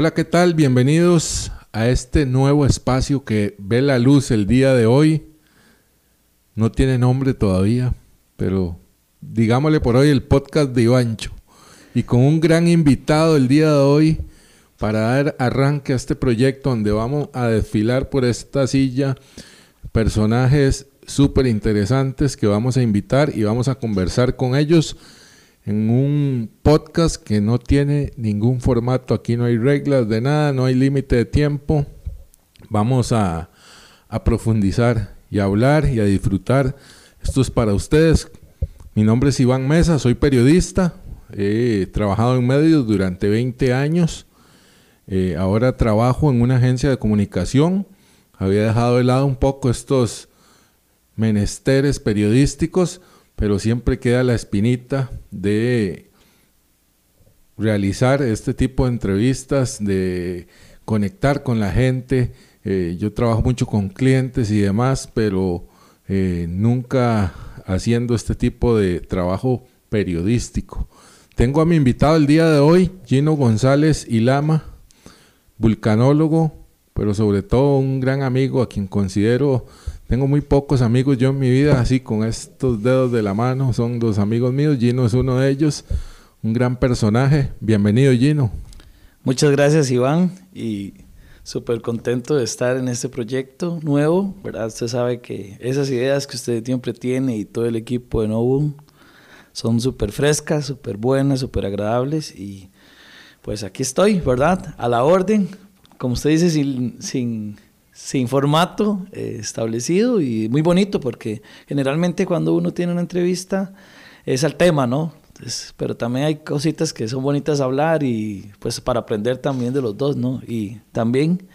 Hola, ¿qué tal? Bienvenidos a este nuevo espacio que ve la luz el día de hoy. No tiene nombre todavía, pero digámosle por hoy el podcast de Ivancho. Y con un gran invitado el día de hoy para dar arranque a este proyecto donde vamos a desfilar por esta silla personajes súper interesantes que vamos a invitar y vamos a conversar con ellos en un podcast que no tiene ningún formato, aquí no hay reglas de nada, no hay límite de tiempo. Vamos a, profundizar y a hablar y a disfrutar. Esto es para ustedes. Mi nombre es Iván Mesa, soy periodista, he trabajado en medios durante 20 años. Eh, ahora trabajo en una agencia de comunicación. Había dejado de lado un poco estos menesteres periodísticos pero siempre queda la espinita de realizar este tipo de entrevistas, de conectar con la gente. Eh, yo trabajo mucho con clientes y demás, pero eh, nunca haciendo este tipo de trabajo periodístico. Tengo a mi invitado el día de hoy, Gino González Ilama, vulcanólogo, pero sobre todo un gran amigo a quien considero tengo muy pocos amigos yo en mi vida, así con estos dedos de la mano, son dos amigos míos, Gino es uno de ellos, un gran personaje. Bienvenido Gino. Muchas gracias Iván y súper contento de estar en este proyecto nuevo, ¿verdad? Usted sabe que esas ideas que usted siempre tiene y todo el equipo de Novum son súper frescas, súper buenas, súper agradables y pues aquí estoy, ¿verdad? A la orden, como usted dice, sin, sin sin formato eh, establecido y muy bonito porque generalmente cuando uno tiene una entrevista es al tema, ¿no? pero también hay cositas que son bonitas hablar y pues para aprender también de los dos, ¿no? Y también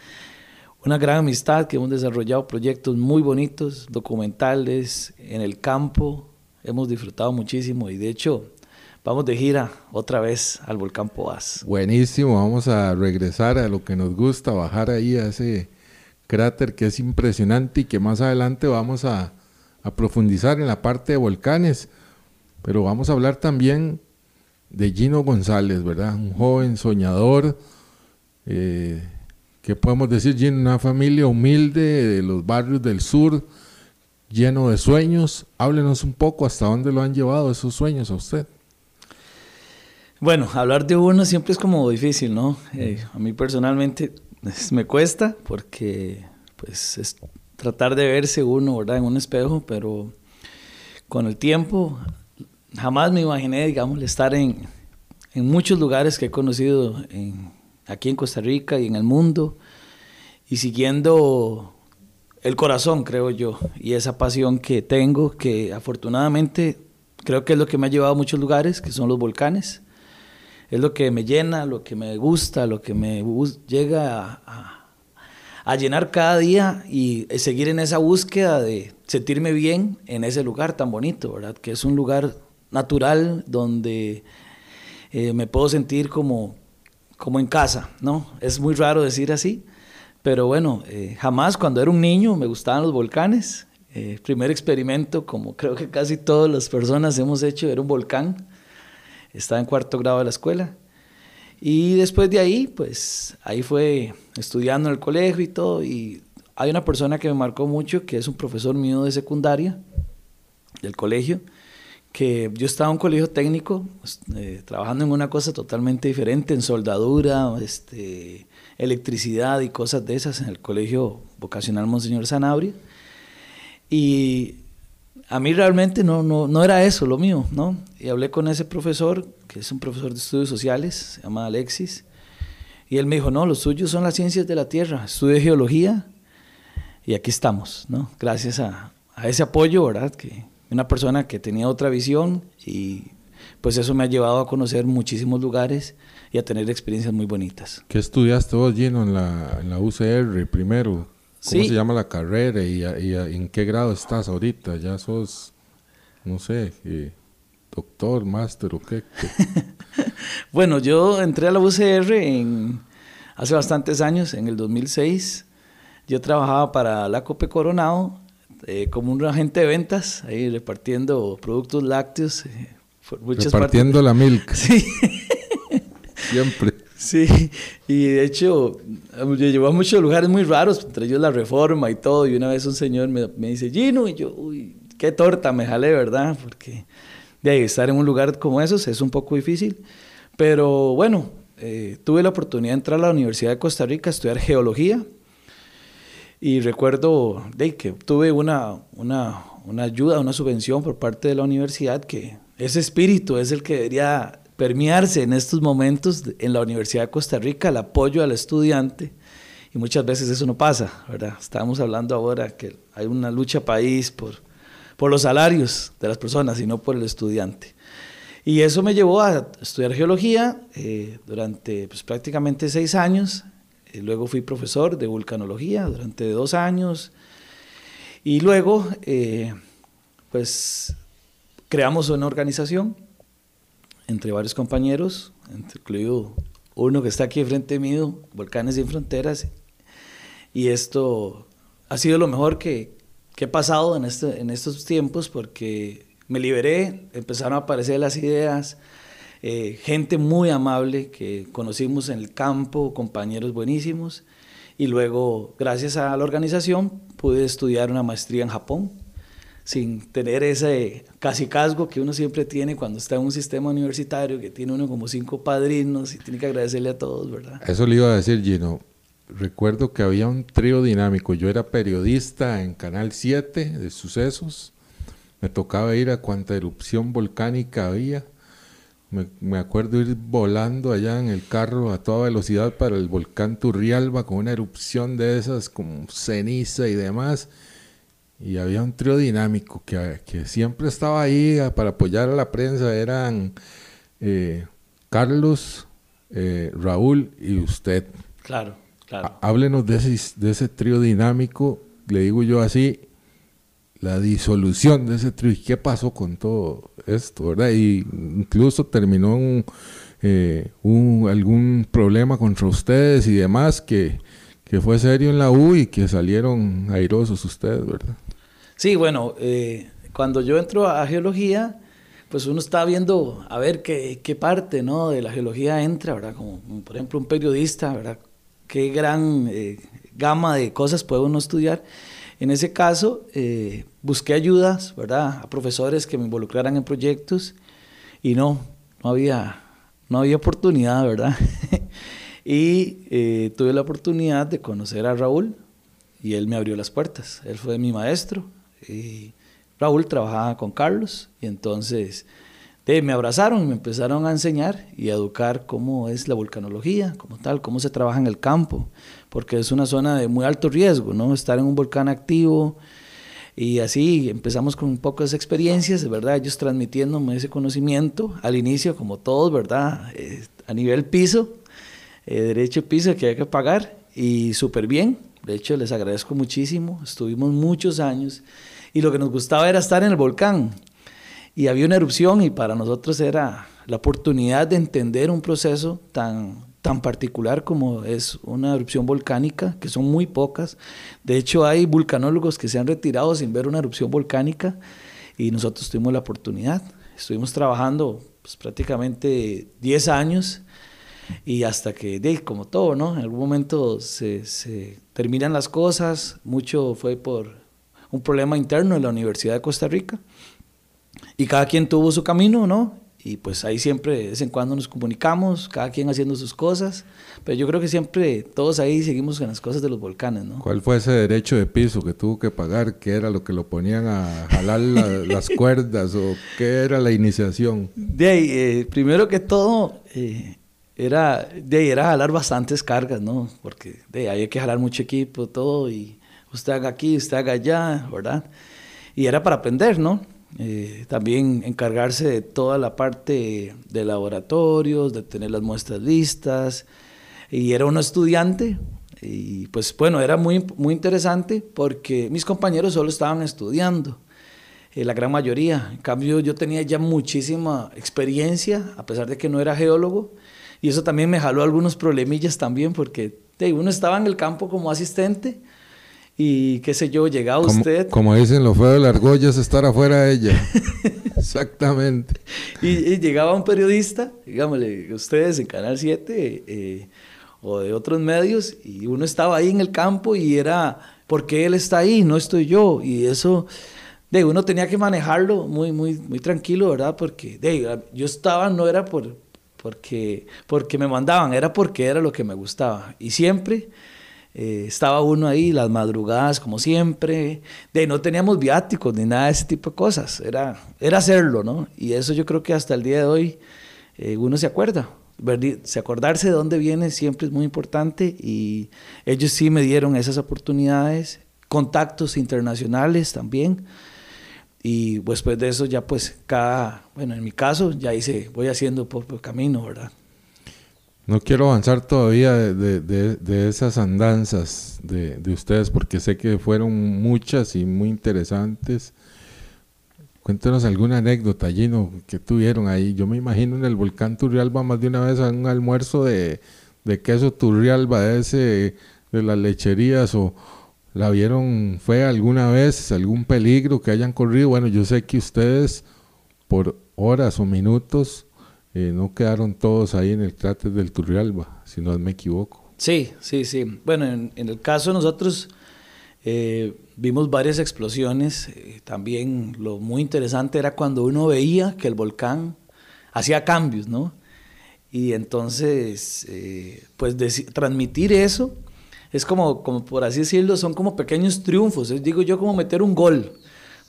una gran amistad que hemos desarrollado proyectos muy bonitos, documentales en el campo, hemos disfrutado muchísimo y de hecho vamos de gira otra vez al volcán Poás. Buenísimo, vamos a regresar a lo que nos gusta, bajar ahí a ese cráter que es impresionante y que más adelante vamos a, profundizar en la parte de volcanes. Pero vamos a hablar también de Gino González, ¿verdad? Un joven soñador. Eh, ¿Qué podemos decir, Gino? Una familia humilde de los barrios del sur, lleno de sueños. Háblenos un poco hasta dónde lo han llevado esos sueños a usted. Bueno, hablar de uno siempre es como difícil, ¿no? Eh, a mí personalmente me cuesta porque pues es tratar de verse uno, ¿verdad? En un espejo, pero con el tiempo jamás me imaginé, digamos, estar en, en muchos lugares que he conocido aquí en Costa Rica y en el mundo y siguiendo el corazón, creo yo, y esa pasión que tengo, que afortunadamente creo que es lo que me ha llevado a muchos lugares, que son los volcanes es lo que me llena, lo que me gusta, lo que me llega a, llenar cada día y seguir en esa búsqueda de sentirme bien en ese lugar tan bonito, ¿verdad? Que es un lugar natural donde eh, me puedo sentir como, como en casa, ¿no? Es muy raro decir así, pero bueno, eh, jamás cuando era un niño me gustaban los volcanes. Eh, primer experimento, como creo que casi todas las personas hemos hecho, era un volcán estaba en cuarto grado de la escuela. Y después de ahí, pues ahí fue estudiando en el colegio y todo. Y hay una persona que me marcó mucho, que es un profesor mío de secundaria, del colegio, que yo estaba en un colegio técnico, pues, eh, trabajando en una cosa totalmente diferente, en soldadura, este, electricidad y cosas de esas, en el colegio vocacional Monseñor Sanabria. Y a mí realmente no, no, no era eso lo mío, ¿no? Y hablé con ese profesor, que es un profesor de estudios sociales, se llama Alexis, y él me dijo, no, los suyos son las ciencias de la Tierra, estudio geología, y aquí estamos, ¿no? Gracias a, a ese apoyo, ¿verdad? Que una persona que tenía otra visión y pues eso me ha llevado a conocer muchísimos lugares y a tener experiencias muy bonitas. ¿Qué estudiaste vos, Gino, en la, en la UCR primero? ¿Cómo se llama la carrera y, en qué grado estás ahorita? ¿Ya sos, no sé, eh, doctor, máster o qué? bueno, yo entré a la UCR en, hace bastantes años, en el 2006. Yo trabajaba para la Cope Coronado eh, como un agente de ventas, ahí repartiendo productos lácteos. Eh, repartiendo la milk. Sí. Siempre. Sí, y de hecho, me llevó a muchos lugares muy raros, entre ellos la reforma y todo. Y una vez un señor me, me dice, Gino, y yo, uy, qué torta me jalé, ¿verdad? Porque de estar en un lugar como esos es un poco difícil. Pero bueno, eh, tuve la oportunidad de entrar a la Universidad de Costa Rica a estudiar geología. Y recuerdo de que tuve una, una, una ayuda, una subvención por parte de la universidad, que ese espíritu es el que debería permearse en estos momentos en la Universidad de Costa Rica, el apoyo al estudiante. Y muchas veces eso no pasa, ¿verdad? Estamos hablando ahora que hay una lucha país por, por los salarios de las personas y no por el estudiante. Y eso me llevó a estudiar geología eh, durante pues, prácticamente seis años. Eh, luego fui profesor de vulcanología durante dos años. Y luego, eh, pues, creamos una organización entre varios compañeros, incluido uno que está aquí frente mío, Volcanes Sin Fronteras. Y esto ha sido lo mejor que, que he pasado en, este, en estos tiempos porque me liberé, empezaron a aparecer las ideas, eh, gente muy amable que conocimos en el campo, compañeros buenísimos. Y luego, gracias a la organización, pude estudiar una maestría en Japón sin tener ese casi casgo que uno siempre tiene cuando está en un sistema universitario, que tiene uno como cinco padrinos y tiene que agradecerle a todos, ¿verdad? Eso le iba a decir, Gino. Recuerdo que había un trío dinámico. Yo era periodista en Canal 7 de sucesos. Me tocaba ir a cuanta erupción volcánica había. Me, me, acuerdo ir volando allá en el carro a toda velocidad para el volcán Turrialba con una erupción de esas como ceniza y demás y había un trío dinámico que, que, siempre estaba ahí para apoyar a la prensa. Eran eh, Carlos, eh, Raúl y usted. Claro, claro. Háblenos de ese, de ese trío dinámico, le digo yo así, la disolución de ese trío y qué pasó con todo esto, ¿verdad? Y incluso terminó un, eh, un, algún problema contra ustedes y demás que, que fue serio en la U y que salieron airosos ustedes, ¿verdad? Sí, bueno, eh, cuando yo entro a geología, pues uno está viendo a ver qué, qué parte ¿no? de la geología entra, ¿verdad? Como, por ejemplo un periodista, ¿verdad? Qué gran eh, gama de cosas puede uno estudiar. En ese caso, eh, busqué ayudas, ¿verdad? A profesores que me involucraran en proyectos y no, no había, no había oportunidad, ¿verdad? y tuve la oportunidad de conocer a Raúl y él me abrió las puertas. Él fue mi maestro, Raúl trabajaba con Carlos y entonces me abrazaron y me empezaron a enseñar y a educar cómo es la volcanología, como tal, cómo se trabaja en el campo, porque es una zona de muy alto riesgo, ¿no? Estar en un volcán activo y así empezamos con pocas experiencias, ¿verdad? Ellos transmitiéndome ese conocimiento al inicio, como todos, ¿verdad? Eh, a nivel piso, eh, derecho piso que hay que pagar y súper bien. De hecho, les agradezco muchísimo. Estuvimos muchos años y lo que nos gustaba era estar en el volcán. Y había una erupción y para nosotros era la oportunidad de entender un proceso tan, tan particular como es una erupción volcánica, que son muy pocas. De hecho, hay vulcanólogos que se han retirado sin ver una erupción volcánica y nosotros tuvimos la oportunidad. Estuvimos trabajando pues, prácticamente 10 años y hasta que, como todo, ¿no? En algún momento se, se terminan las cosas, mucho fue por un problema interno en la Universidad de Costa Rica. Y cada quien tuvo su camino, ¿no? Y pues ahí siempre, de vez en cuando nos comunicamos, cada quien haciendo sus cosas. Pero yo creo que siempre todos ahí seguimos con las cosas de los volcanes, ¿no? ¿Cuál fue ese derecho de piso que tuvo que pagar? ¿Qué era lo que lo ponían a jalar las cuerdas? ¿O qué era la iniciación? De ahí, eh, primero que todo, eh, era, de era jalar bastantes cargas, ¿no? Porque de ahí hay que jalar mucho equipo, todo, y usted haga aquí, usted haga allá, ¿verdad? Y era para aprender, ¿no? Eh, también encargarse de toda la parte de laboratorios, de tener las muestras listas. Y era un estudiante, y pues bueno, era muy, muy interesante porque mis compañeros solo estaban estudiando, eh, la gran mayoría. En cambio, yo tenía ya muchísima experiencia, a pesar de que no era geólogo, y eso también me jaló algunos problemillas también porque uno estaba en el campo como asistente Y qué sé yo, llegaba Como, usted. como dicen, lo feo de la argolla es estar afuera de ella. Exactamente. Y, y llegaba un periodista, digámosle, ustedes en Canal 7 eh, o de otros medios, y uno estaba ahí en el campo y era, ¿por qué él está ahí? No estoy yo. Y eso, de uno tenía que manejarlo muy, muy, muy tranquilo, ¿verdad? Porque de, yo estaba, no era por, porque, porque me mandaban, era porque era lo que me gustaba. Y siempre eh, estaba uno ahí, las madrugadas, como siempre. De no teníamos viáticos ni nada de ese tipo de cosas. Era, era hacerlo, ¿no? Y eso yo creo que hasta el día de hoy eh, uno se acuerda. Se acordarse de dónde viene siempre es muy importante. Y ellos sí me dieron esas oportunidades, contactos internacionales también. Y después de eso ya pues cada, bueno, en mi caso ya hice, voy haciendo propio camino, ¿verdad? No quiero avanzar todavía de, de- de- esas andanzas de, de ustedes porque sé que fueron muchas y muy interesantes. Cuéntenos alguna anécdota, Gino, que tuvieron ahí. Yo me imagino en el volcán Turrialba más de una vez un almuerzo de, de queso Turrialba, de ese, de las lecherías, o la vieron, fue alguna vez, algún peligro que hayan corrido. Bueno, yo sé que ustedes por horas o minutos eh, no quedaron todos ahí en el cráter del Turrialba, si no me equivoco. Sí, sí, sí. Bueno, en, el caso de nosotros eh, vimos varias explosiones. eh, también lo muy interesante era cuando uno veía que el volcán hacía cambios, ¿no? Y entonces, pues transmitir eso es como, como, por así decirlo, son como pequeños triunfos. Es, digo yo, como meter un gol.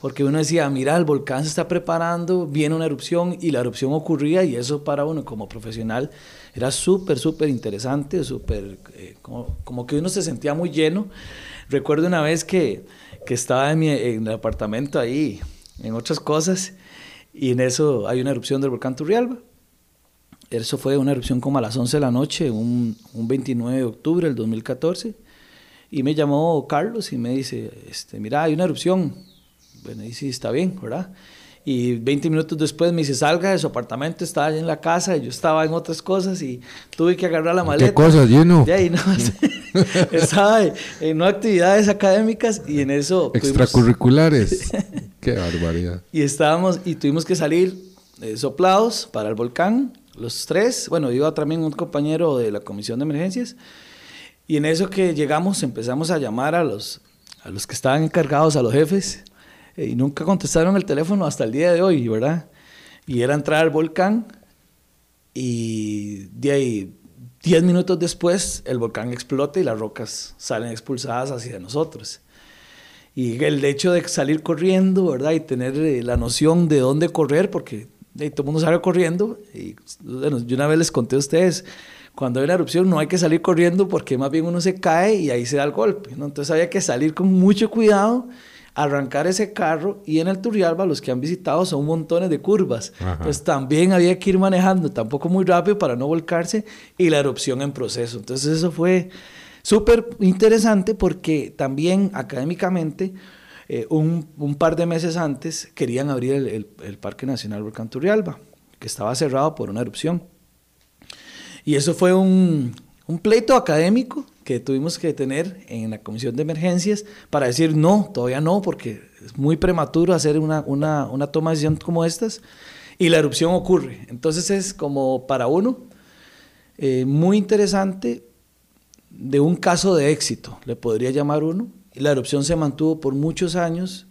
Porque uno decía, mira, el volcán se está preparando, viene una erupción y la erupción ocurría y eso para uno como profesional era súper, súper interesante, súper, eh, como, como que uno se sentía muy lleno. Recuerdo una vez que, que estaba en, mi, en el apartamento ahí, en otras cosas, y en eso hay una erupción del volcán Turrialba. Eso fue una erupción como a las 11 de la noche, un, un 29 de octubre del 2014. Y me llamó Carlos y me dice, este, mira, hay una erupción. Bueno, y sí, está bien, ¿verdad? Y 20 minutos después me dice, salga de su apartamento, estaba allá en la casa, y yo estaba en otras cosas y tuve que agarrar la maleta. ¿Qué cosas, Gino? De ahí, no, estaba en, no actividades académicas y en eso... tuvimos- Extracurriculares. Qué barbaridad. y estábamos y tuvimos que salir eh, soplados para el volcán, los tres. Bueno, iba también un compañero de la comisión de emergencias. Y en eso que llegamos empezamos a llamar a los, a los que estaban encargados, a los jefes, y nunca contestaron el teléfono hasta el día de hoy, ¿verdad? Y era entrar al volcán y de ahí, 10 minutos después, el volcán explota y las rocas salen expulsadas hacia nosotros. Y el hecho de salir corriendo, ¿verdad? Y tener eh, la noción de dónde correr, porque todo el mundo sale corriendo. Y yo una vez les conté a ustedes, cuando hay una erupción no hay que salir corriendo porque más bien uno se cae y ahí se da el golpe. ¿no? Entonces había que salir con mucho cuidado, arrancar ese carro. Y en el Turrialba, los que han visitado, son montones de curvas. Ajá. Pues también había que ir manejando, tampoco muy rápido para no volcarse y la erupción en proceso. Entonces eso fue súper interesante porque también académicamente eh, un, un par de meses antes querían abrir el, el- el Parque Nacional Volcán Turrialba, que estaba cerrado por una erupción. Y eso fue un, un pleito académico que tuvimos que tener en la comisión de emergencias para decir no, todavía no, porque es muy prematuro hacer una, una, una toma de decisión como estas y la erupción ocurre. Entonces es como para uno eh, muy interesante de un caso de éxito, le podría llamar uno. Y la erupción se mantuvo por muchos años.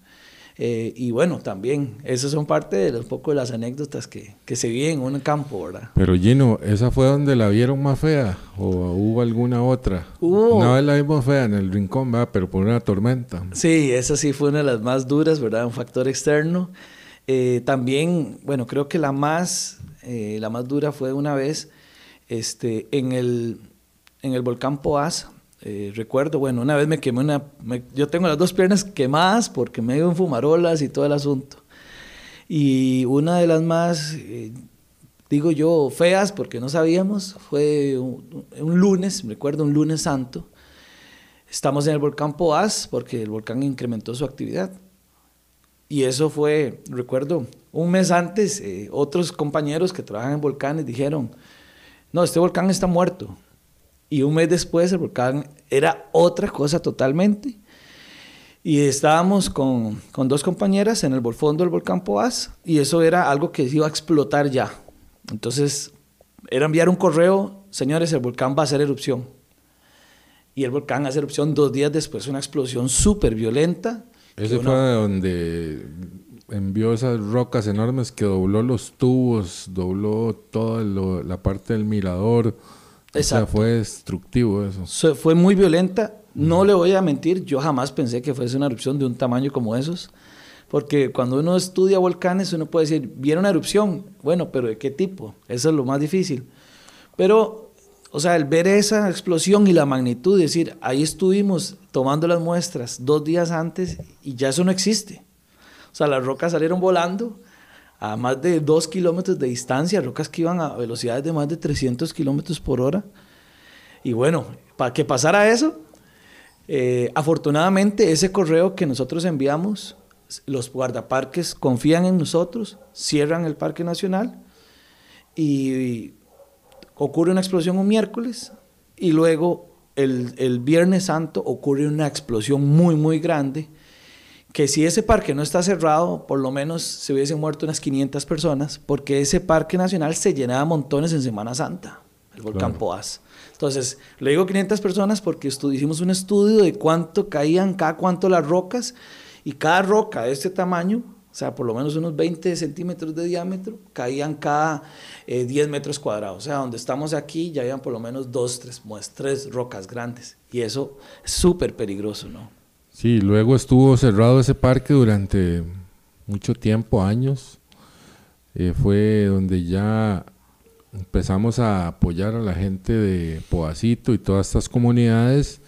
Eh, y bueno, también, esas son parte de los poco de las anécdotas que, que se viven en un campo, ¿verdad? Pero Gino, ¿esa fue donde la vieron más fea? ¿O hubo alguna otra? Hubo- Una vez la vimos fea en el rincón, ¿verdad? Pero por una tormenta. Sí, esa sí fue una de las más duras, ¿verdad? Un factor externo. Eh, también, bueno, creo que la más, eh, la más dura fue una vez este, en, el, en el volcán Poás. Eh, recuerdo, bueno, una vez me quemé una... me- yo tengo las dos piernas quemadas porque me dio en fumarolas y todo el asunto. Y una de las más, eh, digo yo, feas porque no sabíamos, fue un, un lunes, recuerdo un lunes santo. Estamos en el volcán Poás porque el volcán incrementó su actividad. Y eso fue, recuerdo, un mes antes, eh, otros compañeros que trabajan en volcanes dijeron, no, este volcán está muerto. Y un mes después el volcán era otra cosa totalmente. Y estábamos con, con dos compañeras en el fondo del volcán Poás y eso era algo que iba a explotar ya. Entonces, era enviar un correo, señores, el volcán va a hacer erupción. Y el volcán hace erupción dos días después, una explosión súper violenta. Ese fue donde envió esas rocas enormes que dobló los tubos, dobló toda la parte del mirador. O sea, fue destructivo eso. fue muy violenta no le voy a mentir, yo jamás pensé que fuese una erupción de un tamaño como esos, porque cuando uno estudia volcanes uno puede decir, viene una erupción, bueno, pero ¿de qué tipo? Eso es lo más difícil. Pero, o sea, el ver esa explosión y la magnitud, decir, ahí estuvimos tomando las muestras dos días antes y ya eso no existe. O sea, las rocas salieron volando a más de dos kilómetros de distancia, rocas que iban a velocidades de más de 300 kilómetros por hora. Y bueno, para que pasara eso, eh, afortunadamente, ese correo que nosotros enviamos, los guardaparques confían en nosotros, cierran el Parque Nacional y ocurre una explosión un miércoles y luego el, el, Viernes Santo ocurre una explosión muy, muy grande, que si ese parque no está cerrado, por lo menos se hubiesen muerto unas 500 personas, porque ese Parque Nacional se llenaba montones en Semana Santa, el volcán Poás. Entonces, le digo 500 personas porque hicimos un estudio de cuánto caían cada cuánto las rocas y cada roca de este tamaño, o sea, por lo menos unos 20 centímetros de diámetro, caían cada 10 eh, metros cuadrados. O sea, donde estamos aquí ya habían por lo menos dos, tres, tres rocas grandes. Y eso es súper peligroso, ¿no? Sí, luego estuvo cerrado ese parque durante mucho tiempo, años. Eh, fue donde ya empezamos a apoyar a la gente de Poacito y todas estas comunidades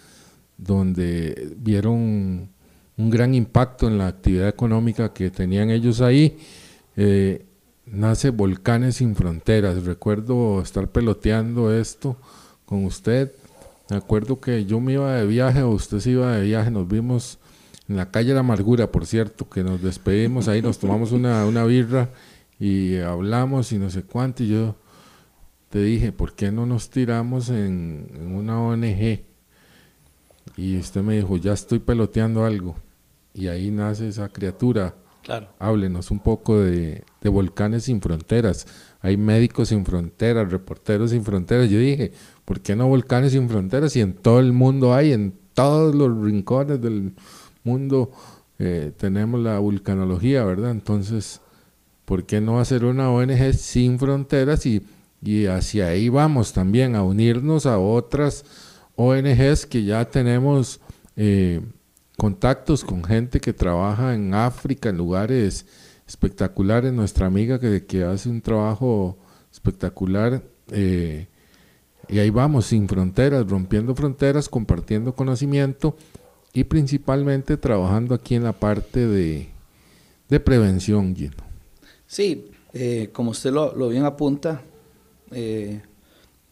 donde vieron un gran impacto en la actividad económica que tenían ellos ahí. Eh, nace Volcanes sin Fronteras. Recuerdo estar peloteando esto con usted. Me acuerdo que yo me iba de viaje o usted se iba de viaje. Nos vimos en la calle La Amargura, por cierto, que nos despedimos ahí, nos tomamos una, una birra y hablamos y no sé cuánto. Y yo te dije, ¿por qué no nos tiramos en, una ONG? Y usted me dijo, ya estoy peloteando algo. Y ahí nace esa criatura. Claro. Háblenos un poco de, Volcanes sin Fronteras. Hay médicos sin fronteras, reporteros sin fronteras. Yo dije, ¿por qué no Volcanes sin Fronteras? Y en todo el mundo hay, en todos los rincones del mundo eh, tenemos la vulcanología, ¿verdad? Entonces, ¿por qué no hacer una ONG sin fronteras y y hacia ahí vamos también a unirnos a otras ONGs que ya tenemos eh, contactos con gente que trabaja en África, en lugares espectaculares. Nuestra amiga que, que hace un trabajo espectacular. Eh, y ahí vamos, sin fronteras, rompiendo fronteras, compartiendo conocimiento y principalmente trabajando aquí en la parte de, de prevención. Sí, eh, como usted lo, bien apunta, eh,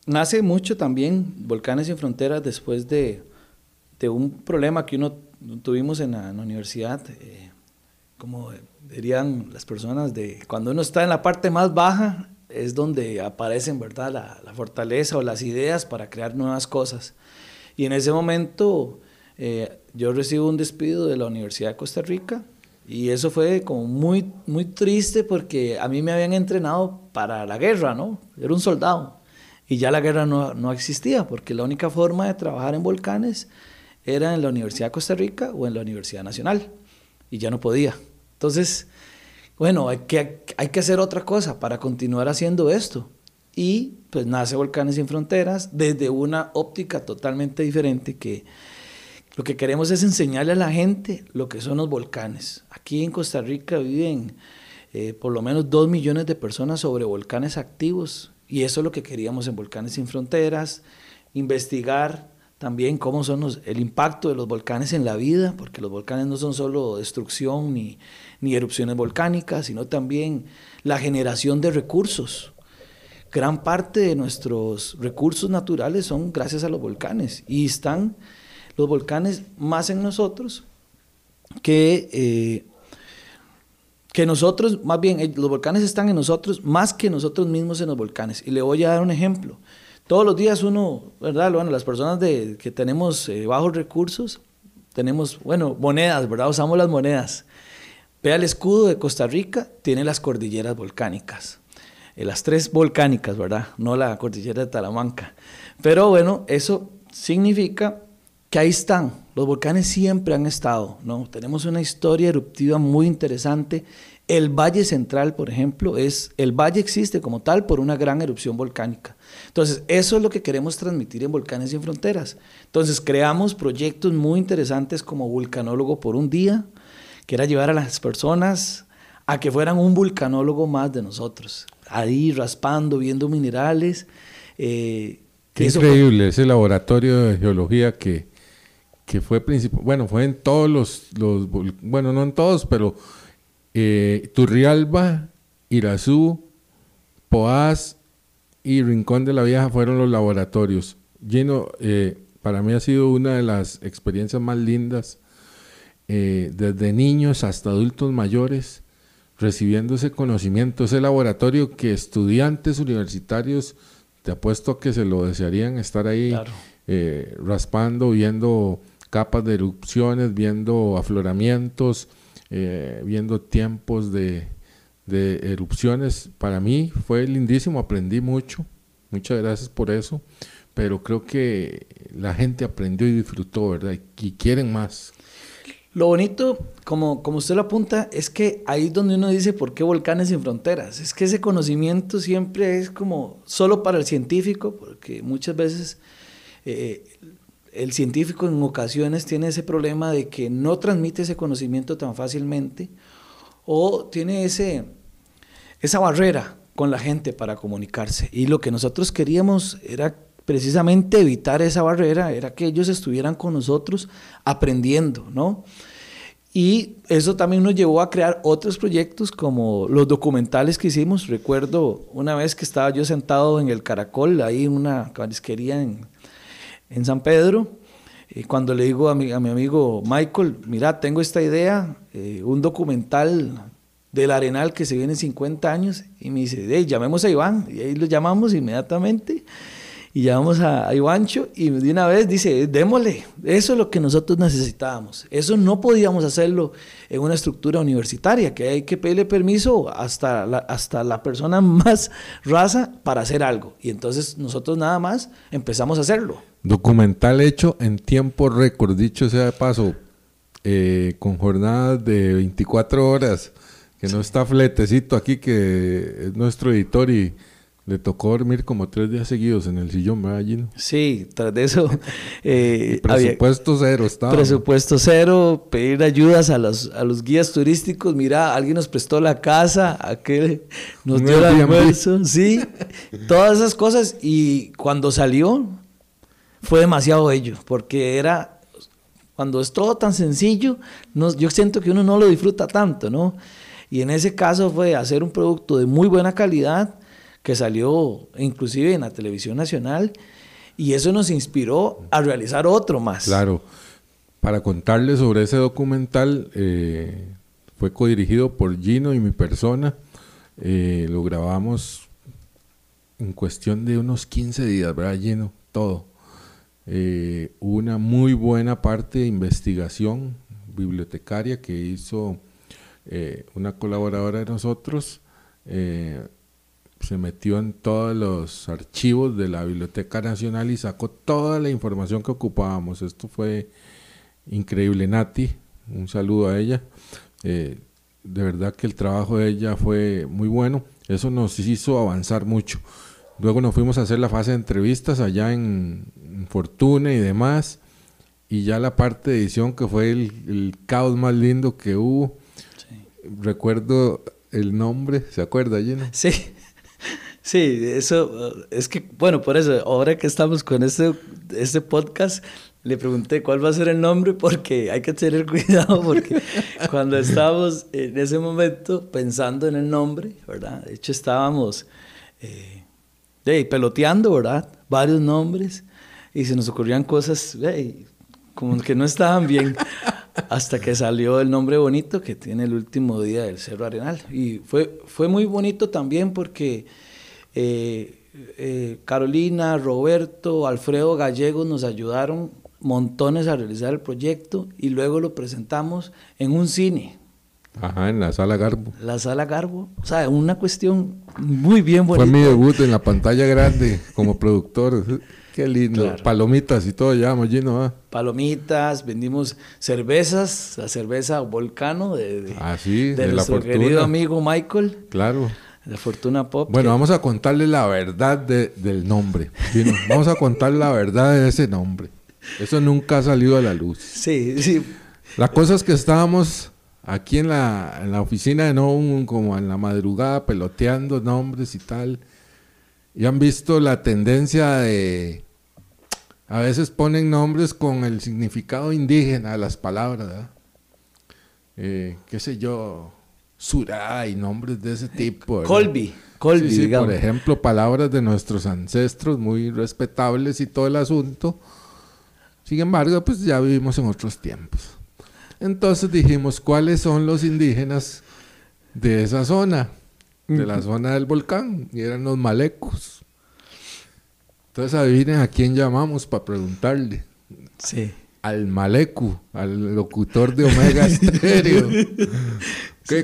nace mucho también Volcanes sin Fronteras después de, un problema que uno tuvimos en la, universidad, eh, como dirían las personas, de cuando uno está en la parte más baja es donde aparecen ¿verdad? La, fortaleza o las ideas para crear nuevas cosas. Y en ese momento eh, yo recibo un despido de la Universidad de Costa Rica y eso fue como muy, muy triste porque a mí me habían entrenado para la guerra, ¿no? Era un soldado. Y ya la guerra no, no existía porque la única forma de trabajar en volcanes era en la Universidad de Costa Rica o en la Universidad Nacional. Y ya no podía. Entonces, bueno, hay que, hacer otra cosa para continuar haciendo esto. Y pues nace Volcanes sin Fronteras desde una óptica totalmente diferente que lo que queremos es enseñarle a la gente lo que son los volcanes. Aquí en Costa Rica viven eh, por lo menos dos millones de personas sobre volcanes activos y eso es lo que queríamos en Volcanes sin Fronteras, investigar también cómo son el impacto de los volcanes en la vida, porque los volcanes no son solo destrucción ni, ni erupciones volcánicas, sino también la generación de recursos. Gran parte de nuestros recursos naturales son gracias a los volcanes y están los volcanes más en nosotros que, eh, que nosotros, más bien, eh, los volcanes están en nosotros más que nosotros mismos en los volcanes. Y le voy a dar un ejemplo. Todos los días uno, ¿verdad? Bueno, las personas de, que tenemos eh, bajos recursos, tenemos, bueno, monedas, ¿verdad? Usamos las monedas. Vea el escudo de Costa Rica, tiene las cordilleras volcánicas. Eh, las tres volcánicas, ¿verdad? No la cordillera de Talamanca. Pero bueno, eso significa que ahí están. Los volcanes siempre han estado, ¿no? Tenemos una historia eruptiva muy interesante. El Valle Central, por ejemplo, es el valle existe como tal por una gran erupción volcánica. Entonces, eso es lo que queremos transmitir en Volcanes sin Fronteras. Entonces, creamos proyectos muy interesantes como Vulcanólogo por un día, que era llevar a las personas a que fueran un vulcanólogo más de nosotros, ahí raspando, viendo minerales. Eh, Qué increíble ese laboratorio de geología que, que fue principal, bueno, fue en todos los, los, bueno, no en todos, pero eh, Turrialba, Irazú, Poás y Rincón de la Vieja fueron los laboratorios. Lleno, eh, para mí ha sido una de las experiencias más lindas, eh, desde niños hasta adultos mayores, recibiendo ese conocimiento, ese laboratorio que estudiantes universitarios, te apuesto que se lo desearían estar ahí eh, raspando, viendo capas de erupciones, viendo afloramientos, eh, viendo tiempos de, erupciones. Para mí fue lindísimo, aprendí mucho. Muchas gracias por eso. Pero creo que la gente aprendió y disfrutó, ¿verdad? Y quieren más. Lo bonito, como, como usted lo apunta, es que ahí es donde uno dice por qué volcanes sin fronteras. Es que ese conocimiento siempre es como solo para el científico, porque muchas veces eh, el científico en ocasiones tiene ese problema de que no transmite ese conocimiento tan fácilmente o tiene ese, esa barrera con la gente para comunicarse. Y lo que nosotros queríamos era precisamente evitar esa barrera, era que ellos estuvieran con nosotros aprendiendo, ¿no? Y eso también nos llevó a crear otros proyectos como los documentales que hicimos. Recuerdo una vez que estaba yo sentado en el Caracol, ahí en una carisquería en, en San Pedro. y cuando le digo a mi, a mi, amigo Michael, mira, tengo esta idea, eh, un documental del Arenal que se viene en 50 años, y me dice, hey, llamemos a Iván, y ahí lo llamamos inmediatamente, y llamamos a, a Ivancho, y de una vez dice, démosle, eso es lo que nosotros necesitábamos, eso no podíamos hacerlo en una estructura universitaria, que hay que pedirle permiso hasta la, hasta la persona más raza para hacer algo, y entonces nosotros nada más empezamos a hacerlo. Documental hecho en tiempo récord, dicho sea de paso, eh, con jornadas de 24 horas, que no está fletecito aquí, que es nuestro editor y le tocó dormir como tres días seguidos en el sillón, ¿verdad, Gino? Sí, tras de eso... Eh, presupuesto cero estaba. Presupuesto cero, pedir ayudas a los, a los guías turísticos. Mira, alguien nos prestó la casa, aquel nos dio el almuerzo, sí. todas esas cosas. Y cuando salió, fue demasiado bello, porque era, cuando es todo tan sencillo, yo siento que uno no lo disfruta tanto, ¿no? Y en ese caso fue hacer un producto de muy buena calidad, que salió inclusive en la televisión nacional, y eso nos inspiró a realizar otro más. Claro, para contarles sobre ese documental, eh, fue codirigido por Gino y mi persona, eh, lo grabamos en cuestión de unos 15 días, ¿verdad, Gino? Todo eh, una muy buena parte de investigación bibliotecaria que hizo eh, una colaboradora de nosotros. Eh, se metió en todos los archivos de la Biblioteca Nacional y sacó toda la información que ocupábamos. Esto fue increíble. Nati, un saludo a ella. Eh, de verdad que el trabajo de ella fue muy bueno. Eso nos hizo avanzar mucho. Luego nos fuimos a hacer la fase de entrevistas allá en, Fortuna y demás. Y ya la parte de edición que fue el, caos más lindo que hubo. Recuerdo el nombre, ¿se acuerda, Gina? Sí. Sí, eso es que, bueno, por eso, ahora que estamos con este, este podcast, le pregunté cuál va a ser el nombre porque hay que tener cuidado porque cuando estábamos en ese momento pensando en el nombre, ¿verdad? De hecho estábamos eh, peloteando, ¿verdad? Varios nombres y se nos ocurrían cosas como que no estaban bien hasta que salió el nombre bonito que tiene el último día del Cerro Arenal. Y fue, fue muy bonito también porque eh, eh, Carolina, Roberto, Alfredo Gallegos nos ayudaron montones a realizar el proyecto y luego lo presentamos en un cine. Ajá, en la sala Garbo. La sala Garbo. O sea, una cuestión muy bien bonita. Fue mi debut en la pantalla grande como productor. Qué lindo. Palomitas y todo ya, Mollino. ¿ah? Palomitas, vendimos cervezas, la cerveza Volcano de, ah, sí, de, nuestro querido amigo Michael. Claro. De Fortuna Pop. Bueno, vamos a contarle la verdad del nombre. vamos a contar la verdad de ese nombre. Eso nunca ha salido a la luz. Sí, sí. La cosa es que estábamos aquí en la, en la oficina de No, como en la madrugada, peloteando nombres y tal. Y han visto la tendencia de... A veces ponen nombres con el significado indígena de las palabras, ¿verdad? Eh, qué sé yo, Surá y nombres de ese tipo. Colby. Colby, sí, por ejemplo, palabras de nuestros ancestros muy respetables y todo el asunto. Sin embargo, pues ya vivimos en otros tiempos. Entonces dijimos, ¿cuáles son los indígenas de esa zona? De la zona del volcán. Y eran los malecos. Entonces adivinen a quién llamamos para preguntarle. Sí. Al Malecu, al locutor de Omega Stereo.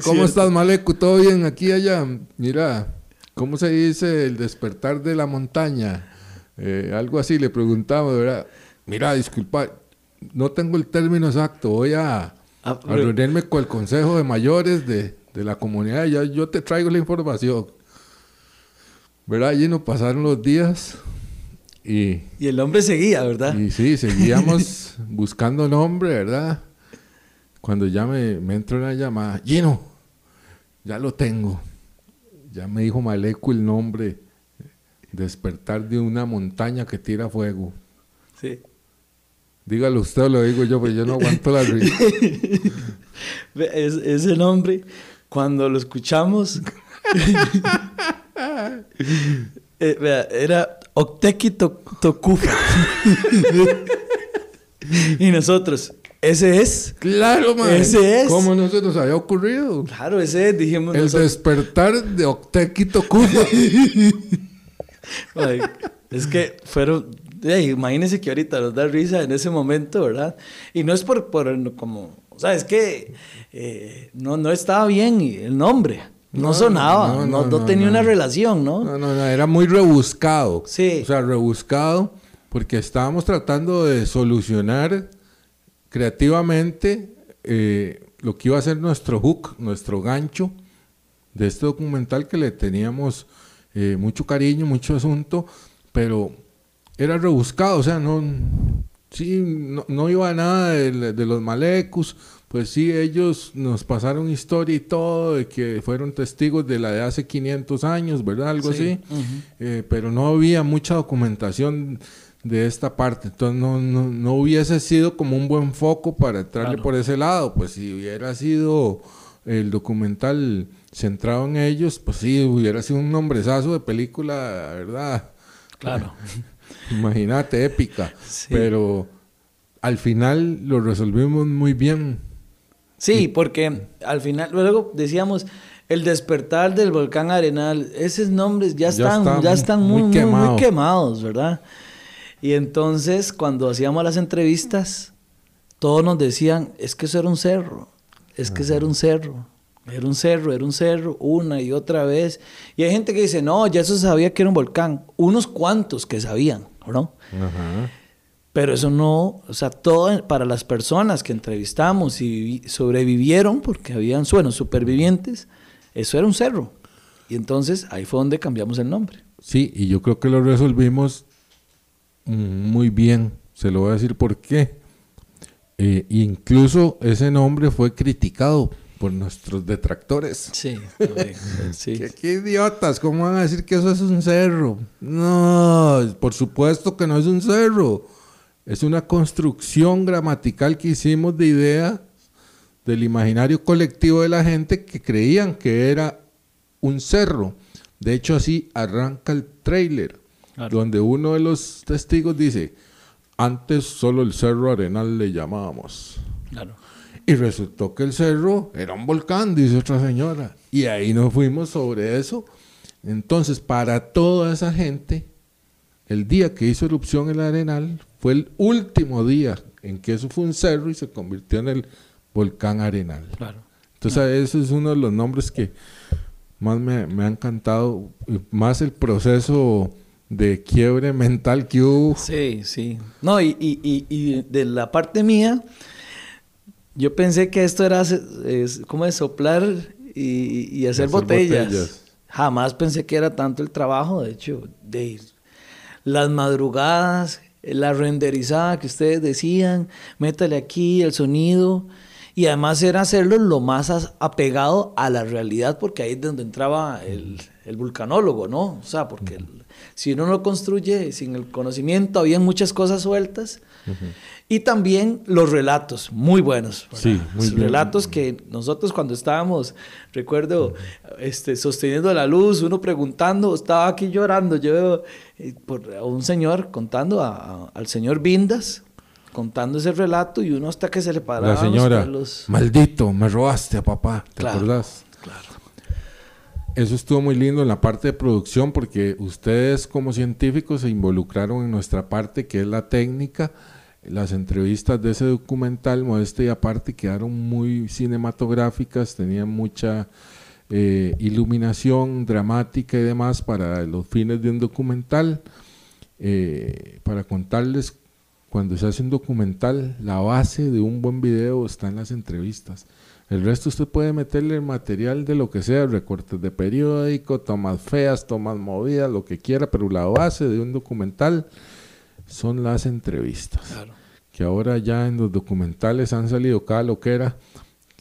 ¿Cómo estás, Malecu? ¿Todo bien aquí allá? Mira, ¿cómo se dice el despertar de la montaña? Eh, algo así le preguntaba, ¿verdad? Mira, disculpa, no tengo el término exacto, voy a, ah, reunirme con el consejo de mayores de, la comunidad, ya yo te traigo la información. ¿Verdad? Allí nos pasaron los días y... Y el hombre seguía, ¿verdad? Y sí, seguíamos buscando nombre, ¿verdad? Cuando ya me, me entró una llamada, Gino, ya lo tengo. Ya me dijo Maleco el nombre, despertar de una montaña que tira fuego. Sí. Dígalo usted o lo digo yo, pues yo no aguanto la risa. ese nombre, cuando lo escuchamos, eh, era Octeki Tokufa. y nosotros, ese es. Claro, man. Ese es. ¿Cómo no se nos había ocurrido? Claro, ese es, dijimos. El despertar de Octeki Tokufa. es que fueron imagínense que ahorita nos da risa en ese momento, ¿verdad? Y no es por, por como, o sea, es que eh, no, no estaba bien el nombre. No, sonaba, no, no, tenía una relación, ¿no? No, no, no, era muy rebuscado. Sí. O sea, rebuscado porque estábamos tratando de solucionar creativamente eh, lo que iba a ser nuestro hook, nuestro gancho de este documental que le teníamos eh, mucho cariño, mucho asunto, pero era rebuscado, o sea, no, sí, no, iba nada de, los malecus, pues sí, ellos nos pasaron historia y todo, de que fueron testigos de la de hace 500 años, ¿verdad? Algo así, eh, pero no había mucha documentación de esta parte, entonces no, no, hubiese sido como un buen foco para entrarle por ese lado, pues si hubiera sido el documental centrado en ellos, pues sí, hubiera sido un nombrezazo de película, ¿verdad? Claro. Imagínate, épica. Pero al final lo resolvimos muy bien. Sí, porque al final, luego decíamos, el despertar del volcán Arenal, esos nombres ya están, ya están muy, muy, quemados, ¿verdad? Y entonces, cuando hacíamos las entrevistas, todos nos decían, es que eso era un cerro, es que eso era un cerro. Era un cerro, era un cerro, una y otra vez. Y hay gente que dice, no, ya eso sabía que era un volcán. Unos cuantos que sabían. ¿No? Pero eso no, o sea, todo para las personas que entrevistamos y sobrevivieron, porque habían, bueno, supervivientes, eso era un cerro. Y entonces ahí fue donde cambiamos el nombre. Sí, y yo creo que lo resolvimos muy bien. Se lo voy a decir por qué. Eh, incluso ese nombre fue criticado por nuestros detractores. Sí, sí. ¿Qué, idiotas, ¿cómo van a decir que eso es un cerro? No, por supuesto que no es un cerro. Es una construcción gramatical que hicimos de idea del imaginario colectivo de la gente que creían que era un cerro. De hecho, así arranca el trailer, donde uno de los testigos dice, antes solo el cerro arenal le llamábamos. Claro. Y resultó que el cerro era un volcán, dice otra señora. Y ahí nos fuimos sobre eso. Entonces, para toda esa gente, el día que hizo erupción el Arenal fue el último día en que eso fue un cerro y se convirtió en el volcán Arenal. Claro. Entonces, ese es uno de los nombres que más me, me ha encantado, más el proceso de quiebre mental que hubo. Sí, sí. No, y, y, y, y de la parte mía, yo pensé que esto era es, como de soplar y, y hacer, Hacer botellas. botellas. Jamás pensé que era tanto el trabajo, de hecho, de las madrugadas, la renderizada que ustedes decían, métale aquí el sonido. Y además era hacerlo lo más apegado a la realidad, porque ahí es donde entraba el, el vulcanólogo, ¿no? O sea, porque el- si uno lo construye sin el conocimiento, había muchas cosas sueltas. Y también los relatos, muy buenos. ¿verdad? Sí, muy Los bien. relatos que nosotros cuando estábamos, recuerdo, este, sosteniendo la luz, uno preguntando, estaba aquí llorando, yo eh, por un señor contando, a- a- al señor Vindas, contando ese relato y uno hasta que se le paraban La señora, los pelos. maldito, me robaste a papá, ¿te Claro. acordás? Claro. Eso estuvo muy lindo en la parte de producción porque ustedes como científicos se involucraron en nuestra parte que es la técnica. Las entrevistas de ese documental, modesta y aparte, quedaron muy cinematográficas, tenían mucha eh, iluminación dramática y demás para los fines de un documental. Eh, para contarles, cuando se hace un documental, la base de un buen video está en las entrevistas. El resto usted puede meterle material de lo que sea, recortes de periódico, tomas feas, tomas movidas, lo que quiera, pero la base de un documental son las entrevistas. Claro. Que ahora ya en los documentales han salido cada loquera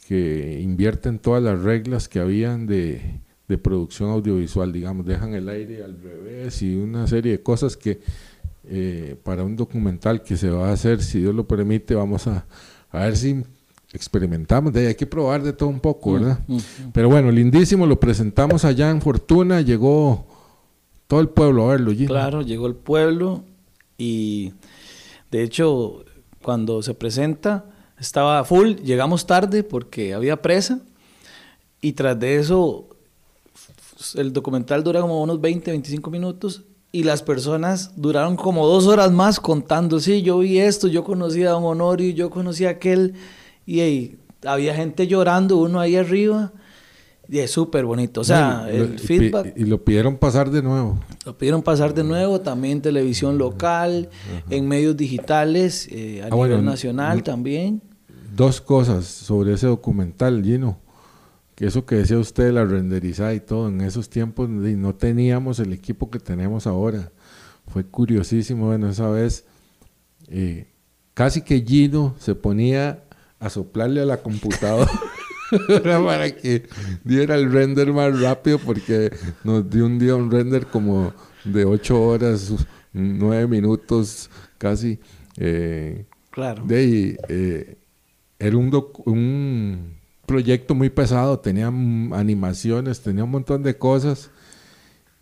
que invierten todas las reglas que habían de, de producción audiovisual, digamos, dejan el aire al revés y una serie de cosas que eh, para un documental que se va a hacer, si Dios lo permite, vamos a, a ver si experimentamos, de ahí hay que probar de todo un poco, ¿verdad? Mm, mm. Pero bueno, lindísimo, lo presentamos allá en Fortuna, llegó todo el pueblo a verlo. Gino. Claro, llegó el pueblo y de hecho cuando se presenta estaba full, llegamos tarde porque había presa. Y tras de eso el documental dura como unos 20, 25 minutos y las personas duraron como dos horas más contando, sí, yo vi esto, yo conocí a don Honorio, yo conocí a aquel y ey, había gente llorando, uno ahí arriba y es súper bonito, o sea, Y el y feedback... Y, lo pidieron pasar de nuevo. Lo pidieron pasar de nuevo, también televisión local, en medios digitales, eh, a Ah, nivel bueno, nacional no- también. Dos cosas sobre ese documental, Gino. Que eso que decía usted, la renderizada y todo, en esos tiempos no teníamos el equipo que tenemos ahora. Fue curiosísimo, bueno, esa vez eh, casi que Gino se ponía a soplarle a la computadora para que diera el render más rápido porque nos dio un día un render como de ocho horas, nueve minutos casi. eh, Claro. de ahí, eh, era un, un proyecto muy pesado, tenía animaciones, tenía un montón de cosas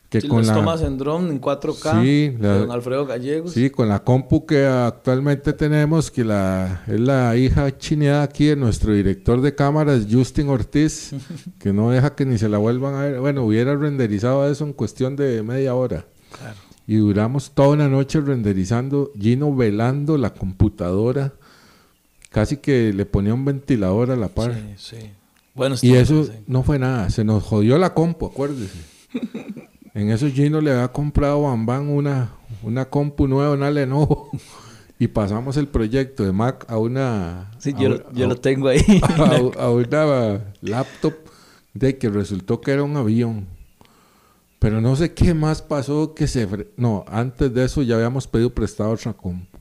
que Sí, con las la, tomas en drone en 4K Sí, la- don Alfredo Gallegos. sí, con la compu que actualmente tenemos, que la, es la hija chineada aquí de nuestro director de cámaras, Justin Ortiz, que no deja que ni se la vuelvan a ver. Bueno, hubiera renderizado eso en cuestión de media hora. Claro. Y duramos toda una noche renderizando, Gino velando la computadora, casi que le ponía un ventilador a la par. Sí, sí. Bueno, y eso no fue nada, se nos jodió la compu, acuérdese. en eso Gino le había comprado a Bambam una, una compu nueva, una Lenovo, y pasamos el proyecto de Mac a una... Sí, a yo, yo a- lo tengo ahí. a, una laptop de que resultó que era un avión. Pero no sé qué más pasó que se... No, antes de eso ya habíamos pedido prestado otra compu.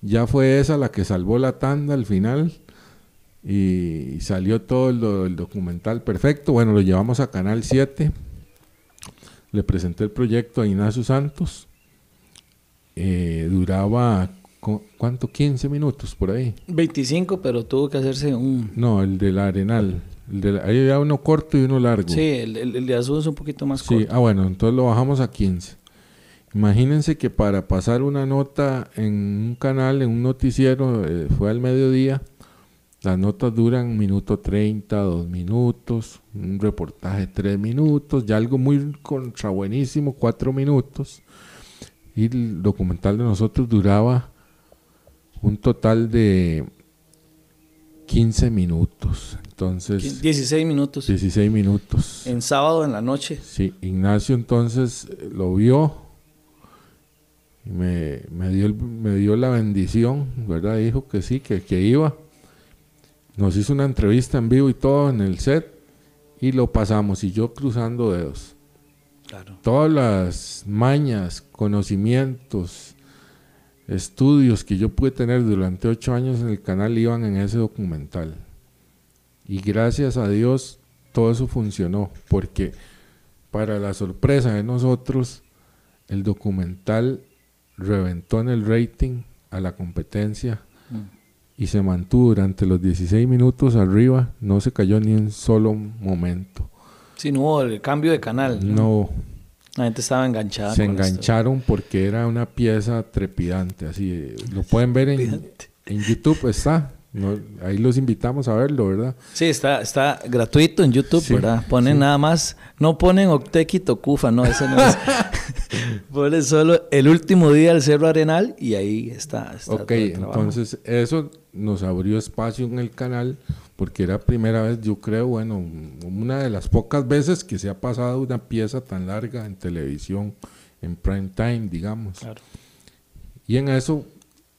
Ya fue esa la que salvó la tanda al final y salió todo el, do- el documental perfecto. Bueno, lo llevamos a Canal 7. Le presenté el proyecto a Ignacio Santos. Eh, duraba, cu- ¿cuánto? 15 minutos por ahí. 25, pero tuvo que hacerse un... No, el del Arenal. El de la- ahí había uno corto y uno largo. Sí, el, el- el de azul es un poquito más Sí, corto. ah, bueno, entonces lo bajamos a 15. Imagínense que para pasar una nota en un canal, en un noticiero, eh, fue al mediodía, las notas duran minuto 30, dos minutos, un reportaje tres minutos, ya algo muy contra buenísimo, cuatro minutos. y el documental de nosotros duraba un total de 15 minutos. Entonces, 16 minutos. 16 minutos. En sábado en la noche. Sí, Ignacio entonces eh, lo vio y me, me dio, me dio la bendición, ¿verdad? Dijo que sí, que, que iba. Nos hizo una entrevista en vivo y todo en el set y lo pasamos y yo cruzando dedos. Claro. Todas las mañas, conocimientos, estudios que yo pude tener durante ocho años en el canal iban en ese documental. Y gracias a Dios todo eso funcionó, porque para la sorpresa de nosotros, el documental reventó en el rating a la competencia y se mantuvo durante los 16 minutos arriba, no se cayó ni un solo momento. Sí, no hubo el cambio de canal. ¿no? No, La gente estaba enganchada. se engancharon porque era una pieza trepidante, así eh, lo pueden ver en, YouTube está, no, ahí los invitamos a verlo, ¿verdad? Sí, está, está gratuito en YouTube, Sí, ¿verdad? Ponen sí. nada más, no ponen Octequi Tocufa, no, ese no es. ponen solo el último día del Cerro Arenal y ahí está. está Ok, todo el trabajo. entonces eso nos abrió espacio en el canal porque era primera vez, yo creo, bueno, una de las pocas veces que se ha pasado una pieza tan larga en televisión, en prime time, digamos. Claro. Y en eso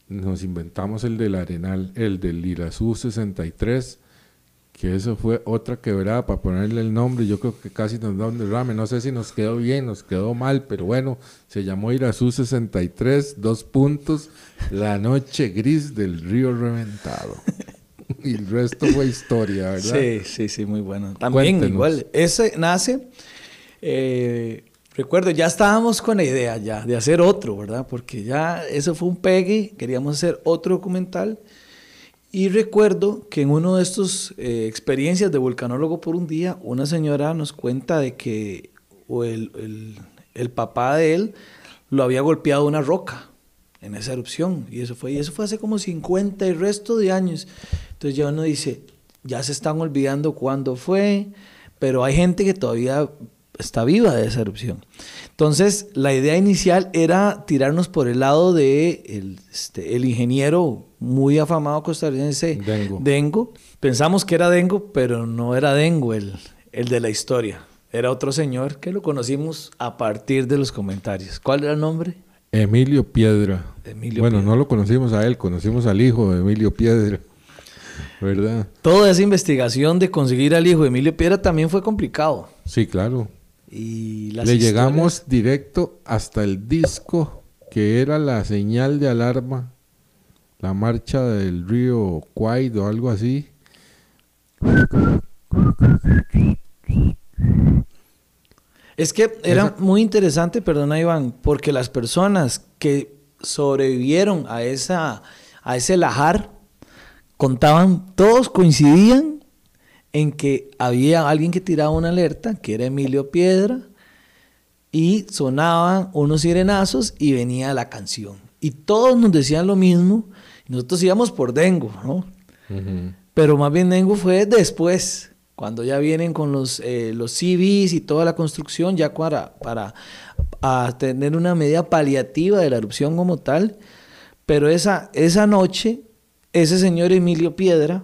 nos inventamos el del Arenal, el del Irazú 63, que eso fue otra quebrada para ponerle el nombre. Yo creo que casi nos da un derrame. No sé si nos quedó bien, nos quedó mal, pero bueno, se llamó Irazú 63, dos puntos, la noche gris del río reventado. y el resto fue historia, ¿verdad? Sí, sí, sí, muy bueno. También Cuéntenos. igual, ese nace, eh, recuerdo, ya estábamos con la idea ya de hacer otro, ¿verdad? Porque ya eso fue un pegue, queríamos hacer otro documental. Y recuerdo que en uno de estos eh, experiencias de vulcanólogo por un día, una señora nos cuenta de que o el, el- el papá de él lo había golpeado una roca en esa erupción. Y eso fue, y eso fue hace como 50 y resto de años. Entonces ya uno dice, ya se están olvidando cuándo fue, pero hay gente que todavía está viva de esa erupción. Entonces, la idea inicial era tirarnos por el lado de el, este, el ingeniero muy afamado costarricense Dengo. Dengo. Pensamos que era Dengo, pero no era Dengo el, el de la historia. Era otro señor que lo conocimos a partir de los comentarios. ¿Cuál era el nombre? Emilio Piedra. Emilio bueno, Piedra. no lo conocimos a él, conocimos al hijo de Emilio Piedra. ¿Verdad? Toda esa investigación de conseguir al hijo de Emilio Piedra también fue complicado. Sí, claro. Y las Le historias- llegamos directo hasta el disco que era la señal de alarma, la marcha del río Quaid o algo así. Es que era Esa- muy interesante, perdona Iván, porque las personas que sobrevivieron a, esa, a ese lajar contaban, todos coincidían en que había alguien que tiraba una alerta, que era Emilio Piedra, y sonaban unos sirenazos y venía la canción. Y todos nos decían lo mismo, y nosotros íbamos por Dengo, ¿no? Pero más bien Dengo fue después, cuando ya vienen con los, eh, los CVs y toda la construcción, ya para, para a tener una medida paliativa de la erupción como tal. Pero esa, esa noche, ese señor Emilio Piedra,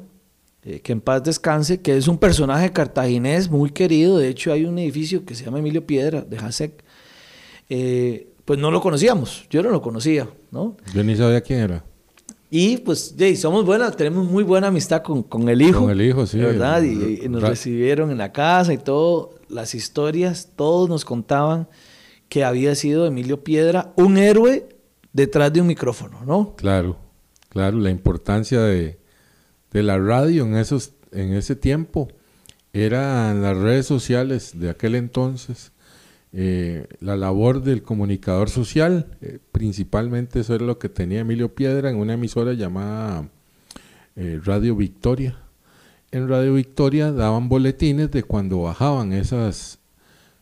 eh, que en paz descanse, que es un personaje cartaginés muy querido, de hecho hay un edificio que se llama Emilio Piedra, de Hasek, eh, pues no lo conocíamos, yo no lo conocía, ¿no? Yo ni sabía quién era. Y pues, sí, somos buenas, tenemos muy buena amistad con, con el hijo. Con el hijo, sí. ¿Verdad? Y, y nos recibieron en la casa y todo, las historias, todos nos contaban que había sido Emilio Piedra un héroe detrás de un micrófono, ¿no? Claro, claro, la importancia de, de la radio en, esos, en ese tiempo eran las redes sociales de aquel entonces, eh, la labor del comunicador social, eh, principalmente eso era lo que tenía Emilio Piedra en una emisora llamada eh, Radio Victoria. En Radio Victoria daban boletines de cuando bajaban esas,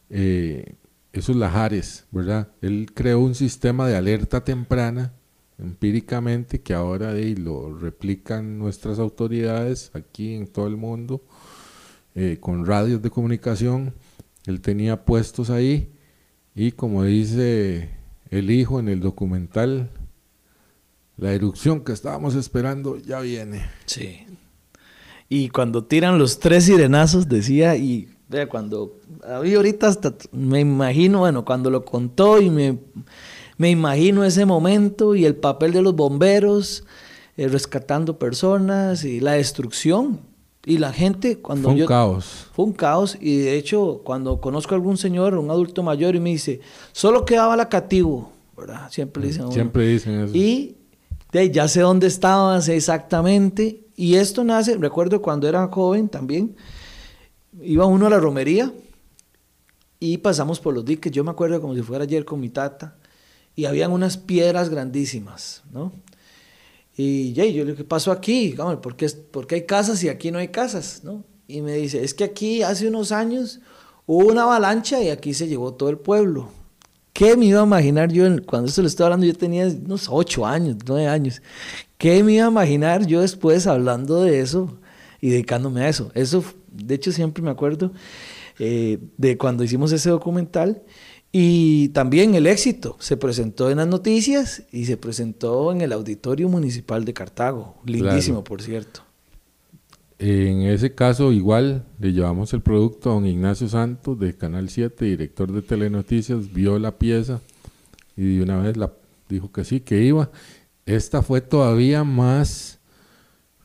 esos lajares, ¿verdad? Él creó un sistema de alerta temprana empíricamente que ahora eh, lo replican nuestras autoridades aquí en todo el mundo eh, con radios de comunicación él tenía puestos ahí y como dice el hijo en el documental, la erupción que estábamos esperando ya viene. Sí. Y cuando tiran los tres sirenazos, decía, y vea, cuando había ahorita hasta me imagino, bueno, cuando lo contó y me, me imagino ese momento y el papel de los bomberos eh, rescatando personas y la destrucción. Y la gente cuando Fue un caos. Fue un caos y de hecho cuando conozco a algún señor, un adulto mayor y me dice, solo quedaba la cativo, ¿verdad? Siempre dicen. Siempre dicen eso. Y de, ya sé dónde estaba, sé exactamente. Y esto nace, recuerdo cuando era joven también, iba uno a la romería y pasamos por los diques. Yo me acuerdo como si fuera ayer con mi tata y habían unas piedras grandísimas, ¿no? Y ya, yo le digo, ¿qué pasó aquí? ¿por qué, por qué hay casas y aquí no hay casas? ¿no? Y me dice, es que aquí hace unos años hubo una avalancha y aquí se llevó todo el pueblo. ¿Qué me iba a imaginar yo cuando esto lo estoy hablando? Yo tenía unos ocho años, nueve años. ¿Qué me iba a imaginar yo después hablando de eso y dedicándome a eso? Eso, de hecho, siempre me acuerdo eh, de cuando hicimos ese documental. Y también el éxito. Se presentó en las noticias y se presentó en el Auditorio Municipal de Cartago. Lindísimo, por cierto. En ese caso, igual le llevamos el producto a don Ignacio Santos de Canal 7, director de Telenoticias, vio la pieza y de una vez la dijo que sí, que iba. Esta fue todavía más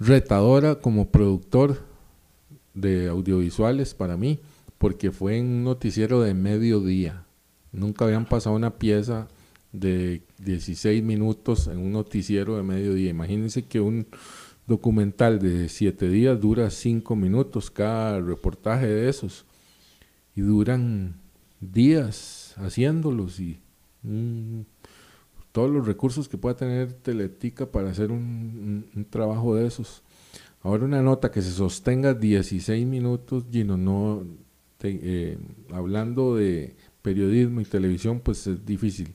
retadora como productor de audiovisuales para mí, porque fue en un noticiero de mediodía. Nunca habían pasado una pieza de 16 minutos en un noticiero de mediodía. Imagínense que un documental de 7 días dura 5 minutos cada reportaje de esos. Y duran días haciéndolos y todos los recursos que pueda tener Teletica para hacer un, trabajo de esos. Ahora una nota que se sostenga 16 minutos, Gino, no eh, hablando de periodismo y televisión, pues es difícil.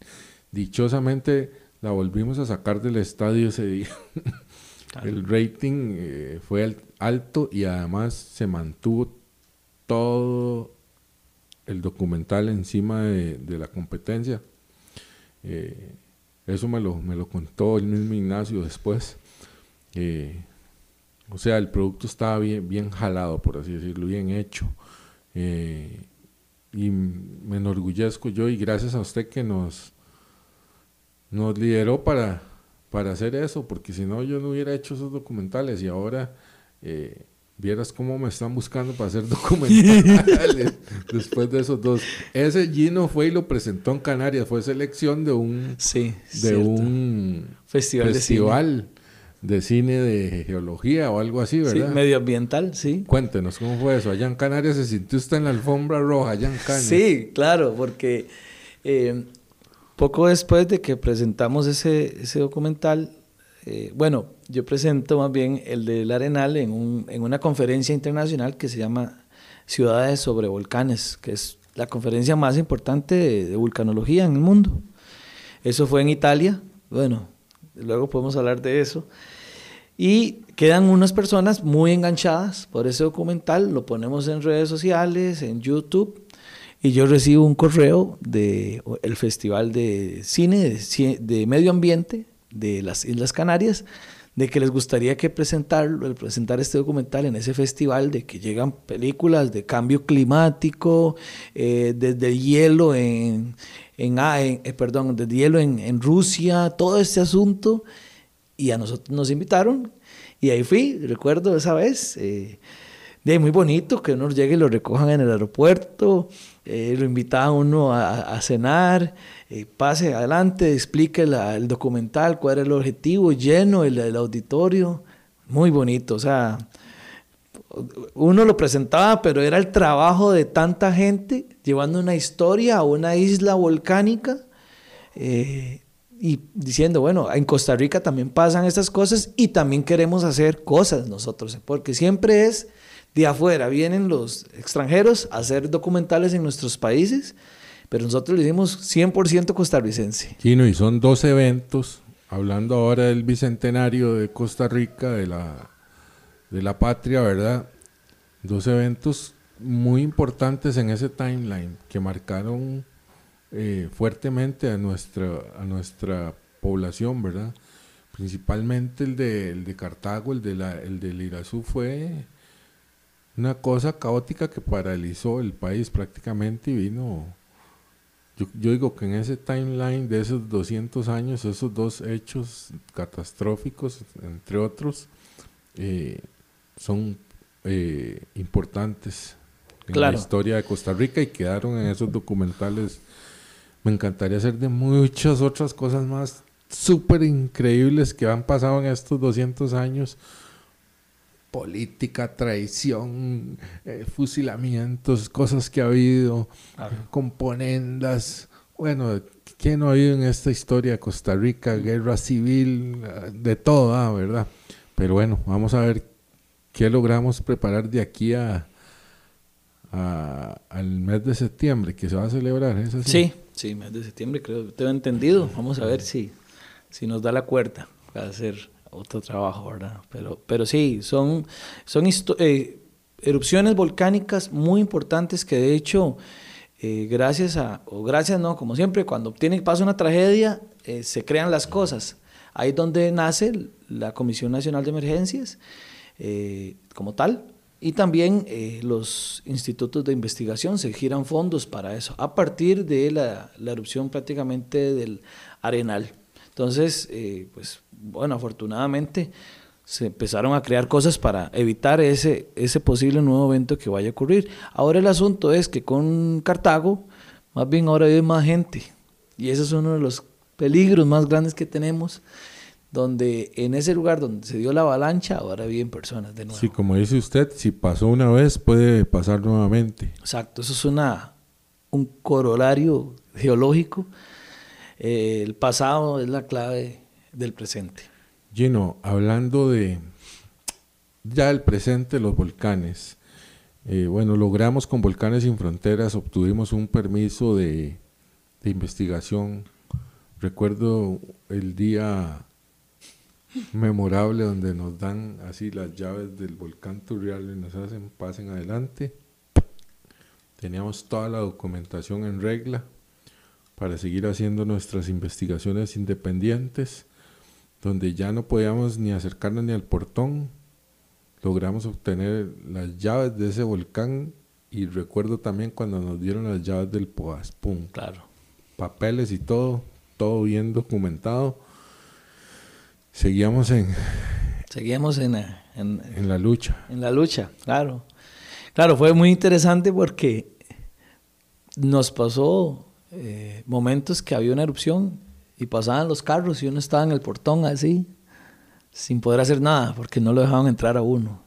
Dichosamente la volvimos a sacar del estadio ese día. El rating eh, fue al- alto y además se mantuvo todo el documental encima de, de la competencia. Eh, eso me lo, me lo contó el mismo Ignacio después. Eh, o sea, el producto estaba bien, bien jalado, por así decirlo, bien hecho. Eh, y me enorgullezco yo y gracias a usted que nos, nos lideró para, para hacer eso, porque si no yo no hubiera hecho esos documentales y ahora eh, vieras cómo me están buscando para hacer documentales después de esos dos. Ese Gino fue y lo presentó en Canarias, fue selección de un, Sí, de cierto. un festival, festival de cine de geología o algo así, de cine. ¿verdad? Sí, medioambiental, sí. Cuéntenos cómo fue eso. Allá en Canarias se sintió usted en la alfombra roja, allá en Canarias. Sí, claro, porque eh, poco después de que presentamos ese, ese documental, eh, bueno, yo presento más bien el del Arenal en, un- en una conferencia internacional que se llama Ciudades sobre Volcanes, que es la conferencia más importante de, de vulcanología en el mundo. Eso fue en Italia, bueno, luego podemos hablar de eso. Y quedan unas personas muy enganchadas por ese documental, lo ponemos en redes sociales, en YouTube, y yo recibo un correo del Festival de Cine de, de Medio Ambiente de las Islas Canarias, de que les gustaría que presentarlo, presentar este documental en ese festival, de que llegan películas de cambio climático, eh, desde el hielo en, en, ah, eh, perdón, desde hielo en Rusia, todo este asunto, y a nosotros nos invitaron, y ahí fui, recuerdo esa vez, eh, muy bonito que uno llegue y lo recojan en el aeropuerto, eh, lo invitaban a uno a, cenar, eh, pase adelante, explique el documental, cuál era el objetivo, lleno el, auditorio, muy bonito, o sea, uno lo presentaba, pero era el trabajo de tanta gente llevando una historia a una isla volcánica y diciendo, bueno, en Costa Rica también pasan estas cosas y también queremos hacer cosas nosotros, porque siempre es de afuera, vienen los extranjeros a hacer documentales en nuestros países, pero nosotros lo hicimos 100% costarricense. Gino, y son dos eventos, hablando ahora del bicentenario de Costa Rica, de la, de la patria, ¿verdad? Dos eventos muy importantes en ese timeline que marcaron eh, fuertemente a nuestra, a nuestra población, ¿verdad? Principalmente el de, el de Cartago, el de la, el del Irazú fue una cosa caótica que paralizó el país prácticamente y vino yo, yo, digo que en ese timeline de esos 200 años, esos dos hechos catastróficos, entre otros, eh, son eh, importantes en la historia de Costa Rica y quedaron en esos documentales. Me encantaría hacer de muchas otras cosas más súper increíbles que han pasado en estos 200 años. Política, traición, eh, fusilamientos, cosas que ha habido, componendas. Bueno, ¿quién no ha habido en esta historia Costa Rica? Guerra civil, de todo, ah, ¿verdad? Pero bueno, vamos a ver qué logramos preparar de aquí a, al mes de septiembre que se va a celebrar, ¿es así? Sí, sí, mes de septiembre creo, tengo entendido. Vamos a ver si, si nos da la cuerda para hacer otro trabajo, ¿verdad? Pero, pero sí, son, son eh, erupciones volcánicas muy importantes que de hecho, eh, gracias a, o gracias no, como siempre, cuando tiene, pasa una tragedia, eh, se crean las cosas. Ahí es donde nace la Comisión Nacional de Emergencias como tal, y también eh, los institutos de investigación se giran fondos para eso, a partir de la, erupción prácticamente del arenal. Entonces, eh, pues bueno, afortunadamente se empezaron a crear cosas para evitar ese, ese posible nuevo evento que vaya a ocurrir. Ahora el asunto es que con Cartago, más bien ahora vive más gente. Y ese es uno de los peligros más grandes que tenemos donde en ese lugar donde se dio la avalancha, ahora viven personas de nuevo. Sí, como dice usted, si pasó una vez, puede pasar nuevamente. Exacto, eso es una, un corolario geológico. Eh, el pasado es la clave del presente. Gino, hablando de ya el presente, los volcanes. Eh, bueno, logramos con Volcanes Sin Fronteras, obtuvimos un permiso de, de investigación. Recuerdo el día memorable donde nos dan así las llaves del volcán Turrial y nos hacen pasen adelante. Teníamos toda la documentación en regla para seguir haciendo nuestras investigaciones independientes, donde ya no podíamos ni acercarnos ni al portón. Logramos obtener las llaves de ese volcán y recuerdo también cuando nos dieron las llaves del Poas, pum. Claro. Papeles y todo, todo bien documentado Seguíamos en... Seguíamos en, en, la lucha. En la lucha, claro. Claro, fue muy interesante porque nos pasó eh, momentos que había una erupción y pasaban los carros y uno estaba en el portón así, sin poder hacer nada, porque no lo dejaban entrar a uno.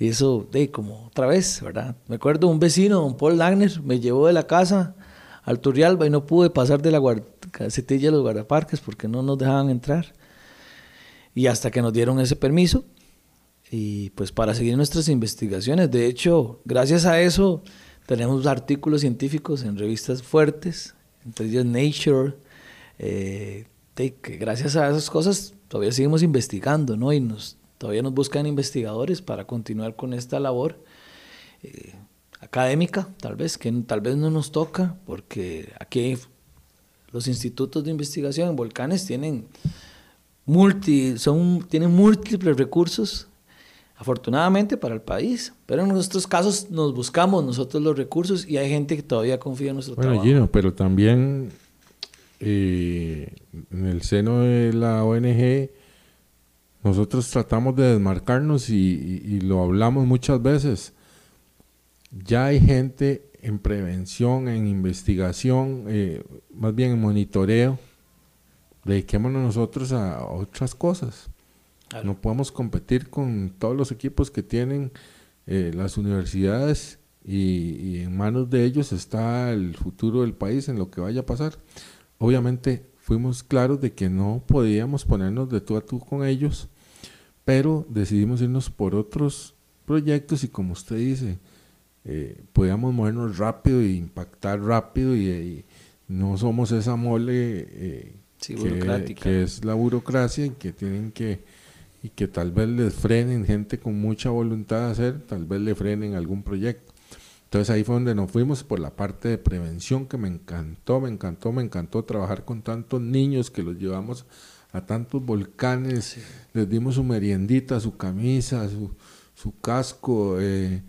Y eso, de como otra vez, ¿verdad? Me acuerdo un vecino, don Paul Lagner, me llevó de la casa al Turrialba y no pude pasar de la casetilla de los guardaparques porque no nos dejaban entrar. Y hasta que nos dieron ese permiso, y pues para seguir nuestras investigaciones. De hecho, gracias a eso tenemos artículos científicos en revistas fuertes, entre ellas Nature, eh, gracias a esas cosas todavía seguimos investigando, ¿no? Y nos, todavía nos buscan investigadores para continuar con esta labor eh, académica, tal vez, que tal vez no nos toca, porque aquí los institutos de investigación en volcanes tienen multi, son, tienen múltiples recursos, afortunadamente para el país, pero en nuestros casos nos buscamos nosotros los recursos y hay gente que todavía confía en nuestro bueno, trabajo. pero también eh, en el seno de la ONG nosotros tratamos de desmarcarnos y, lo hablamos muchas veces. Ya hay gente en prevención, en investigación, eh, más bien en monitoreo, dediquémonos nosotros a otras cosas. No podemos competir con todos los equipos que tienen eh, las universidades y, en manos de ellos está el futuro del país en lo que vaya a pasar. Obviamente fuimos claros de que no podíamos ponernos de tú a tú con ellos, pero decidimos irnos por otros proyectos y como usted dice, eh, podíamos movernos rápido e impactar rápido y, no somos esa mole eh, que, es la burocracia y que tienen que y que tal vez les frenen gente con mucha voluntad de hacer, tal vez le frenen algún proyecto. Entonces ahí fue donde nos fuimos por la parte de prevención que me encantó, me encantó, me encantó trabajar con tantos niños que los llevamos a tantos volcanes, les dimos su meriendita, su camisa, su, su casco, eh,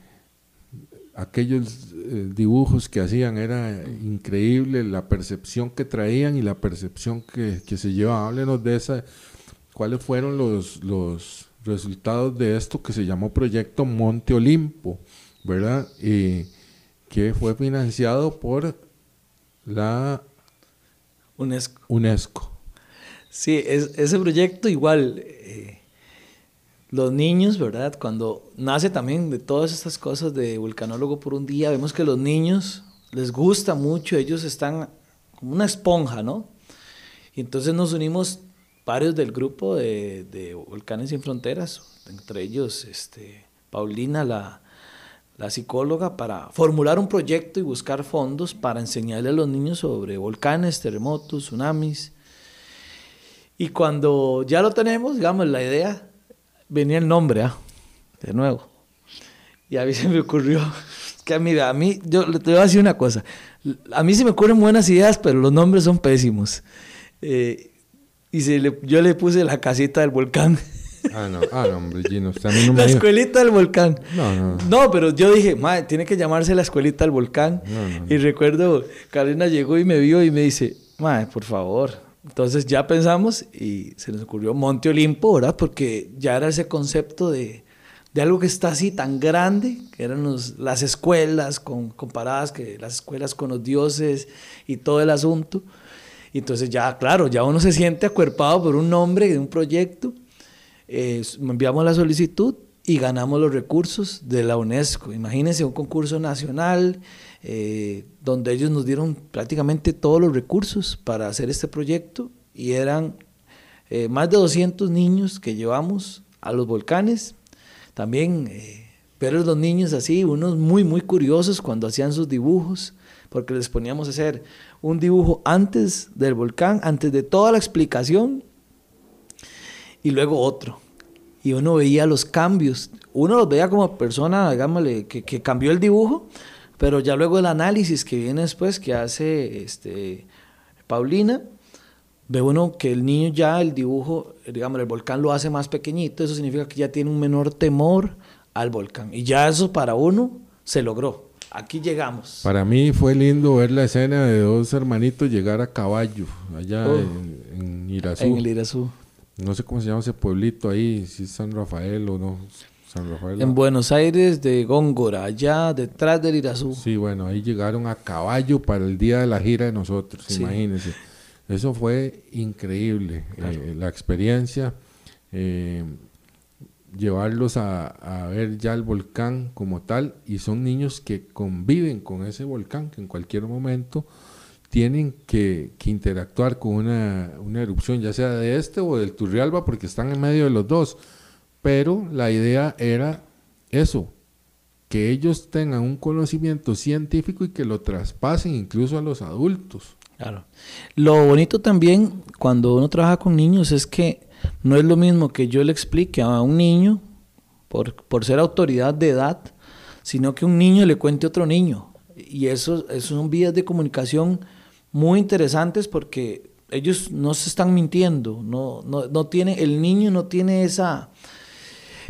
aquellos eh, dibujos que hacían era increíble la percepción que traían y la percepción que, que se llevaba. Háblenos de esa, cuáles fueron los, los resultados de esto que se llamó Proyecto Monte Olimpo, ¿verdad? Y que fue financiado por la UNESCO. UNESCO. Sí, es, ese proyecto igual, eh, los niños, ¿verdad? Cuando nace también de todas estas cosas de vulcanólogo por un día, vemos que los niños les gusta mucho, ellos están como una esponja, ¿no? Y entonces nos unimos varios del grupo de, de Volcanes Sin Fronteras, entre ellos este, Paulina, la, la psicóloga, para formular un proyecto y buscar fondos para enseñarle a los niños sobre volcanes, terremotos, tsunamis. Y cuando ya lo tenemos, digamos, la idea, venía el nombre, ¿ah? De nuevo. Y a mí se me ocurrió, que a mí, a mí, yo le voy a decir una cosa, a mí se me ocurren buenas ideas, pero los nombres son pésimos. Eh, y se le, yo le puse la casita del volcán. Ah, no, ah, no hombre, Gino, usted a mí no me La escuelita del volcán. No, no. No, pero yo dije, madre, tiene que llamarse la escuelita del volcán. No, no, Y recuerdo, Carolina llegó y me vio y me dice, madre, por favor. Entonces ya pensamos y se nos ocurrió Monte Olimpo, ¿verdad? Porque ya era ese concepto de, de algo que está así tan grande, que eran los- las escuelas con, comparadas, que las escuelas con los dioses y todo el asunto. Y entonces ya, claro, ya uno se siente acuerpado por un nombre de un proyecto. Eh, enviamos la solicitud y ganamos los recursos de la UNESCO. Imagínense un concurso nacional eh, donde ellos nos dieron prácticamente todos los recursos para hacer este proyecto y eran eh, más de 200 niños que llevamos a los volcanes. También eh, ver a los niños así, unos muy, muy curiosos cuando hacían sus dibujos, porque les poníamos a hacer un dibujo antes del volcán, antes de toda la explicación, y luego otro. Y uno veía los cambios. Uno los veía como persona, digámosle, que, que cambió el dibujo, pero ya luego el análisis que viene después, que hace este, Paulina, ve uno que el niño ya el dibujo, digamos, el volcán lo hace más pequeñito, eso significa que ya tiene un menor temor al volcán. Y ya eso para uno se logró. Aquí llegamos. Para mí fue lindo ver la escena de dos hermanitos llegar a caballo, allá Oh. en, en Irazú. En el Irazú. No sé cómo se llama ese pueblito ahí, si es San Rafael o no. San Rafael. En Buenos Aires de Góngora, allá detrás del Irazú. Sí, bueno, ahí llegaron a caballo para el día de la gira de nosotros, Sí. imagínense. Eso fue increíble, eh, la experiencia, eh, llevarlos a, a ver ya el volcán como tal, y son niños que conviven con ese volcán, que en cualquier momento tienen que, que interactuar con una, una erupción, ya sea de este o del Turrialba, porque están en medio de los dos. Pero la idea era eso, que ellos tengan un conocimiento científico y que lo traspasen incluso a los adultos. Claro. Lo bonito también cuando uno trabaja con niños es que no es lo mismo que yo le explique a un niño por, por ser autoridad de edad, sino que un niño le cuente a otro niño. Y eso, eso son vías de comunicación muy interesantes porque ellos no se están mintiendo, no, no, no tiene, el niño no tiene esa,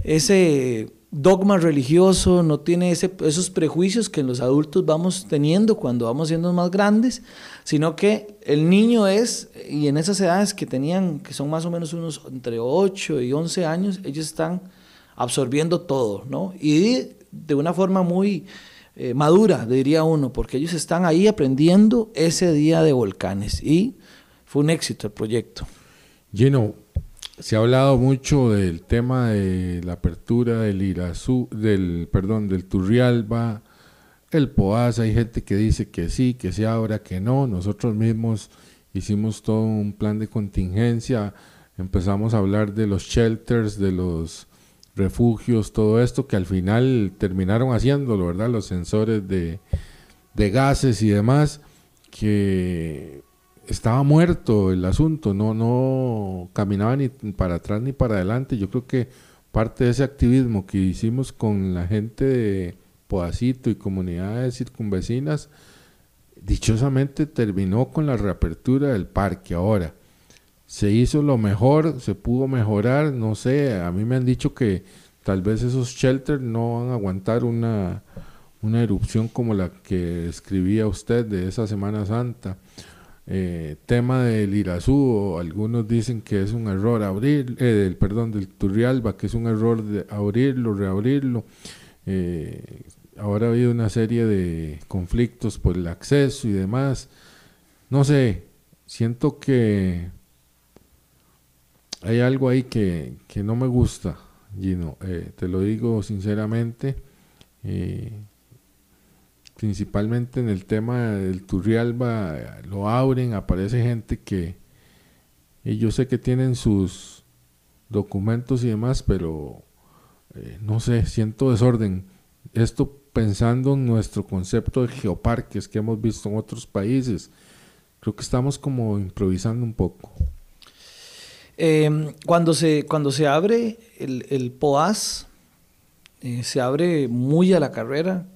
ese dogma religioso, no tiene ese, esos prejuicios que los adultos vamos teniendo cuando vamos siendo más grandes, sino que el niño es, y en esas edades que tenían, que son más o menos unos entre 8 y 11 años, ellos están absorbiendo todo, ¿no? Y de una forma muy eh, madura, diría uno, porque ellos están ahí aprendiendo ese día de volcanes y fue un éxito el proyecto. Gino, se ha hablado mucho del tema de la apertura del Irazú, del, perdón, del Turrialba, el Poás, hay gente que dice que sí, que se abra, que no. Nosotros mismos hicimos todo un plan de contingencia, empezamos a hablar de los shelters, de los refugios, todo esto que al final terminaron haciéndolo, ¿verdad? Los sensores de gases y demás, que estaba muerto el asunto, no, no caminaba ni para atrás ni para adelante. Yo creo que parte de ese activismo que hicimos con la gente de Poacito y comunidades circunvecinas, dichosamente terminó con la reapertura del parque. Ahora, se hizo lo mejor, se pudo mejorar, no sé, a mí me han dicho que tal vez esos shelters no van a aguantar una, una erupción como la que escribía usted de esa Semana Santa. Eh, tema del Irazú, algunos dicen que es un error abrir, eh, perdón, del Turrialba, que es un error de abrirlo, reabrirlo. Eh, ahora ha habido una serie de conflictos por el acceso y demás. No sé, siento que hay algo ahí que, que no me gusta, Gino. Eh, te lo digo sinceramente. Eh, principalmente en el tema del Turrialba, lo abren, aparece gente que y yo sé que tienen sus documentos y demás, pero eh, no sé, siento desorden. Esto pensando en nuestro concepto de geoparques que hemos visto en otros países. Creo que estamos como improvisando un poco. Em, cuando, se, cuando se abre el, el POAS, eh, se abre muy a la carrera.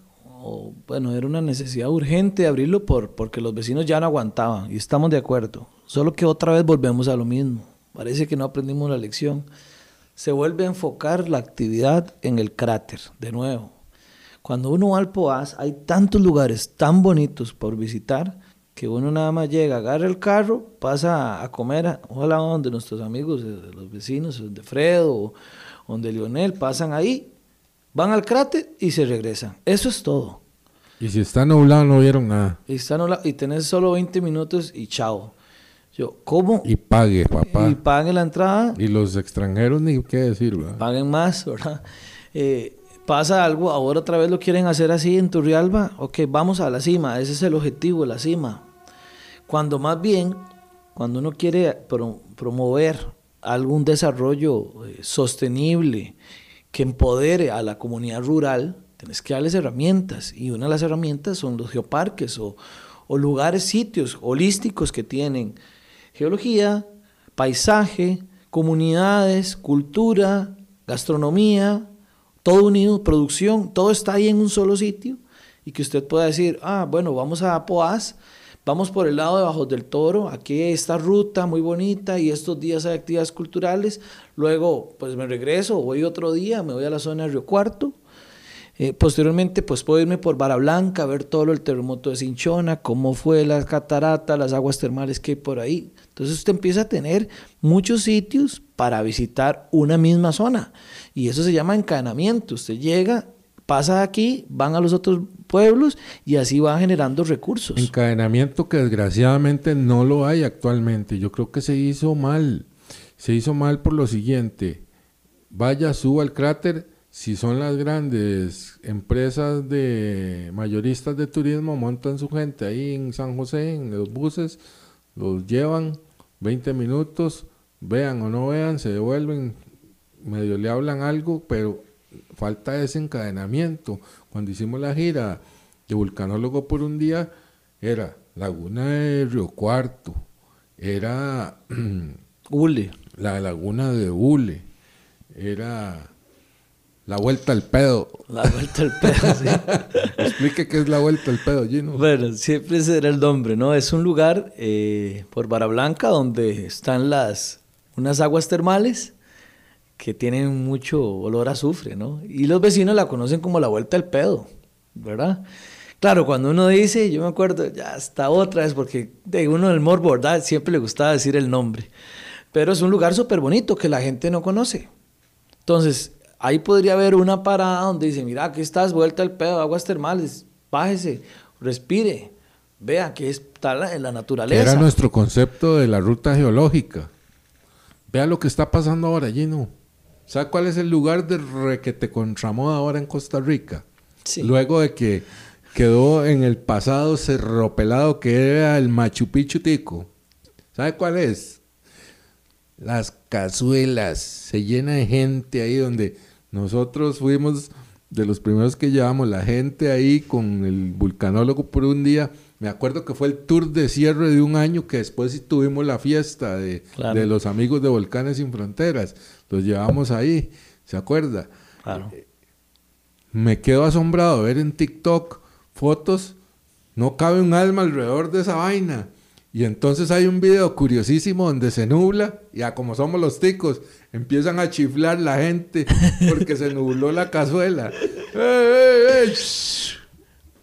Bueno, era una necesidad urgente abrirlo por, porque los vecinos ya no aguantaban y estamos de acuerdo. Solo que otra vez volvemos a lo mismo. Parece que no aprendimos la lección. Se vuelve a enfocar la actividad en el cráter, de nuevo. Cuando uno va al POAS, hay tantos lugares tan bonitos por visitar que uno nada más llega, agarra el carro, pasa a comer, a, ojalá donde nuestros amigos, de los vecinos, de Fredo donde Lionel, pasan ahí, van al cráter y se regresan. Eso es todo. Y si está nublado no vieron nada. Y, está nublado, y tenés solo 20 minutos y chao. Yo, ¿cómo? Y pague, papá. Y pague la entrada. Y los extranjeros ni qué decir, ¿verdad? Paguen más, ¿verdad? Eh, pasa algo, ahora otra vez lo quieren hacer así en Turrialba, ok, vamos a la cima, ese es el objetivo, la cima. Cuando más bien, cuando uno quiere promover algún desarrollo eh, sostenible que empodere a la comunidad rural, tienes que darles herramientas. Y una de las herramientas son los geoparques o, o lugares, sitios holísticos que tienen geología, paisaje, comunidades, cultura, gastronomía, todo unido, producción, todo está ahí en un solo sitio. Y que usted pueda decir, ah, bueno, vamos a Poás, vamos por el lado de Bajos del Toro, aquí esta ruta muy bonita y estos días hay actividades culturales, luego pues me regreso, voy otro día, me voy a la zona de Río Cuarto, eh, posteriormente pues puedo irme por Vara Blanca, ver todo el terremoto de Cinchona, cómo fue la catarata, las aguas termales que hay por ahí. Entonces usted empieza a tener muchos sitios para visitar una misma zona. Y eso se llama encadenamiento. Usted llega, pasa aquí, van a los otros pueblos y así va generando recursos. Encadenamiento que desgraciadamente no lo hay actualmente. Yo creo que se hizo mal. Se hizo mal por lo siguiente. Vaya, suba al cráter. Si son las grandes empresas de mayoristas de turismo, montan su gente ahí en San José, en los buses, los llevan 20 minutos, vean o no vean, se devuelven, medio le hablan algo, pero falta ese encadenamiento. Cuando hicimos la gira de vulcanólogo por un día, era Laguna de Río Cuarto, era Ule. la laguna de Ule, era la vuelta al pedo. La vuelta al pedo, sí. Explique qué es la vuelta al pedo, Gino. Bueno, siempre será el nombre, ¿no? Es un lugar eh, por Barra Blanca donde están las unas aguas termales que tienen mucho olor a azufre, ¿no? Y los vecinos la conocen como la vuelta al pedo, ¿verdad? Claro, cuando uno dice, yo me acuerdo, ya está otra vez, porque de uno del morbo, ¿verdad? Siempre le gustaba decir el nombre. Pero es un lugar súper bonito que la gente no conoce. Entonces, ahí podría haber una parada donde dice, mira, aquí estás, vuelta al pedo, aguas termales, bájese, respire, vea que está en la naturaleza. Era nuestro concepto de la ruta geológica. Vea lo que está pasando ahora, Gino. ¿Sabe cuál es el lugar de requete contramoda ahora en Costa Rica? Sí. Luego de que quedó en el pasado cerropelado que era el Machu Picchu Tico. ¿Sabe cuál es? Las cazuelas. Se llena de gente ahí donde nosotros fuimos de los primeros que llevamos la gente ahí con el vulcanólogo por un día. Me acuerdo que fue el tour de cierre de un año que después sí tuvimos la fiesta de, Claro. de los amigos de Volcanes Sin Fronteras. Los llevamos ahí, ¿se acuerda? Claro. me quedo asombrado de ver en TikTok fotos, no cabe un alma alrededor de esa vaina. Y entonces hay un video curiosísimo donde se nubla, y a como somos los ticos, empiezan a chiflar la gente porque se nubló la cazuela. ¡Eh, eh, eh!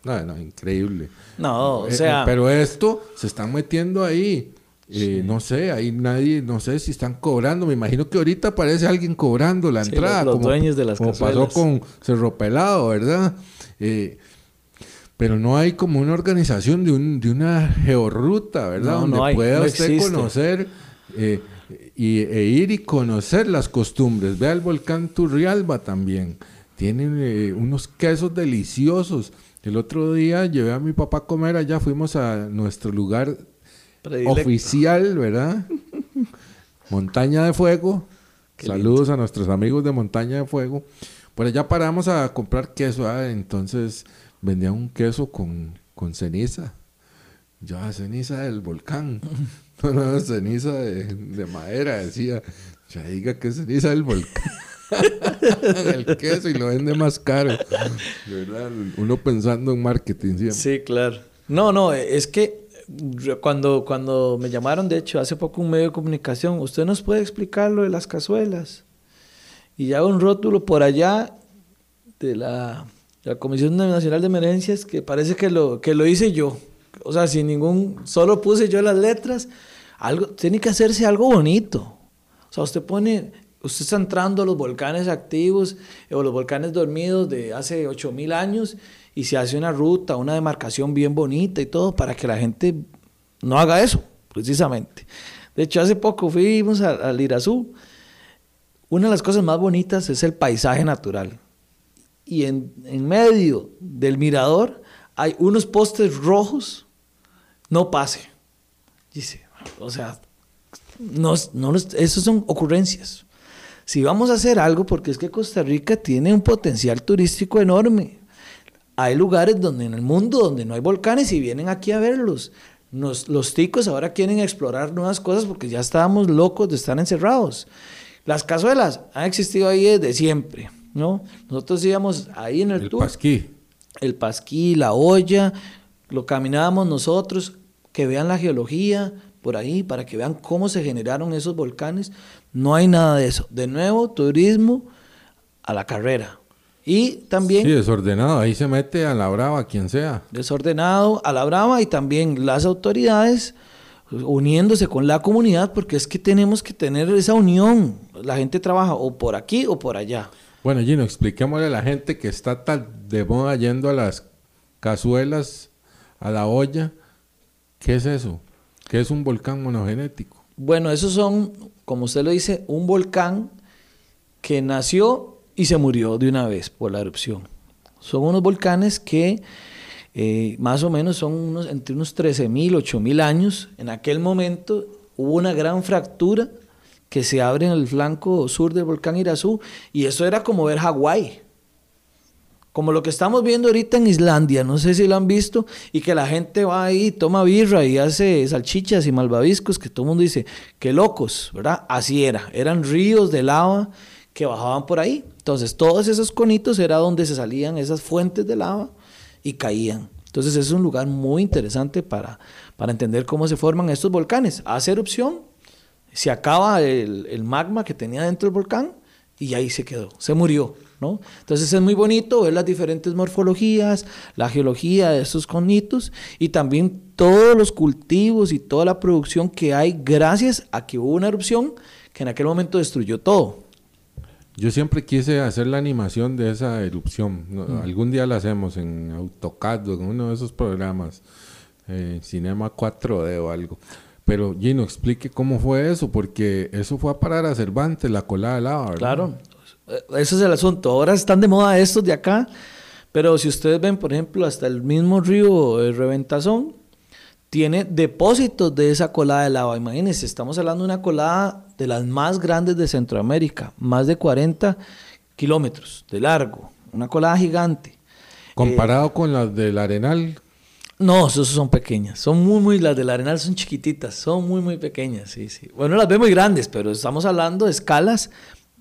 No, no, increíble. No, o Eh, sea... eh, pero esto se están metiendo ahí. Eh, No sé, ahí nadie, no sé si están cobrando. Me imagino que ahorita aparece alguien cobrando la Sí, entrada. los- los dueños de las Como pasó con Cerro Pelado, ¿verdad? Eh, pero no hay como una organización de, un, de una georruta, ¿verdad? No, Donde no hay, pueda no usted existe. conocer eh, y, e ir y conocer las costumbres. Vea el volcán Turrialba también. Tienen unos quesos deliciosos. El otro día llevé a mi papá a comer allá, fuimos a nuestro lugar predilecto. oficial, ¿verdad? Montaña de Fuego. Qué Saludos a nuestros amigos de Montaña de Fuego. Por allá paramos a comprar queso, ah, entonces vendían un queso con, con ceniza. Ya, ceniza del volcán. No, no, ceniza de, de madera, decía. Ya diga que es ceniza del volcán. el queso y lo vende más caro. ¿Verdad? Uno pensando en marketing siempre. Sí, claro. No, no, es que cuando, cuando me llamaron, de hecho, hace poco un medio de comunicación, ¿usted nos puede explicar lo de las cazuelas? Y ya un rótulo por allá de la, la Comisión Nacional de Emergencias que parece que lo, que lo hice yo. O sea, sin ningún, solo puse yo las letras. Algo, tiene que hacerse algo bonito. O sea, usted pone, usted está entrando a los volcanes activos o los volcanes dormidos de hace 8000 años y se hace una ruta, una demarcación bien bonita y todo para que la gente no haga eso, precisamente. De hecho, hace poco fuimos al Irazú. Una de las cosas más bonitas es el paisaje natural. Y en, en medio del mirador hay unos postes rojos, no pase. Dice, o sea, no, no eso son ocurrencias. Si vamos a hacer algo, porque es que Costa Rica tiene un potencial turístico enorme. Hay lugares donde en el mundo donde no hay volcanes y vienen aquí a verlos. Nos- los ticos ahora quieren explorar nuevas cosas porque ya estábamos locos de estar encerrados. Las cazuelas han existido ahí desde siempre, ¿no? Nosotros íbamos ahí en el, El tour pasquí. el pasquí, la olla, lo caminábamos nosotros, que vean la geología por ahí, para que vean cómo se generaron esos volcanes. No hay nada de eso. De nuevo, turismo a la carrera. Y también Sí, desordenado. Ahí se mete a la brava quien sea. desordenado a la brava y también las autoridades uniéndose con la comunidad porque es que tenemos que tener esa unión. La gente trabaja o por aquí o por allá. Bueno, Gino, expliquémosle a la gente que está tan de moda yendo a las cazuelas, a la olla. ¿Qué es eso? ¿Qué es un volcán monogenético? Bueno, esos son, como usted lo dice, un volcán que nació y se murió de una vez por la erupción. Son unos volcanes que eh, más o menos son unos, entre unos 13.000, 8.000 años. En aquel momento hubo una gran fractura que se abre en el flanco sur del volcán Irazú y eso era como ver Hawái. Como lo que estamos viendo ahorita en Islandia, no sé si lo han visto, y que la gente va ahí, toma birra y hace salchichas y malvaviscos, que todo el mundo dice, qué locos, ¿verdad? Así era, eran ríos de lava que bajaban por ahí. Entonces, todos esos conitos era donde se salían esas fuentes de lava y caían. Entonces, es un lugar muy interesante para, para entender cómo se forman estos volcanes. Hace erupción, se acaba el, el magma que tenía dentro del volcán y ahí se quedó, se murió, ¿no? Entonces es muy bonito ver las diferentes morfologías, la geología de estos conitos y también todos los cultivos y toda la producción que hay gracias a que hubo una erupción que en aquel momento destruyó todo. Yo siempre quise hacer la animación de esa erupción. No, Algún día la hacemos en AutoCAD o en uno de esos programas, eh, Cinema 4D o algo. Pero Gino, explique cómo fue eso, porque eso fue a parar a Cervantes, la colada de lava, ¿verdad? Claro, eh, eso es el asunto. Ahora están de moda estos de acá, pero si ustedes ven, por ejemplo, hasta el mismo río eh, Reventazón, tiene depósitos de esa colada de lava. Imagínense, estamos hablando de una colada de las más grandes de Centroamérica, más de 40 kilómetros de largo, una colada gigante. Comparado con las del Arenal, No, esos son pequeñas, son muy, muy, las del Arenal son chiquititas, son muy, muy pequeñas, sí, sí. Bueno, las ve muy grandes, pero estamos hablando de escalas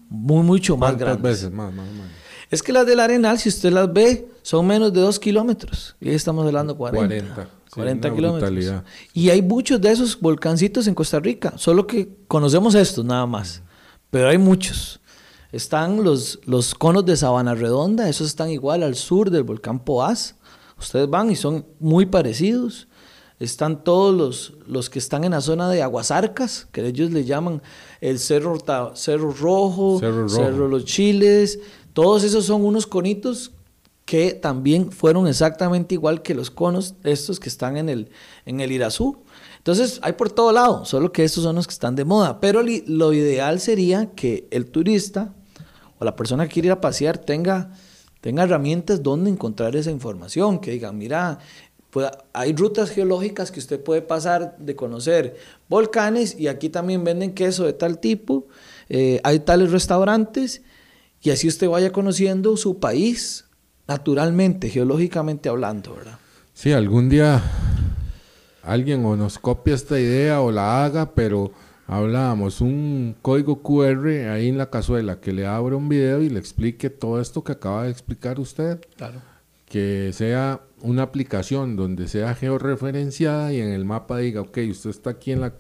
muy, mucho más ¿cuántas grandes. veces más, más, más? Es que las del Arenal, si usted las ve, son menos de 2 kilómetros. Y ahí estamos hablando 40. 40. 40 kilómetros. Y hay muchos de esos volcancitos en Costa Rica, solo que conocemos estos nada más. Pero hay muchos. Están los, los conos de Sabana Redonda, esos están igual al sur del volcán Poás. Ustedes van y son muy parecidos. Están todos los, los que están en la zona de Aguasarcas, que ellos le llaman el Cerro, Cerro Rojo, Cerro, Cerro Los Chiles. Todos esos son unos conitos que también fueron exactamente igual que los conos estos que están en el, en el Irazú. Entonces hay por todo lado, solo que estos son los que están de moda. Pero lo ideal sería que el turista o la persona que quiere ir a pasear tenga, tenga herramientas donde encontrar esa información, que digan, mira, hay rutas geológicas que usted puede pasar de conocer volcanes y aquí también venden queso de tal tipo, eh, hay tales restaurantes y así usted vaya conociendo su país, naturalmente, geológicamente hablando, ¿verdad? Sí, algún día alguien o nos copia esta idea o la haga, pero hablábamos un código QR ahí en la cazuela que le abra un video y le explique todo esto que acaba de explicar usted. Claro. Que sea una aplicación donde sea georreferenciada y en el mapa diga, ok, usted está aquí en la,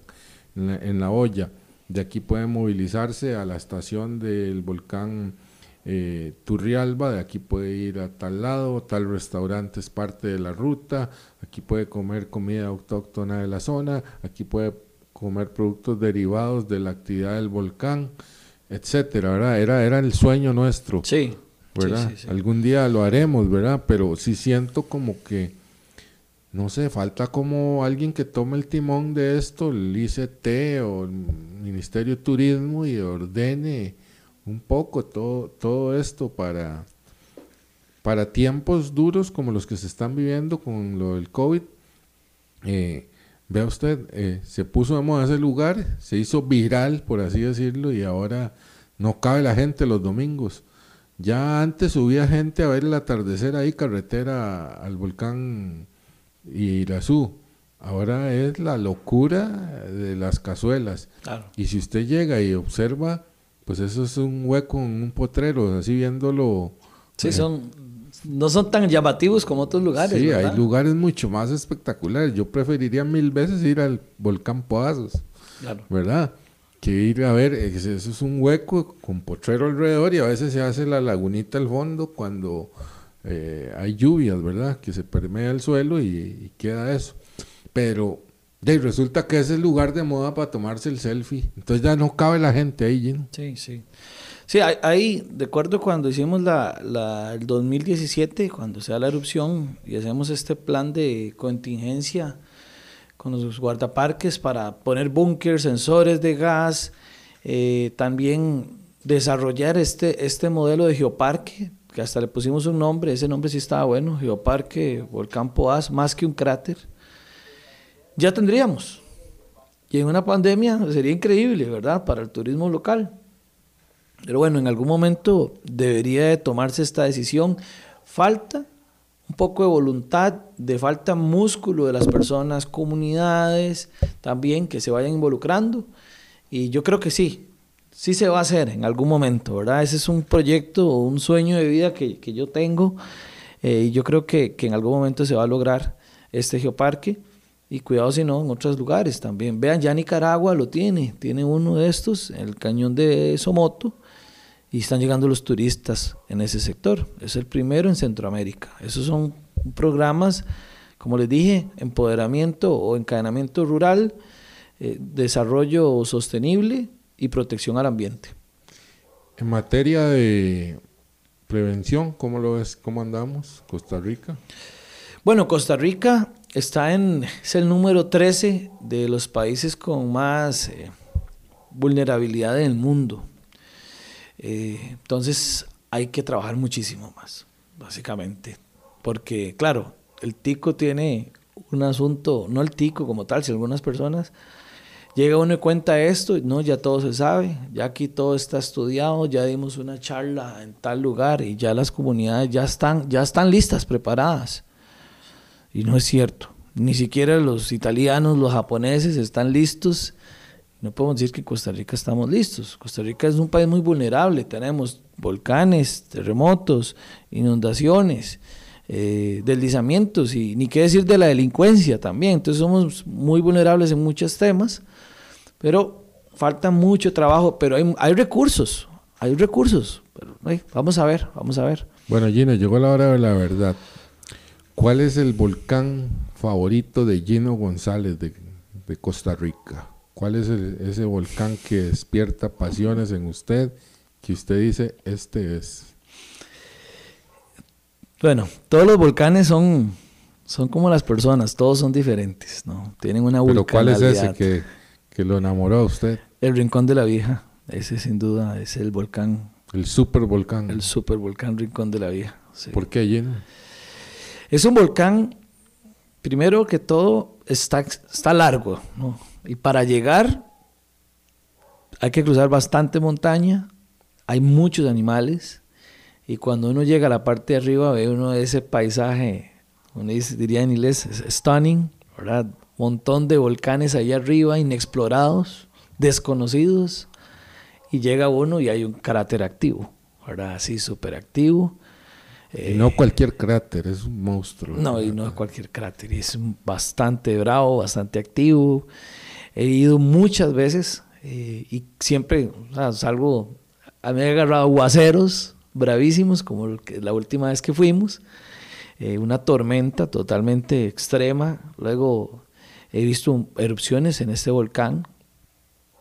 en la olla, de aquí puede movilizarse a la estación del volcán eh, Turrialba, de aquí puede ir a tal lado, tal restaurante es parte de la ruta, aquí puede comer comida autóctona de la zona, aquí puede comer productos derivados de la actividad del volcán, etcétera, ¿verdad? Era, era el sueño nuestro. Sí. ¿Verdad? Algún día lo haremos, ¿verdad? Pero sí siento como que, no sé, falta como alguien que tome el timón de esto, el ICT o el Ministerio de Turismo y ordene un poco todo, todo esto para, para tiempos duros como los que se están viviendo con lo del COVID. Eh, vea usted, eh, se puso de moda ese lugar, se hizo viral, por así decirlo, y ahora no cabe la gente los domingos. Ya antes subía gente a ver el atardecer ahí, carretera al volcán Irazú. Ahora es la locura de las cazuelas. Y si usted llega y observa pues eso es un hueco en un potrero, así viéndolo. Sí, son, no son tan llamativos como otros lugares. Sí, hay lugares mucho más espectaculares. Yo preferiría mil veces ir al volcán Poazos, claro. ¿verdad? Que ir a ver, eso es un hueco con potrero alrededor y a veces se hace la lagunita al fondo cuando eh, hay lluvias, ¿verdad? Que se permea el suelo y, y queda eso. Pero y resulta que es el lugar de moda para tomarse el selfie. Entonces ya no cabe la gente ahí, ¿no? Sí, sí. Sí, ahí, de acuerdo cuando hicimos la, la, el 2017, cuando se da la erupción y hacemos este plan de contingencia con los guardaparques para poner búnkers, sensores de gas, eh, también desarrollar este, este modelo de geoparque, que hasta le pusimos un nombre, ese nombre sí estaba bueno, Geoparque Volcán Poás, más que un cráter ya tendríamos. Y en una pandemia sería increíble, ¿verdad? Para el turismo local. Pero bueno, en algún momento debería de tomarse esta decisión. Falta un poco de voluntad, de falta músculo de las personas, comunidades también que se vayan involucrando. Y yo creo que sí, sí se va a hacer en algún momento, ¿verdad? Ese es un proyecto un sueño de vida que, yo tengo eh, y yo creo que, que en algún momento se va a lograr este geoparque. Y cuidado si no, en otros lugares también. Vean, ya Nicaragua lo tiene, tiene uno de estos, el cañón de Somoto, y están llegando los turistas en ese sector. Es el primero en Centroamérica. Esos son programas, como les dije, empoderamiento o encadenamiento rural, eh, desarrollo sostenible y protección al ambiente. En materia de prevención, ¿cómo lo ves? ¿Cómo andamos? Costa Rica. Bueno, Costa Rica está en, es el número 13 de los países con más eh, vulnerabilidad en el mundo. Eh, entonces hay que trabajar muchísimo más, básicamente. Porque, claro, el tico tiene un asunto, no el tico como tal, si algunas personas llega uno y cuenta esto, no, ya todo se sabe, ya aquí todo está estudiado, ya dimos una charla en tal lugar y ya las comunidades ya están, ya están listas, preparadas. Y no es cierto. Ni siquiera los italianos, los japoneses están listos No podemos decir que Costa Rica estamos listos. Costa Rica es un país muy vulnerable. Tenemos volcanes, terremotos, inundaciones, eh, deslizamientos y ni qué decir de la delincuencia también. Entonces somos muy vulnerables en muchos temas, pero falta mucho trabajo, pero hay, hay recursos, hay recursos. Pero, vamos a ver, vamos a ver. Bueno, Gino, llegó la hora de la verdad. ¿Cuál es el volcán favorito de Gino González de, de Costa Rica? ¿Cuál es ese volcán que despierta pasiones en usted? Que usted dice, este es. Bueno, todos los volcanes son, son como las personas, todos son diferentes, ¿no? Tienen una Pero ¿cuál es ese que, que, lo enamoró a usted? El Rincón de la Vieja, ese sin duda es el volcán. El super volcán. El super volcán Rincón de la Vieja. ¿Por qué lleno? Es un volcán, primero que todo, está, está largo, ¿no? Y para llegar hay que cruzar bastante montaña, hay muchos animales y cuando uno llega a la parte de arriba ve uno ese paisaje, uno diría en inglés, stunning, ¿verdad? Montón de volcanes ahí arriba, inexplorados, desconocidos, y llega uno y hay un cráter activo, ¿verdad? Así súper activo. Y no cualquier cráter, es un monstruo. No, y no es cualquier cráter, es bastante bravo, bastante activo. He ido muchas veces eh, y siempre salgo, a mí me he agarrado aguaceros bravísimos, como la última vez que fuimos, eh, una tormenta totalmente extrema, luego he visto erupciones en este volcán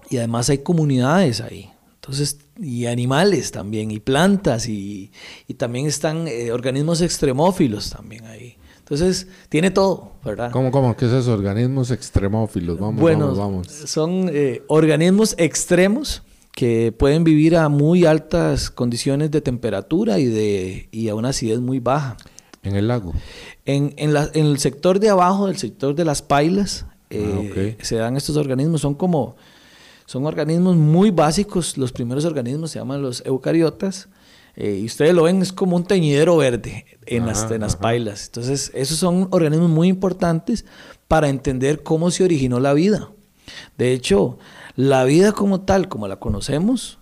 y además hay comunidades ahí. Entonces, y animales también, y plantas, y, y también están eh, organismos extremófilos también ahí. Entonces, tiene todo, ¿verdad? ¿Cómo, cómo? ¿Qué es eso? Organismos extremófilos. Vamos, bueno, vamos, vamos. Son eh, organismos extremos que pueden vivir a muy altas condiciones de temperatura y, de, y a una acidez muy baja. ¿En el lago? En, en, la, en el sector de abajo, el sector de las pailas, eh, ah, se dan estos organismos. Son como, son organismos muy básicos. Los primeros organismos se llaman los eucariotas. Eh, y ustedes lo ven, es como un teñidero verde en, las, en las pailas. Entonces, esos son organismos muy importantes para entender cómo se originó la vida. De hecho, la vida como tal, como la conocemos,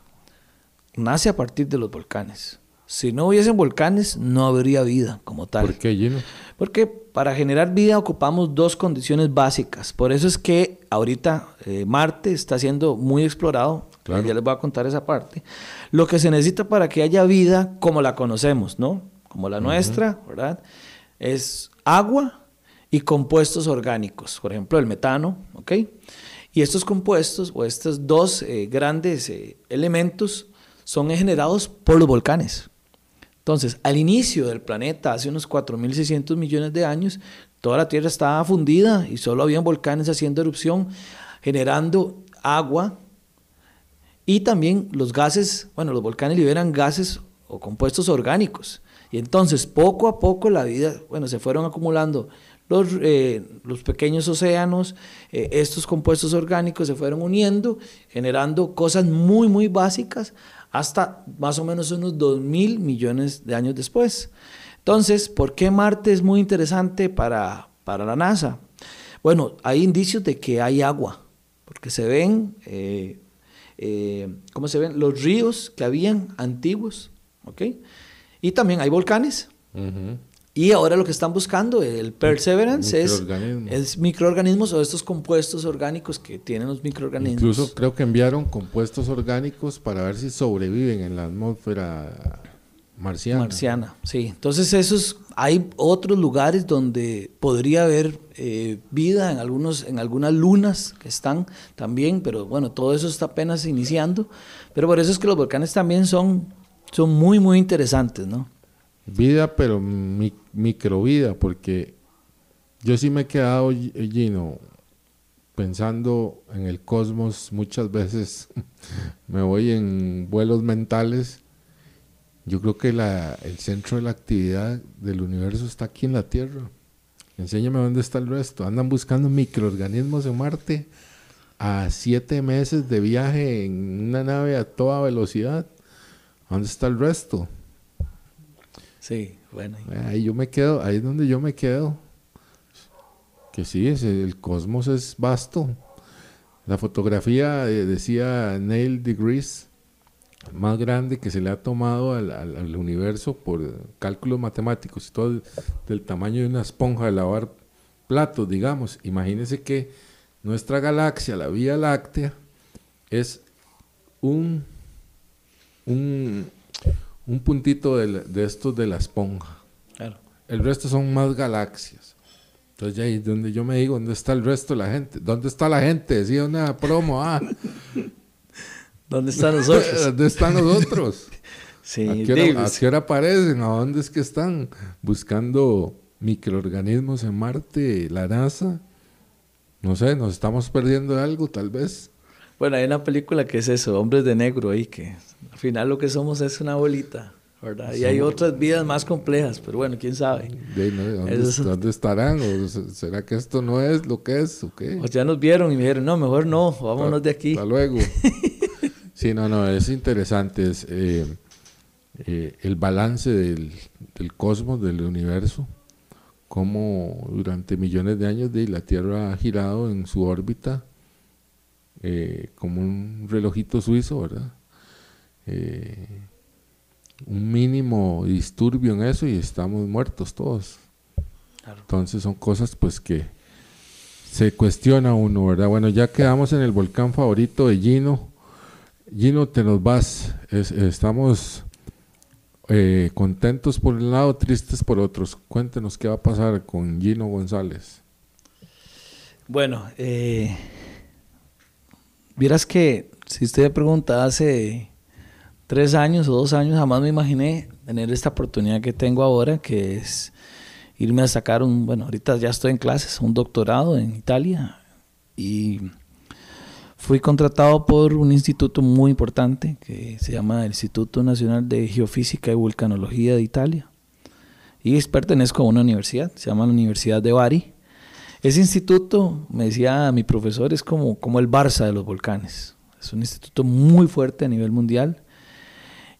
nace a partir de los volcanes. Si no hubiesen volcanes, no habría vida como tal. ¿Por qué, Gino? Porque para generar vida ocupamos dos condiciones básicas. Por eso es que ahorita eh, Marte está siendo muy explorado. Ya les voy a contar esa parte. Lo que se necesita para que haya vida como la conocemos, ¿no? Como la nuestra, ¿verdad? Es agua y compuestos orgánicos. Por ejemplo, el metano, ¿ok? Y estos compuestos o estos dos eh, grandes eh, elementos son generados por los volcanes. Entonces, al inicio del planeta, hace unos 4.600 millones de años, toda la Tierra estaba fundida y solo habían volcanes haciendo erupción, generando agua y también los gases, bueno, los volcanes liberan gases o compuestos orgánicos. Y entonces, poco a poco la vida, bueno, se fueron acumulando los, eh, pequeños océanos, eh, estos compuestos orgánicos se fueron uniendo, generando cosas muy, muy básicas hasta más o menos unos 2 mil millones de años después. Entonces, ¿por qué Marte es muy interesante para, para la NASA? Bueno, hay indicios de que hay agua, porque se ven, eh, eh, ¿cómo se ven? Los ríos que habían antiguos, ¿ok? Y también hay volcanes. Y ahora lo que están buscando, el Perseverance, es, es, microorganismos o estos compuestos orgánicos que tienen los microorganismos. Incluso creo que enviaron compuestos orgánicos para ver si sobreviven en la atmósfera marciana. Marciana, sí. Entonces esos, hay otros lugares donde podría haber eh, vida en, algunos, en algunas lunas que están también, pero bueno, todo eso está apenas iniciando. Pero por eso es que los volcanes también son, son muy, muy interesantes, ¿no? Vida, pero mi, microvida, porque yo sí me he quedado, Gino, pensando en el cosmos muchas veces. me voy en vuelos mentales. Yo creo que la, el centro de la actividad del universo está aquí en la Tierra. Enséñame dónde está el resto. Andan buscando microorganismos en Marte a siete meses de viaje en una nave a toda velocidad. ¿Dónde está el resto? Sí, bueno. Ahí yo me quedo, ahí es donde yo me quedo. Que sí, el cosmos es vasto. La fotografía, eh, decía Neil deGrasse, más grande que se le ha tomado al, universo por cálculos matemáticos y todo del tamaño de una esponja de lavar platos, digamos. Imagínense que nuestra galaxia, la Vía Láctea, es un, un, puntito de, de, estos de la esponja. El resto son más galaxias. Entonces ahí es donde yo me digo, ¿dónde está el resto de la gente? ¿Dónde está la gente? Decía una promo, ah. ¿Dónde están los otros? ¿Dónde están los otros? sí, ¿A qué, hora, aparecen? ¿A dónde es que están? Buscando microorganismos en Marte, la NASA. No sé, nos estamos perdiendo de algo, tal vez. Bueno, hay una película que es eso, Hombres de Negro, ahí que al final lo que somos es una bolita. ¿verdad? Y hay otras vidas más complejas, pero bueno, quién sabe. ¿dónde, estarán? ¿O será que esto no es lo que es? ¿O qué? O ya nos vieron y me dijeron, no, mejor no, vámonos de aquí. Hasta luego. Sí, no, no, es interesante. Es, eh, eh, el balance del, cosmos, del universo, cómo durante millones de años de la Tierra ha girado en su órbita eh, como un relojito suizo, ¿verdad? un mínimo disturbio en eso y estamos muertos todos. Entonces son cosas pues que se cuestiona uno, ¿verdad? Bueno, ya quedamos en el volcán favorito de Gino Gino, te nos vas. estamos eh, contentos por un lado, tristes por otros. Cuéntenos qué va a pasar con Gino González. Bueno, eh, vieras que si usted me hace tres años o dos años, jamás me imaginé tener esta oportunidad que tengo ahora, que es irme a sacar un, bueno, ahorita ya estoy en clases, un doctorado en Italia y Fui contratado por un instituto muy importante que se llama el Instituto Nacional de Geofísica y Vulcanología de Italia. Y pertenezco a una universidad, se llama la Universidad de Bari. Ese instituto, me decía mi profesor, es como, como el Barça de los volcanes. Es un instituto muy fuerte a nivel mundial.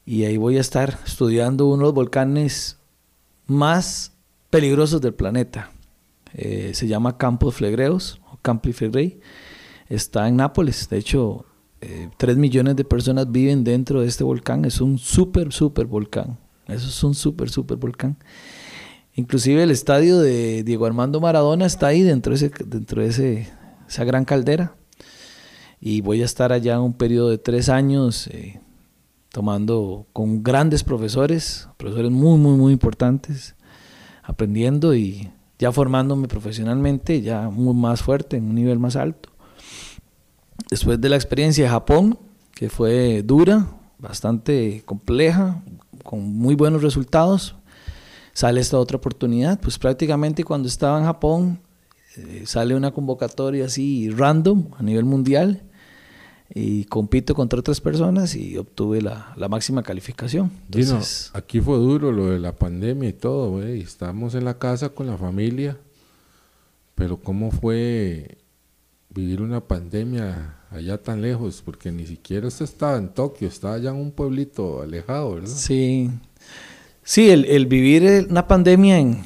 Y ahí voy a estar estudiando uno de los volcanes más peligrosos del planeta. Eh, se llama Campos Flegreos o Campi Flegrei está en Nápoles. De hecho, eh, 3 millones de personas viven dentro de este volcán. Es un súper, súper volcán. Eso es un súper, súper volcán. Inclusive el estadio de Diego Armando Maradona está ahí dentro de, ese, dentro de esa gran caldera. Y voy a estar allá un periodo de tres años eh, tomando con grandes profesores, profesores muy, muy, muy importantes, aprendiendo y ya formándome profesionalmente, ya muy más fuerte, en un nivel más alto. Después de la experiencia de Japón, que fue dura, bastante compleja, con muy buenos resultados, sale esta otra oportunidad. Pues prácticamente cuando estaba en Japón, eh, sale una convocatoria así random a nivel mundial y compito contra otras personas y obtuve la, máxima calificación. Entonces, aquí fue duro lo de la pandemia y todo, güey. Estamos en la casa con la familia, pero ¿cómo fue vivir una pandemia allá tan lejos, porque ni siquiera usted estaba en Tokio, estaba allá en un pueblito alejado, ¿verdad? Sí, sí, el, vivir una pandemia en,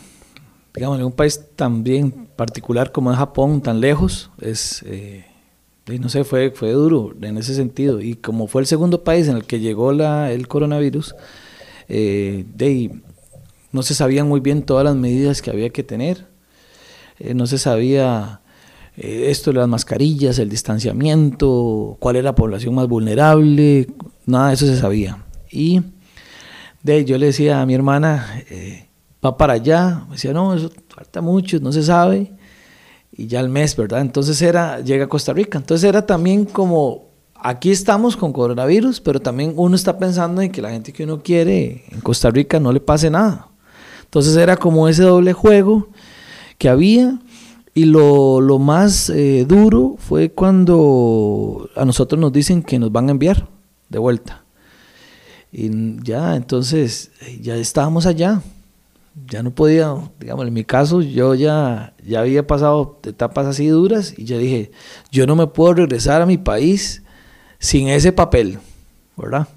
digamos, un país tan bien particular como es Japón, tan lejos, es, eh, no sé, fue, fue duro en ese sentido. Y como fue el segundo país en el que llegó la, el coronavirus, eh, no se sabían muy bien todas las medidas que había que tener, eh, no se sabía esto de las mascarillas, el distanciamiento, cuál era la población más vulnerable, nada de eso se sabía. Y de yo le decía a mi hermana, eh, va para allá, me decía, no, eso falta mucho, no se sabe, y ya el mes, ¿verdad? Entonces era, llega a Costa Rica, entonces era también como, aquí estamos con coronavirus, pero también uno está pensando en que la gente que uno quiere en Costa Rica no le pase nada. Entonces era como ese doble juego que había y lo, más eh, duro fue cuando a nosotros nos dicen que nos van a enviar de vuelta. Y ya, entonces, ya estábamos allá. Ya no podía, digamos, en mi caso, yo ya, ya había pasado etapas así duras y ya dije, yo no me puedo regresar a mi país sin ese papel, ¿verdad?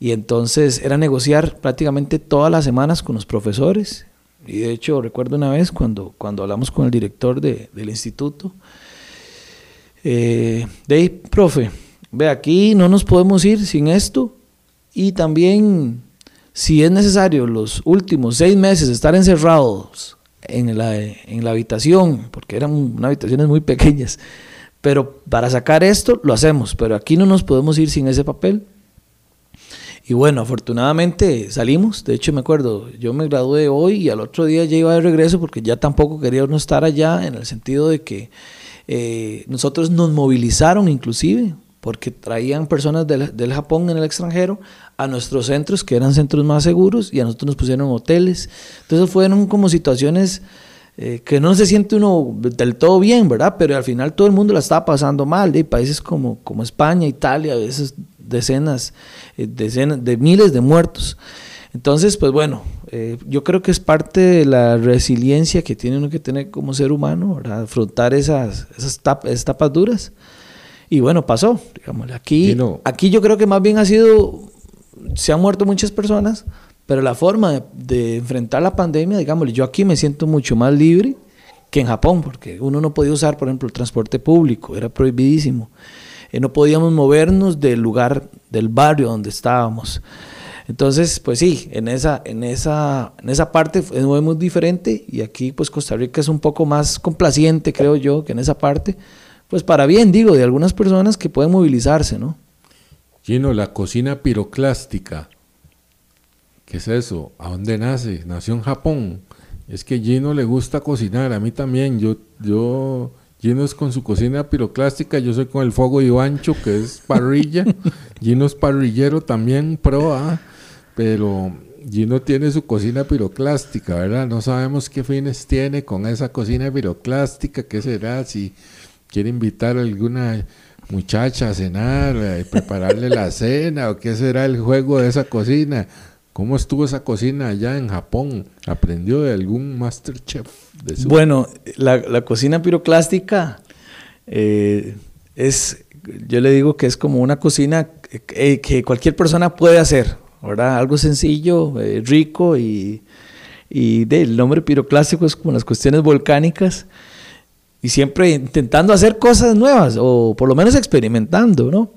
Y entonces era negociar prácticamente todas las semanas con los profesores y de hecho, recuerdo una vez cuando, cuando hablamos con el director del instituto, Eh, de profe, ve aquí no nos podemos ir sin esto y también si es necesario los últimos seis meses estar encerrados en la, en la habitación, porque eran unas habitaciones muy pequeñas, pero para sacar esto lo hacemos, pero aquí no nos podemos ir sin ese papel. Y bueno, afortunadamente salimos. De hecho, me acuerdo, yo me gradué hoy y al otro día ya iba de regreso porque ya tampoco quería uno estar allá en el sentido de que eh, nosotros nos movilizaron inclusive porque traían personas del, del, Japón en el extranjero a nuestros centros, que eran centros más seguros, y a nosotros nos pusieron hoteles. Entonces fueron como situaciones eh, que no se siente uno del todo bien, ¿verdad? Pero al final todo el mundo la estaba pasando mal. Hay países como, como España, Italia, a veces decenas, eh, decenas de miles de muertos. Entonces, pues bueno, eh, yo creo que es parte de la resiliencia que tiene uno que tener como ser humano, ¿verdad? afrontar esas, esas, tapas duras. Y bueno, pasó, digamos, aquí, aquí yo creo que más bien ha sido, se han muerto muchas personas, pero la forma de, de enfrentar la pandemia, digamos, yo aquí me siento mucho más libre que en Japón, porque uno no podía usar, por ejemplo, el transporte público, era prohibidísimo. Eh, no podíamos movernos del lugar, del barrio donde estábamos. Entonces, pues sí, en esa, en esa, en esa parte es muy diferente y aquí pues Costa Rica es un poco más complaciente, creo yo, que en esa parte pues para bien, digo, de algunas personas que pueden movilizarse, ¿no? Gino, la cocina piroclástica, ¿qué es eso? ¿A dónde nace? Nació en Japón. Es que Gino le gusta cocinar, a mí también. Yo, yo, Gino es con su cocina piroclástica, yo soy con el fuego Ivancho, que es parrilla. Gino es parrillero también, pro, ¿ah? pero Gino tiene su cocina piroclástica, ¿verdad? No sabemos qué fines tiene con esa cocina piroclástica, qué será, si quiere invitar a alguna muchacha a cenar, a prepararle la cena, o qué será el juego de esa cocina. ¿Cómo estuvo esa cocina allá en Japón? ¿Aprendió de algún masterchef? De su... Bueno, la, la, cocina piroclástica eh, es, yo le digo que es como una cocina que, que cualquier persona puede hacer, ¿verdad? Algo sencillo, eh, rico y, y de, el nombre piroclástico es como las cuestiones volcánicas y siempre intentando hacer cosas nuevas o por lo menos experimentando, ¿no?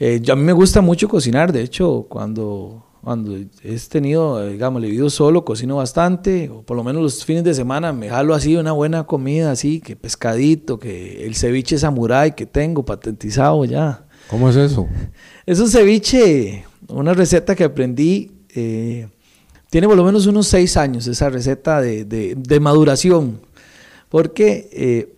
Eh, yo, a mí me gusta mucho cocinar, de hecho, cuando, cuando he tenido, digamos, he vivido solo, cocino bastante, o por lo menos los fines de semana me jalo así una buena comida, así, que pescadito, que el ceviche samurai que tengo patentizado ya. ¿Cómo es eso? Es un ceviche, una receta que aprendí, eh, tiene por lo menos unos seis años esa receta de, de, de maduración. Porque eh,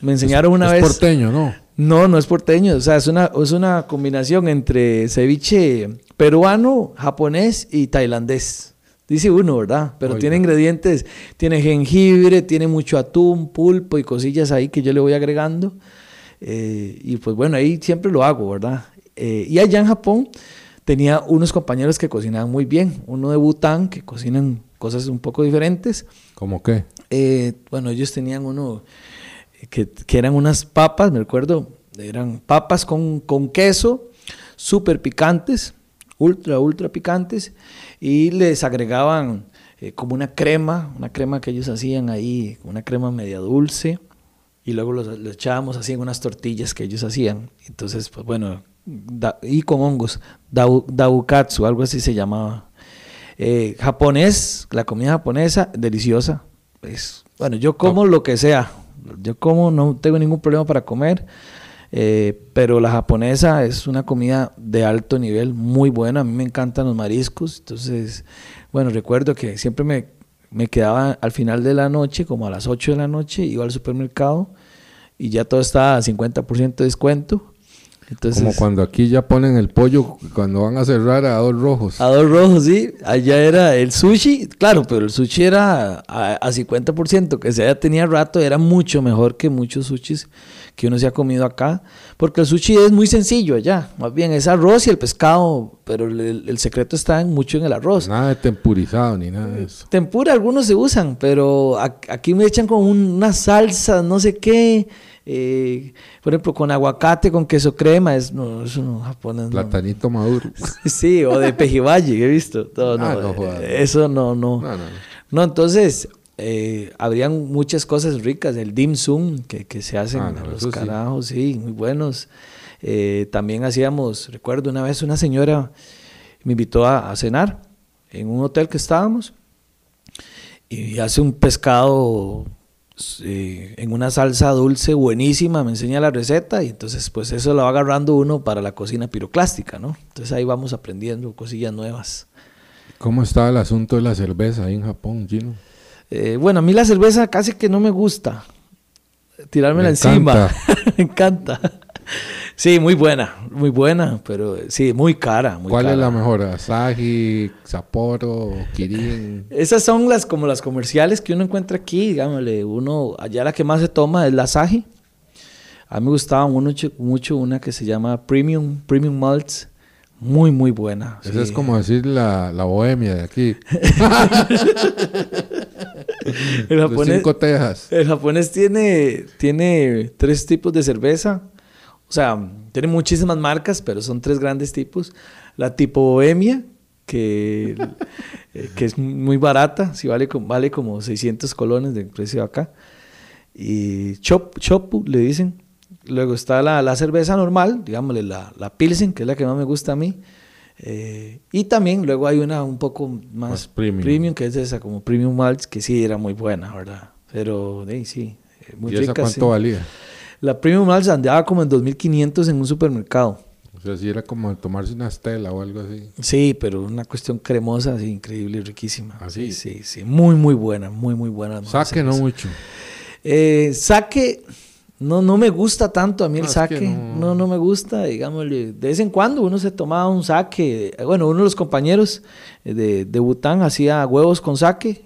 me enseñaron una vez. Es porteño, ¿no? No, no es porteño. O sea, es una, es una combinación entre ceviche peruano, japonés y tailandés. Dice uno, ¿verdad? Pero tiene ingredientes, tiene jengibre, tiene mucho atún, pulpo y cosillas ahí que yo le voy agregando. Eh, y pues bueno, ahí siempre lo hago, ¿verdad? Eh, y allá en Japón tenía unos compañeros que cocinaban muy bien. Uno de Bután, que cocinan cosas un poco diferentes. ¿Cómo qué? Eh, bueno, ellos tenían uno que, eran unas papas, me acuerdo, eran papas con, queso, súper picantes, ultra, ultra picantes, y les agregaban eh, como una crema, una crema que ellos hacían ahí, una crema media dulce, y luego los echábamos así en unas tortillas que ellos hacían. Entonces, pues bueno, y con hongos, dau, daukatsu, algo así se llamaba. Eh, japonés, la comida japonesa, deliciosa, pues, bueno, yo como lo que sea. Yo como, no tengo ningún problema para comer. Eh, pero la japonesa es una comida de alto nivel, muy buena. A mí me encantan los mariscos. Entonces, bueno, recuerdo que siempre me, me quedaba al final de la noche, como a las 8 de la noche, iba al supermercado y ya todo estaba a 50% de descuento. Como cuando aquí ya ponen el pollo, cuando van a cerrar a dos rojos. A dos rojos, sí. Allá era el sushi, claro, pero el sushi era a, a 50%, que se ya tenía rato, era mucho mejor que muchos sushis que uno se ha comido acá, porque el sushi es muy sencillo allá, más bien es arroz y el pescado, pero el, el secreto está en, mucho en el arroz. Nada de tempurizado ni nada de eso. Tempura algunos se usan, pero aquí me echan con una salsa, no sé qué eh, por ejemplo, con aguacate, con queso crema, es, no, eso no japonés. Platanito maduro. sí, o de pejibaye, he visto. No, ah, no, eso no, no. No, entonces, eh, habrían muchas cosas ricas, el dim sum que, que se hacen Ah, no, los eso sí. carajos, sí, muy buenos. Eh, también hacíamos, recuerdo una vez una señora me invitó a, a cenar en un hotel que estábamos y hace un pescado eh, en una salsa dulce buenísima, me enseña la receta y entonces pues eso lo va agarrando uno para la cocina piroclástica, ¿no? Entonces ahí vamos aprendiendo cosillas nuevas. ¿Cómo estaba el asunto de la cerveza ahí en Japón, Gino? Eh, bueno, a mí la cerveza casi que no me gusta. Tirármela Me encima. me encanta. Sí, muy buena, muy buena, pero eh, sí, muy cara. Muy ¿Cuál cara. es la mejor? ¿Asahi, Sapporo, Kirin? Esas son las como las comerciales que uno encuentra aquí, digámosle, uno, allá la que más se toma es la Asahi. A mí me gustaba mucho, mucho una que se llama Premium, Premium Malts, muy muy buena. Esa sí. es como decir la, la bohemia de aquí. el De japonés, cinco tejas. el japonés tiene, tiene tres tipos de cerveza. O sea, tiene muchísimas marcas, pero son tres grandes tipos. La tipo bohemia, que, eh, que es muy barata, sí vale, vale como 600 colones de precio acá. Y chop, chopu, le dicen. Luego está la, la cerveza normal, digámosle la, la Pilsen, que es la que más me gusta a mí. Eh, y también luego hay una un poco más, Más premium. que es esa, como Premium Malts, que sí era muy buena, ¿verdad? Pero eh, sí, muy ¿Y esa rica. cuánto sí. valía? La Premium Malts andaba como en 2.500 en un supermercado. O sea, si era como tomarse una estela o algo así. Sí, pero una cuestión cremosa, sí, increíble y riquísima. ¿Ah, sí, sí? sí, sí. Muy, muy buena, muy, muy buena. Saque no mucho. Eh, saque, no, no me gusta tanto a mí el No, saque. que no... no- no, me gusta, digámosle. De vez en cuando uno se tomaba un saque. Bueno, uno de los compañeros eh, de, de Bután hacía huevos con saque.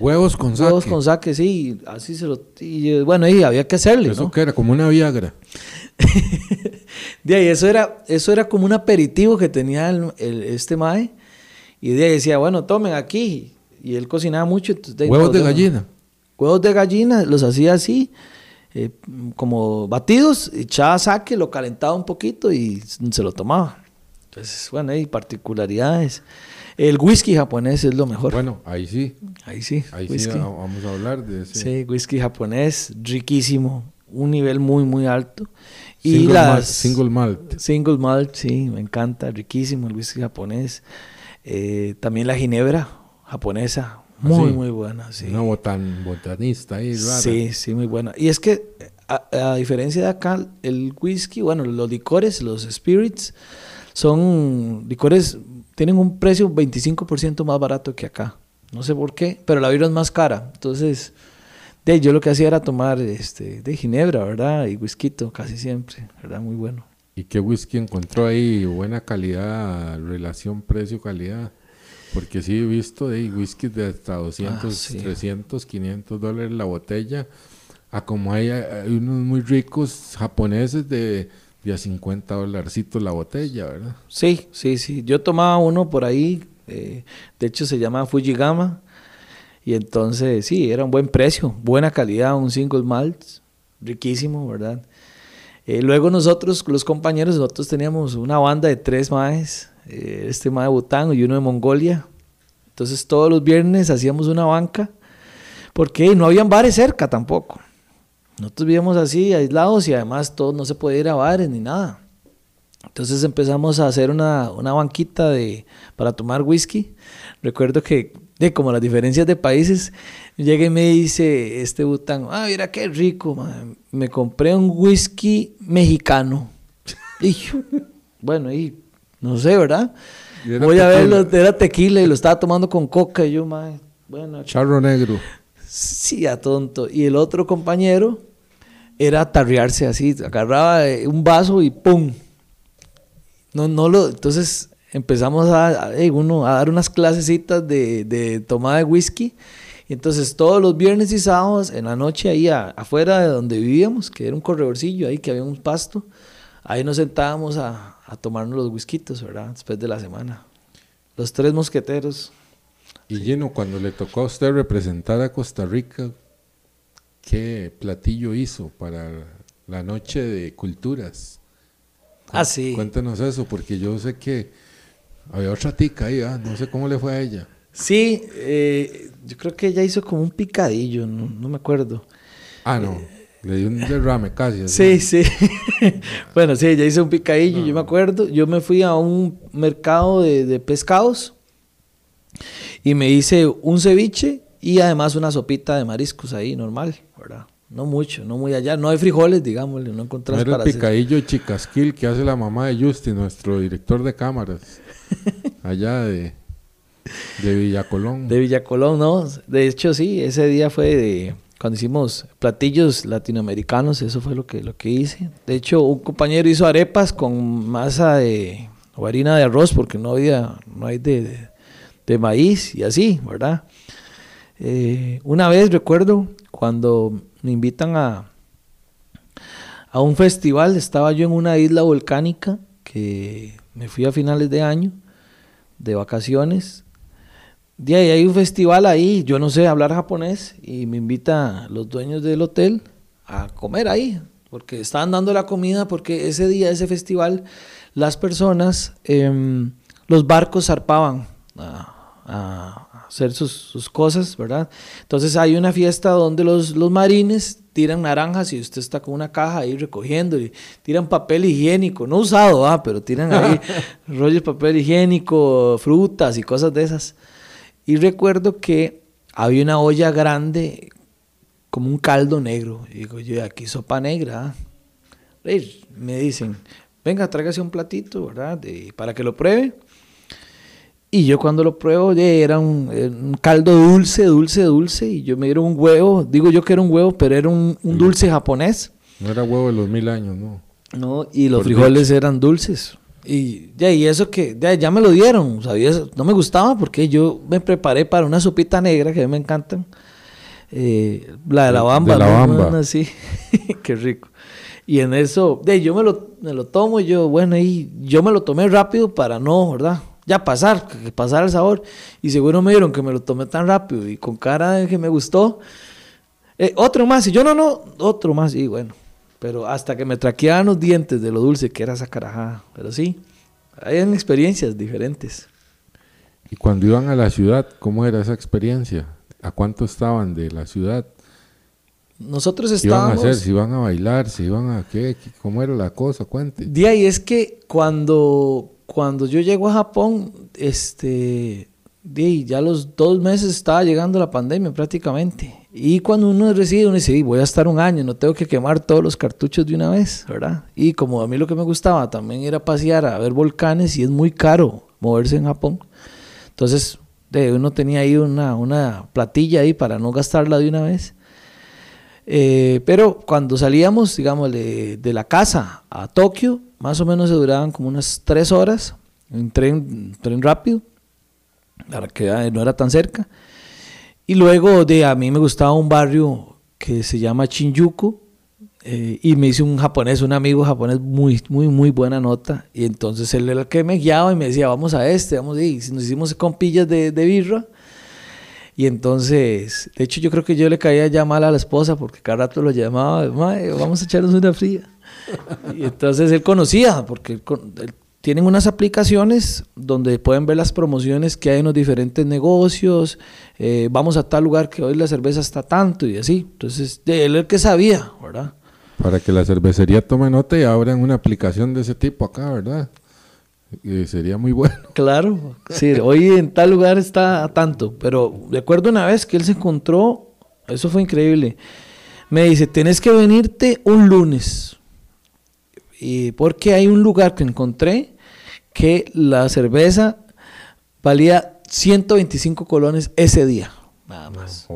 Huevos con saque. Huevos con saque, sí. Así se lo. y, eh, bueno, y había que hacerle, ¿Eso ¿no? qué era? Como una Viagra. De ahí, eso era, eso era como un aperitivo que tenía el, el- este mae. Y de ahí decía, bueno, tomen aquí. Y él cocinaba mucho. entonces, de Huevos de gallina. Huevos de gallina, los hacía así, eh, como batidos, echaba saque, lo calentaba un poquito y se lo tomaba. Entonces, bueno, hay particularidades. El whisky japonés es lo mejor. Bueno, ahí sí. ahí sí, Ahí sí whisky. va- vamos a hablar de ese. Sí, whisky japonés, riquísimo, un nivel muy, muy alto. Y Single, las... malt, single malt. Single malt, sí, me encanta, riquísimo el whisky japonés. Eh, también la ginebra japonesa, muy, sí? muy buena, sí. Una botan, botanista ahí rara. Sí, sí, muy buena. Y es que, a, a diferencia de acá, el whisky, bueno, los licores, los spirits, son licores, tienen un precio 25% más barato que acá. No sé por qué, pero la birra es más cara. Entonces, de, yo lo que hacía era tomar este, de ginebra, ¿verdad? Y whisky casi siempre, ¿verdad? Muy bueno. ¿Y qué whisky encontró ahí? Buena calidad, relación precio-calidad. Porque sí he visto de whisky de hasta 200, Ah, sí. 300, 500 dólares la botella. A como hay, hay unos muy ricos japoneses de, de a 50 dolarcitos la botella, ¿verdad? Sí, sí, sí. Yo tomaba uno por ahí, eh, de hecho se llama Fujigama, y entonces sí, era un buen precio, buena calidad, un single malt, riquísimo, ¿verdad? Eh, luego nosotros, los compañeros, nosotros teníamos una banda de tres maes, eh, este mae de Bután y uno de Mongolia. Entonces todos los viernes hacíamos una banca, porque no habían bares cerca tampoco. Nosotros vivíamos así, aislados, y además todos no se podía ir a bares ni nada. Entonces empezamos a hacer una, una banquita de, para tomar whisky. Recuerdo que, de como las diferencias de países, llega y me dice este bután, ah, mira qué rico, man. me compré un whisky mexicano. Y yo, bueno, y no sé, ¿verdad? Voy a tequila. verlo, era tequila y lo estaba tomando con coca. Y yo, man, bueno, Charro negro. Sí, a tonto. Y el otro compañero era tarrearse así, agarraba eh, un vaso y ¡pum! No, no lo, entonces empezamos a, a- eh, uno, a dar unas clasecitas de, de tomada de whisky. Y entonces todos los viernes y sábados en la noche ahí a- afuera de donde vivíamos, que era un corredorcillo ahí, que había un pasto, ahí nos sentábamos a, a tomarnos los whiskitos, ¿verdad? Después de la semana. Los tres mosqueteros. Y Gino, cuando le tocó a usted representar a Costa Rica, ¿qué platillo hizo para la noche de culturas? Ah, sí. Cuéntanos eso, porque yo sé que había otra tica ahí, ah, no sé cómo le fue a ella. Sí, eh, yo creo que ella hizo como un picadillo, no, me acuerdo. Ah, no. Le dio un derrame casi. Sí, sí. bueno, sí, ella hizo un picadillo, yo me acuerdo. Yo me fui a un mercado de, de pescados y me hice un ceviche y además una sopita de mariscos ahí, normal, ¿verdad? No mucho, no muy allá. No hay frijoles, digámosle, no encontrás para el picadillo chicasquil que hace la mamá de Justin, nuestro director de cámaras. allá de, de Villacolón. De Villacolón, no. De hecho, sí, ese día fue de cuando hicimos platillos latinoamericanos, eso fue lo que, lo que hice. De hecho, un compañero hizo arepas con masa de o harina de arroz porque no había, no hay de, de maíz y así, ¿verdad? Eh, una vez recuerdo cuando me invitan a, a un festival, estaba yo en una isla volcánica que me fui a finales de año de vacaciones. De ahí hay un festival ahí, yo no sé hablar japonés y me invita los dueños del hotel a comer ahí, porque estaban dando la comida porque ese día, ese festival, las personas, em, los barcos zarpaban a, hacer sus, cosas, ¿verdad? Entonces hay una fiesta donde los, los marines tiran naranjas y usted está con una caja ahí recogiendo y tiran papel higiénico, no usado, ah, pero tiran ahí rollos de papel higiénico, frutas y cosas de esas. Y recuerdo que había una olla grande como un caldo negro. Y digo, yo aquí sopa negra. Ah". Me dicen, venga, tráigase un platito, ¿verdad? para que lo pruebe. Y yo cuando lo pruebo, era un, caldo dulce, dulce, dulce. Y yo me dieron un huevo. Digo yo que era un huevo, pero era un, dulce japonés. No era huevo de los mil años, no. No, y los frijoles eran dulces. Y, ya, y eso que ya, me lo dieron. No me gustaba porque yo me preparé para una sopita negra que a mí me encantan. Eh, la de la bamba. De la bamba. Sí, qué rico. Y en eso, de, yo me lo, me lo tomo, yo, bueno, y yo me lo tomé rápido para no, ¿verdad? Ya pasar, que pasar el sabor. Y seguro me dieron que me lo tomé tan rápido y con cara de que me gustó. Eh, otro más, y yo no, no, otro más, y bueno. Pero hasta que me traqueaban los dientes de lo dulce que era esa carajada. Pero sí, hay experiencias diferentes. ¿Y cuando iban a la ciudad, cómo era esa experiencia? ¿A cuánto estaban de la ciudad? Nosotros estábamos... iban a hacer? ¿Si iban a bailar? ¿Si iban a qué? ¿Cómo era la cosa? Cuente. De ahí es que cuando cuando yo llego a Japón, este, ya los dos meses estaba llegando la pandemia prácticamente. Y cuando uno reside, uno dice, voy a estar un año, no tengo que quemar todos los cartuchos de una vez, ¿verdad? Y como a mí lo que me gustaba también era pasear a ver volcanes y es muy caro moverse en Japón. Entonces, de, uno tenía ahí una, una platilla ahí para no gastarla de una vez. Eh, pero cuando salíamos, digamos, de la casa a Tokio, más o menos se duraban como unas tres horas en tren, tren rápido, para que no era tan cerca. Y luego de a mí me gustaba un barrio que se llama Shinjuku, eh, y me hizo un japonés, un amigo japonés muy, muy, muy buena nota. Y entonces él era el que me guiaba y me decía, vamos a este, vamos a ir. Nos hicimos compillas de, de birra. Y entonces, de hecho, yo creo que yo le caía ya mal a la esposa porque cada rato lo llamaba, vamos a echarnos una fría. Y entonces él conocía, porque tienen unas aplicaciones donde pueden ver las promociones que hay en los diferentes negocios, eh, vamos a tal lugar que hoy la cerveza está tanto y así. Entonces, de él el que sabía, ¿verdad? Para que la cervecería tome nota y abran una aplicación de ese tipo acá, ¿verdad? Sería muy bueno. Claro, sí, hoy en tal lugar está tanto, pero recuerdo una vez que él se encontró, eso fue increíble, me dice, tienes que venirte un lunes, y porque hay un lugar que encontré que la cerveza valía 125 colones ese día, nada más.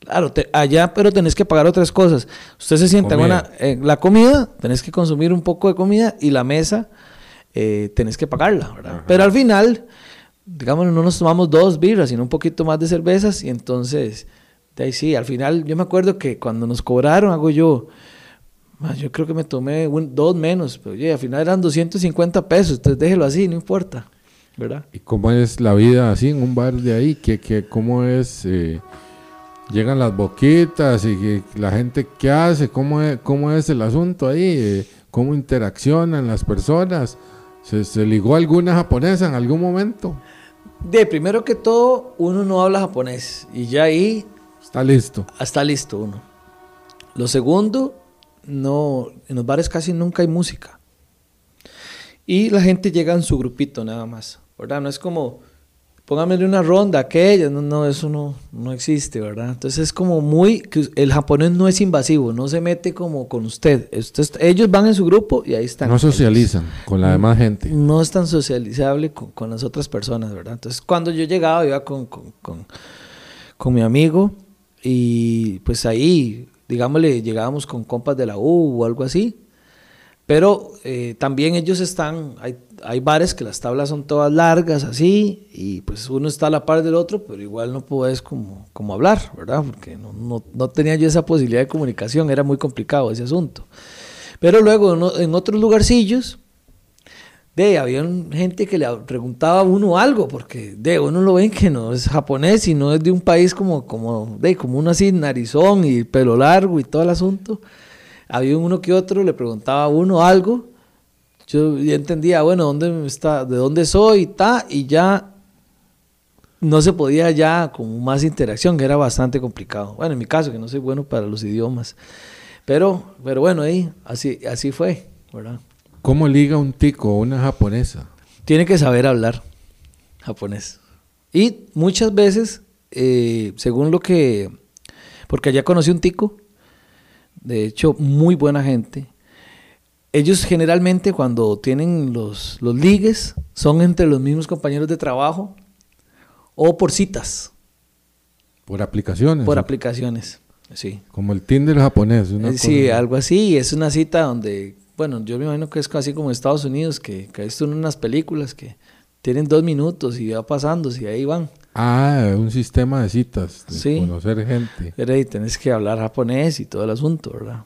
claro, allá, pero tenés que pagar otras cosas. Usted se sienta en la comida, tenés que consumir un poco de comida y la mesa eh, tenés que pagarla, ¿verdad? Pero al final, digamos, no nos tomamos dos birras, sino un poquito más de cervezas y entonces, de ahí sí, al final yo me acuerdo que cuando nos cobraron, hago yo yo creo que me tomé dos menos, pero oye, al final eran 250 pesos, entonces déjelo así, no importa, ¿verdad? ¿Y cómo es la vida así en un bar de ahí? ¿Qué, qué, ¿Cómo es? Eh, llegan las boquitas y la gente, ¿qué hace? ¿Cómo es, cómo es el asunto ahí? Eh, ¿Cómo interaccionan las personas? ¿Se, ¿Se ligó alguna japonesa en algún momento? De primero que todo, uno no habla japonés y ya ahí Está listo. está listo uno. Lo segundo, no, en los bares casi nunca hay música. Y la gente llega en su grupito nada más, ¿verdad? No es como, póngame una ronda, aquella, no, no, eso no, no existe, ¿verdad? Entonces es como muy, el japonés no es invasivo, no se mete como con usted. Usted- ellos van en su grupo y ahí están. No socializan con la demás gente. No es tan socializable con, con las otras personas, ¿verdad? Entonces cuando yo llegaba, iba con, con, con- con mi amigo y pues ahí, digámosle, llegábamos con compas de la U o algo así. Pero eh, también ellos están, hay, hay bares que las tablas son todas largas así y pues uno está a la par del otro, pero igual no puedes como, como hablar, ¿verdad? Porque no, no, no tenía yo esa posibilidad de comunicación, era muy complicado ese asunto. Pero luego en otros lugarcillos, de había gente que le preguntaba a uno algo, porque de uno lo ven que no es japonés y no es de un país como, como, de, como uno así, narizón y pelo largo y todo el asunto. Había uno que otro, le preguntaba a uno algo, yo ya entendía, bueno, ¿dónde está, de dónde soy, y ta, y ya no se podía ya como más interacción, que era bastante complicado. Bueno, en mi caso, que no soy bueno para los idiomas. Pero, pero bueno, ahí, así, así fue, ¿verdad? ¿Cómo liga un tico o una japonesa? Tiene que saber hablar japonés. Y muchas veces, eh, según lo que... Porque allá conocí un tico, de hecho, muy buena gente. Ellos generalmente cuando tienen los, los ligues son entre los mismos compañeros de trabajo o por citas, Por aplicaciones. por aplicaciones. Sí. Como el Tinder japonés. una Eh, Sí, cosa- algo así. Es una cita donde, bueno, yo me imagino que es casi como en Estados Unidos, que, que esto en unas películas que tienen dos minutos y va pasando, y ahí van. Ah, un sistema de citas. De Sí. conocer gente. Pero ahí tenés que hablar japonés y todo el asunto, ¿verdad?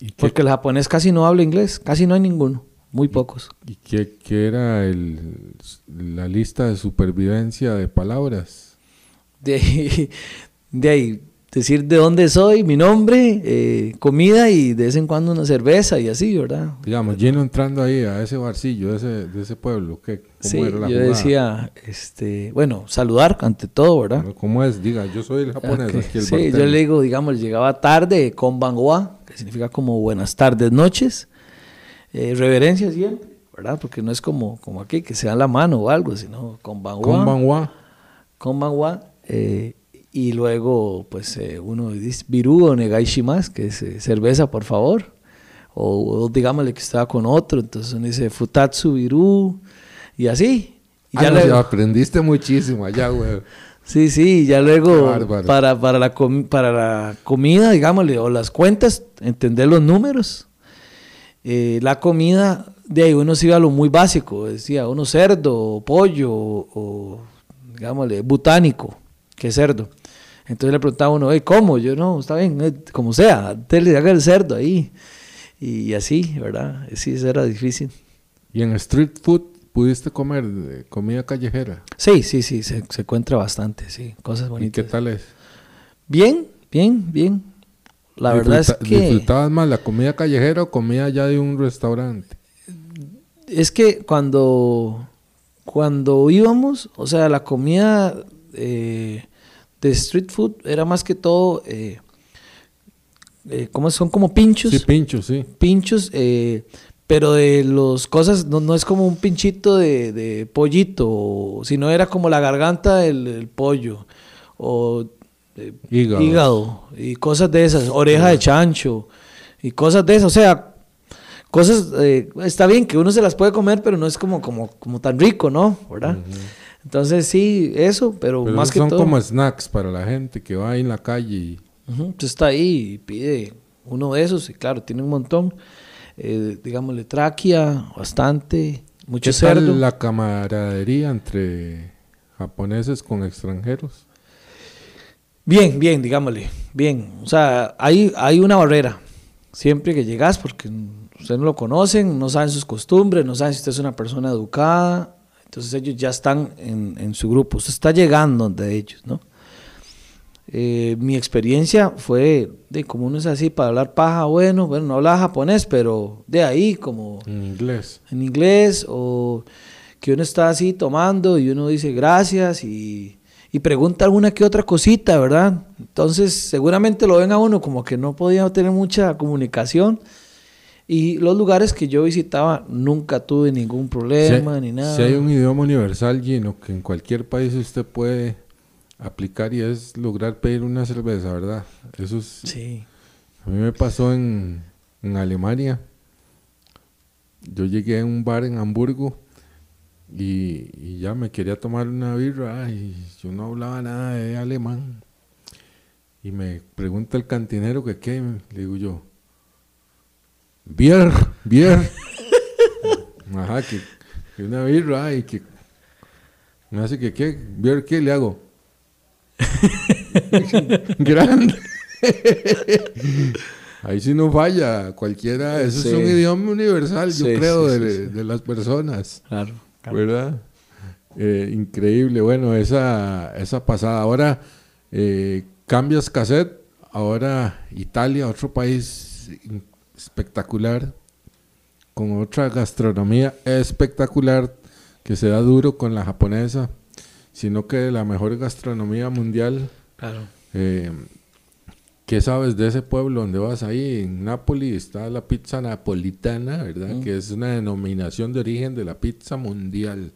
¿Y Porque el japonés casi no habla inglés, casi no hay ninguno, muy pocos. y qué- qué era el, la lista de supervivencia de palabras? De ahí, de ahí decir de dónde soy, mi nombre, eh, comida y de vez en cuando una cerveza y así, ¿verdad? Digamos, Gino entrando ahí a ese barcillo de ese, de ese pueblo. ¿qué, ¿Cómo Sí, era la yo jugada? decía, este, bueno, saludar ante todo, ¿verdad? ¿Cómo es? Diga, yo soy el japonés. Ok, Aquí el Sí, yo le digo, digamos, llegaba tarde, konbanwa, que significa como buenas tardes, noches. Eh, reverencia siempre, ¿verdad? Porque no es como, como aquí, que se dan la mano o algo, sino konbanwa. Konbanwa. konbanwa, eh, y luego, pues, eh, uno dice biru o negaishimasu, que es eh, cerveza, por favor. O, o digámosle que estaba con otro, entonces uno dice futatsu biru, y así. Y Ah, ya no, aprendiste muchísimo allá, güey. Sí, sí, ya luego para, para, la para la comida, digámosle, o las cuentas, entender los números. Eh, la comida, de ahí uno se iba a lo muy básico, decía uno cerdo, pollo, o, digámosle, botánico, que es cerdo. Entonces le preguntaba a uno, "Ey, ¿cómo? Yo no, está bien, eh, como sea, usted le haga el cerdo ahí. Y así, ¿verdad? Sí, eso era difícil. ¿Y en street food pudiste comer comida callejera? Sí, sí, sí, se, se encuentra bastante, sí, cosas ¿Y bonitas. qué tal es? Bien, bien, bien. La verdad es que ¿Disfrutabas más la comida callejera o comida ya de un restaurante? es que cuando cuando íbamos, o sea, la comida eh, de street food era más que todo, eh, eh, ¿cómo son como pinchos, Sí, pincho, sí. pinchos, eh, pero de los cosas no, no es como un pinchito de, de pollito, sino era como la garganta del, del pollo o eh, Hígado. hígado y cosas de esas, oreja de chancho y cosas de esas, o sea, cosas, eh, está bien que uno se las puede comer, pero no es como, como, como tan rico, ¿no? ¿Verdad? Entonces sí, eso, pero, Pero más que son todo, como snacks para la gente que va ahí en la calle y usted está ahí y pide uno de esos y claro, tiene un montón, eh, digámosle tráquea, bastante, mucho ¿Qué tal cerdo. la camaradería entre japoneses con extranjeros? Bien, bien, digámosle, bien. O sea, hay, hay una barrera siempre que llegas porque ustedes no lo conocen, no saben sus costumbres, no saben si usted es una persona educada. Entonces ellos ya están en, en su grupo, usted está llegando de ellos, ¿no? Eh, mi experiencia fue de como uno es así para hablar paja, bueno, bueno, no hablaba japonés, pero de ahí como En inglés. en inglés o que uno está así tomando y uno dice gracias y, y pregunta alguna que otra cosita, ¿verdad? Entonces seguramente lo ven a uno como que no podía tener mucha comunicación. Y los lugares que yo visitaba nunca tuve ningún problema ni nada. Si hay un idioma universal, Gino, que en cualquier país usted puede aplicar y es lograr pedir una cerveza, ¿verdad? Eso es... Sí. A mí me pasó en, en Alemania. Yo llegué a un bar en Hamburgo y, y ya me quería tomar una birra y yo no hablaba nada de alemán. Y me pregunta el cantinero que qué, le digo yo, Bier, bier. Ajá, que, que una birra y que me hace que qué, bier, ¿qué le hago? Grande. Ahí sí no falla, cualquiera, Sí. es un idioma universal, yo creo, sí, de, las personas, Claro. ¿verdad? Eh, increíble, bueno, esa, esa pasada. Ahora eh, cambias cassette, ahora Italia, otro país espectacular, con otra gastronomía espectacular, que se da duro con la japonesa, sino que la mejor gastronomía mundial. Claro. Eh, ¿Qué sabes de ese pueblo donde vas ahí? En Nápoli está la pizza napolitana, ¿verdad? Mm. Que es una denominación de origen de la pizza mundial.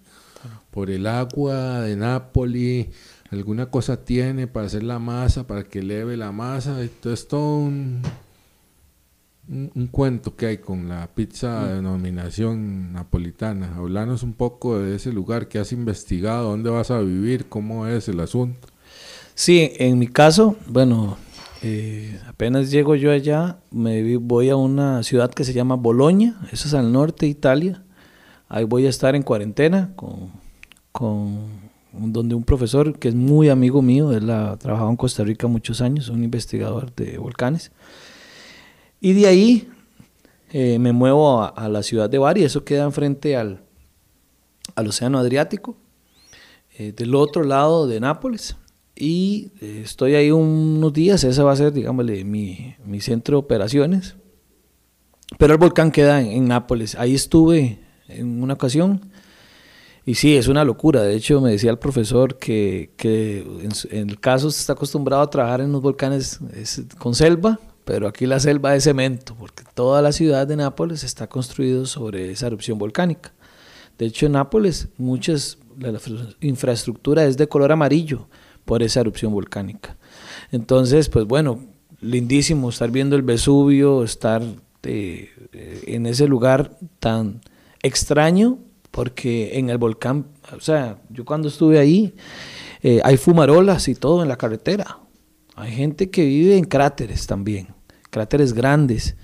Por el agua de Nápoli, alguna cosa tiene para hacer la masa, para que eleve la masa. Entonces, todo un, un, un cuento que hay con la pizza de denominación napolitana. Hablanos un poco de ese lugar que has investigado, dónde vas a vivir, cómo es el asunto. Sí, en mi caso, bueno, eh, apenas llego yo allá, me voy a una ciudad que se llama Boloña, eso es al norte de Italia. Ahí voy a estar en cuarentena con, con un- donde un profesor que es muy amigo mío, él ha trabajado en Costa Rica muchos años, un investigador de volcanes. Y de ahí eh, me muevo a, a la ciudad de Bari, eso queda enfrente al, al Océano Adriático, eh, del otro lado de Nápoles. Y eh, estoy ahí unos días, ese va a ser, digámosle, mi, mi centro de operaciones. Pero el volcán queda en, en Nápoles. Ahí estuve en una ocasión. Y sí, es una locura. De hecho, me decía el profesor que, que en, en el caso se está acostumbrado a trabajar en los volcanes es con selva, pero aquí la selva es cemento, porque toda la ciudad de Nápoles está construida sobre esa erupción volcánica. De hecho, en Nápoles, muchas la infra- infraestructura es de color amarillo por esa erupción volcánica. Entonces, pues bueno, lindísimo estar viendo el Vesubio, estar eh, en ese lugar tan extraño, porque en el volcán, o sea, yo cuando estuve ahí, eh, hay fumarolas y todo en la carretera. Hay gente que vive en cráteres también, cráteres grandes.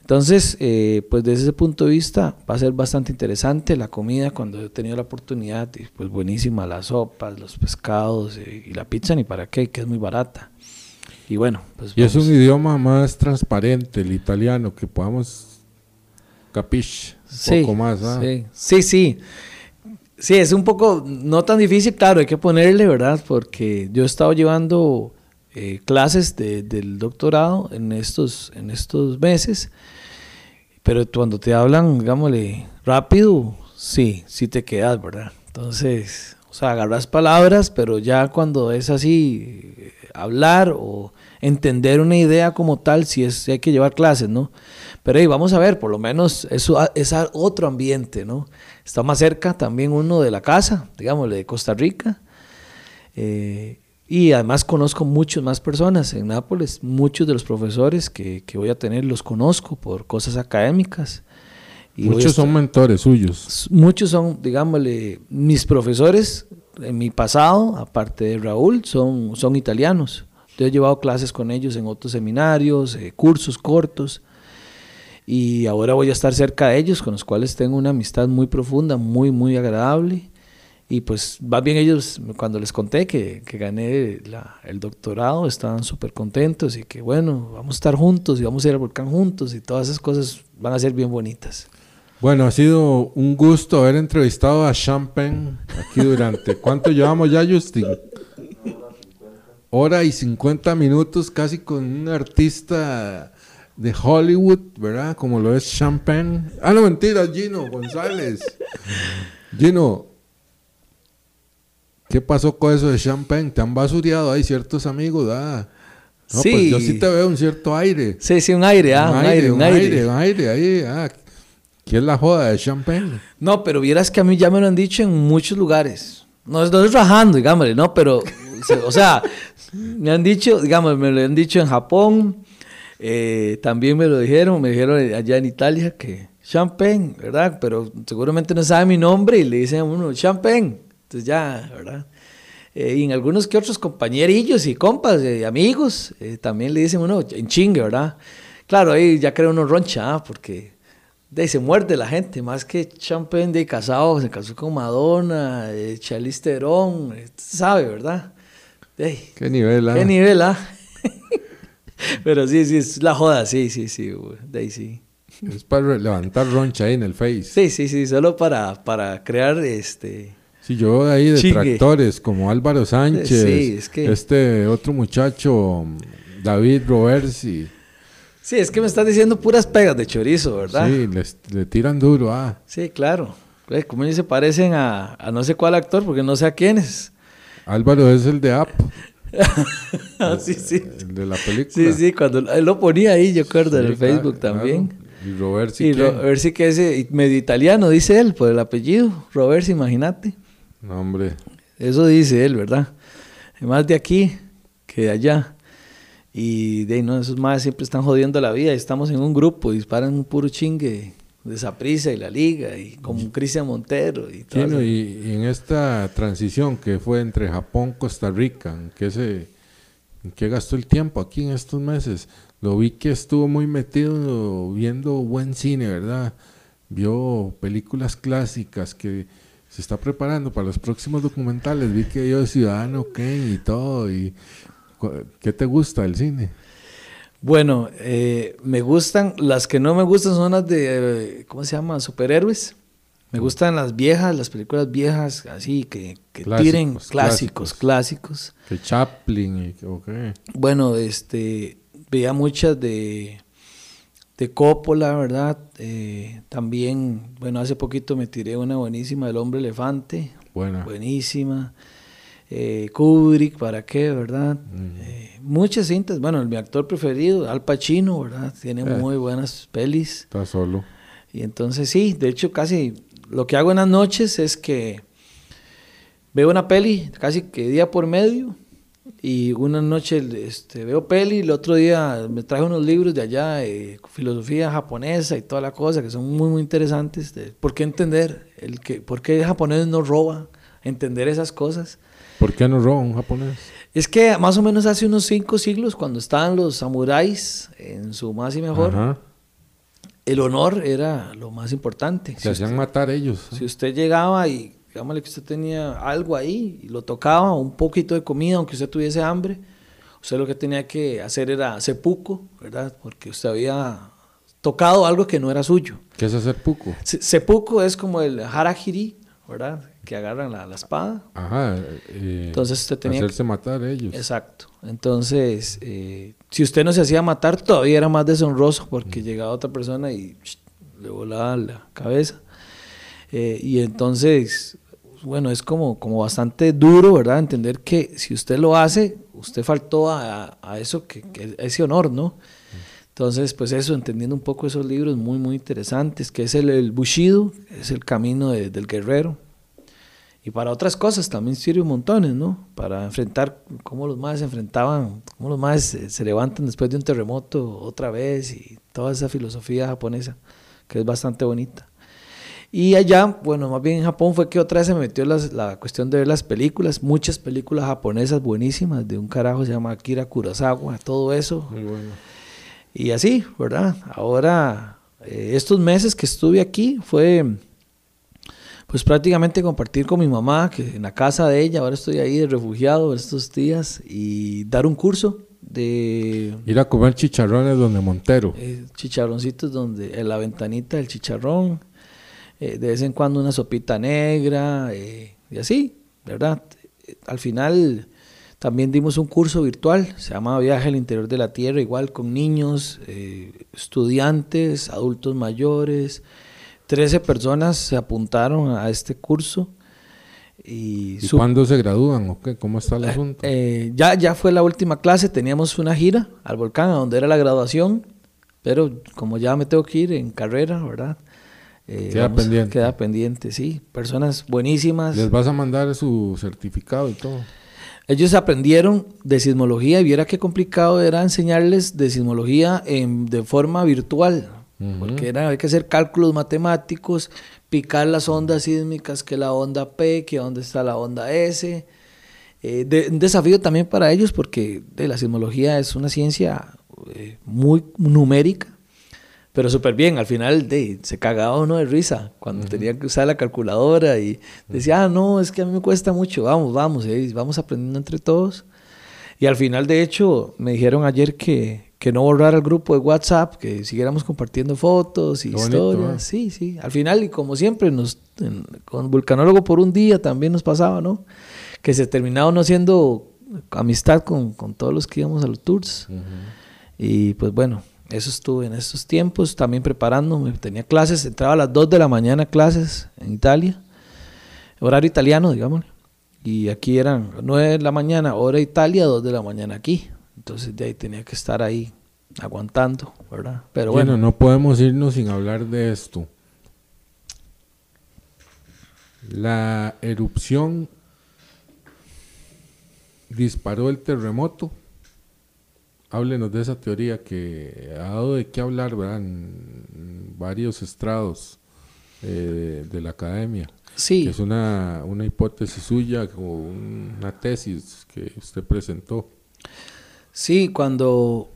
Entonces, eh, pues desde ese punto de vista va a ser bastante interesante la comida cuando he tenido la oportunidad, y pues buenísima las sopas, los pescados eh, y la pizza ni para qué, que es muy barata. Y bueno, pues Y es un idioma más transparente, el italiano, que podamos capish un sí, poco más. ¿ah? sí, sí, sí. Sí, es un poco, no tan difícil, claro, hay que ponerle, ¿verdad? Porque yo he estado llevando eh, clases de- del doctorado en estos, en estos meses, pero cuando te hablan, digámosle, rápido, sí, sí te quedas, ¿verdad? Entonces, o sea, agarras palabras, pero ya cuando es así, eh, hablar o entender una idea como tal, sí, es, sí hay que llevar clases, ¿no? Pero ahí vamos a ver, por lo menos eso es otro ambiente, ¿no? Está más cerca también uno de la casa, digámosle, de Costa Rica. Eh, y además conozco muchas más personas en Nápoles, muchos de los profesores que, que voy a tener los conozco por cosas académicas. Y Muchos estar- son mentores suyos. muchos son, digámosle, mis profesores en mi pasado, aparte de Raúl, son, son italianos. Yo he llevado clases con ellos en otros seminarios, eh, cursos cortos, y ahora voy a estar cerca de ellos, con los cuales tengo una amistad muy profunda, muy, muy agradable. Y pues más bien ellos, cuando les conté que, que gané la- el doctorado, estaban súper contentos y que bueno, vamos a estar juntos y vamos a ir al volcán juntos y todas esas cosas van a ser bien bonitas. Bueno, ha sido un gusto haber entrevistado a Champagne aquí durante... ¿Cuánto llevamos ya, Justin? Hora y 50 minutos casi con un artista de Hollywood, ¿verdad? Como lo es Champagne. Ah, no, mentira, Gino González. Gino, ¿qué pasó con eso de champagne? ¿Te han basureado ahí ciertos amigos? Ah? No, Sí. pues yo sí te veo un cierto aire. Sí, sí, un aire, ah, un, aire, un aire. un aire ahí. Ah. ¿Qué es la joda de champagne? No, pero vieras que a mí ya me lo han dicho en muchos lugares. No no es rajando, digámosle, no, pero, o sea, me han dicho, digamos, me lo han dicho en Japón, eh, también me lo dijeron, me dijeron allá en Italia que champagne, ¿verdad? Pero seguramente no sabe mi nombre y le dicen a uno champagne. Entonces ya, ¿verdad? Eh, y en algunos que otros compañerillos y compas, eh, amigos, eh, también le dicen uno en chingue, ¿verdad? Claro, ahí ya creo uno roncha, ah, porque de ahí se muerde la gente, más que champagne de casado, se casó con Madonna, eh, Charlize Theron, sabe, ¿verdad? De ¿Qué nivel? ah? ¿Qué nivel, ah? Pero sí, sí, es la joda, sí, sí, sí, de ahí sí. Es para levantar roncha ahí en el Face. Sí, sí, sí, solo para, para crear este... Sí, yo veo ahí detractores como Álvaro Sánchez, Sí, es que- este otro muchacho, David Roversi. Sí, es que me estás diciendo puras pegas de chorizo, ¿verdad? Sí, les- le tiran duro. Ah, Sí, claro. Eh, Como se parecen a, a no sé cuál actor, porque no sé a quién es. Álvaro es el de App, Ah, sí, sí. el de la película. Sí, sí, cuando él lo ponía ahí, yo acuerdo, en el Facebook también. claro. Y Roversi, y que ese, y medio italiano, dice él, por el apellido. Roberts, imagínate. No, hombre. Eso dice él, ¿verdad? Más de aquí que de allá. Y de ahí, no, esos más siempre están jodiendo la vida. Estamos en un grupo disparan un puro chingue de Saprissa y la liga y como Cristian Montero y todo. Chino, y, y en esta transición que fue entre Japón Costa Rica, ¿en qué, se, ¿en qué gastó el tiempo aquí en estos meses? Lo vi que estuvo muy metido viendo buen cine, ¿verdad? Vio películas clásicas que se está preparando para los próximos documentales. Vi que vio Ciudadano Kane y todo. Y, ¿Qué te gusta del cine? Bueno, eh, me gustan, las que no me gustan son las de, ¿cómo se llama? Superhéroes. Me gustan las viejas, las películas viejas, así, que, que Clásicos, tiren clásicos. clásicos, clásicos. Que Chaplin y o qué? Bueno, este, veía muchas de, de Coppola, ¿verdad? Eh, también, bueno, hace poquito me tiré una buenísima del Hombre Elefante, Buena. buenísima. Eh, Kubrick, ¿para qué, verdad? Mm. Eh, muchas cintas, bueno, mi actor preferido, Al Pacino, ¿verdad? Tiene Eh. muy buenas pelis. Está solo. Y entonces sí, de hecho casi lo que hago en las noches es que veo una peli casi que día por medio y una noche este, veo peli y el otro día me traje unos libros de allá de filosofía japonesa y toda la cosa que son muy muy interesantes. De, ¿Por qué entender? El que, ¿Por qué el japonés no roba? Entender esas cosas. ¿Por qué no roba un japonés? Es que más o menos hace unos cinco siglos, cuando estaban los samuráis en su más y mejor, Ajá. el honor era lo más importante. Se hacían matar ellos. Si usted llegaba y, digámosle que usted tenía algo ahí y lo tocaba, un poquito de comida, aunque usted tuviese hambre, usted lo que tenía que hacer era sepuco, ¿verdad? Porque usted había tocado algo que no era suyo. ¿Qué es hacer puco? Se- Sepuco es como el harakiri, ¿verdad? Que agarran la, la espada. Ajá. eh, Entonces usted tenía que- Hacerse matar ellos. Exacto. Entonces, eh, si usted no se hacía matar, todavía era más deshonroso porque llegaba otra persona y ch, le volaba la cabeza. Eh, y entonces, bueno, es como, como bastante duro, ¿verdad? Entender que si usted lo hace, usted faltó a, a eso, que, ese honor, ¿no? Entonces, pues eso, entendiendo un poco esos libros muy, muy interesantes, que es el, el Bushido, es el camino de- del guerrero. Y para otras cosas también sirve un montones, ¿no? Para enfrentar cómo los más se enfrentaban, cómo los más se, se levantan después de un terremoto otra vez y toda esa filosofía japonesa, que es bastante bonita. Y allá, bueno, más bien en Japón fue que otra vez se me metió las- la cuestión de ver las películas, muchas películas japonesas buenísimas, de un carajo se llama Akira Kurosawa, todo eso. Muy bueno. Y así, ¿verdad? Ahora, eh, estos meses que estuve aquí fue, pues prácticamente compartir con mi mamá, que en la casa de ella, ahora estoy ahí de refugiado estos días, y dar un curso de Ir a comer chicharrones donde Montero. eh, chicharroncitos donde en la ventanita del chicharrón, eh, de vez en cuando una sopita negra, eh, y así, ¿verdad? Al final también dimos un curso virtual, se llama Viaje al Interior de la Tierra, igual con niños, eh, estudiantes, adultos mayores, 13 personas se apuntaron a este curso. ¿Y, cuándo se gradúan o qué? ¿Cómo está el asunto? Eh, ya, ya fue la última clase, teníamos una gira al volcán, a donde era la graduación, pero como ya me tengo que ir en carrera, ¿verdad? Eh, queda pendiente. Queda pendiente, sí. Personas buenísimas. ¿Les vas a mandar su certificado y todo? Ellos aprendieron de sismología y viera qué complicado era enseñarles de sismología en, de forma virtual, porque era, hay que hacer cálculos matemáticos, picar las ondas sísmicas, que la onda P, que dónde está la onda S. Eh, un desafío también para ellos porque de, la sismología es una ciencia eh, muy numérica pero súper bien, al final de, se cagaba uno de risa cuando tenía que usar la calculadora y decía, ah, no, es que a mí me cuesta mucho, vamos, vamos, eh, vamos aprendiendo entre todos. Y al final, de hecho, me dijeron ayer que, que no borrara el grupo de WhatsApp, que siguiéramos compartiendo fotos y historias. Sí, sí, al final, y como siempre, nos, con Vulcanólogo por un día también nos pasaba, ¿no? Que se terminaba no haciendo amistad con, con todos los que íbamos a los tours. Y pues bueno, eso estuve en estos tiempos, también preparándome, tenía clases, entraba a las 2 de la mañana clases en Italia, horario italiano, digamos, y aquí eran 9 de la mañana, hora Italia, 2 de la mañana aquí, entonces de ahí tenía que estar ahí aguantando, ¿verdad? Pero bueno, no podemos irnos sin hablar de esto. La erupción disparó el terremoto háblenos de esa teoría que ha dado de qué hablar ¿verdad? en varios estrados eh, de la academia. Sí. es una, una hipótesis suya o una tesis que usted presentó. Sí, cuando,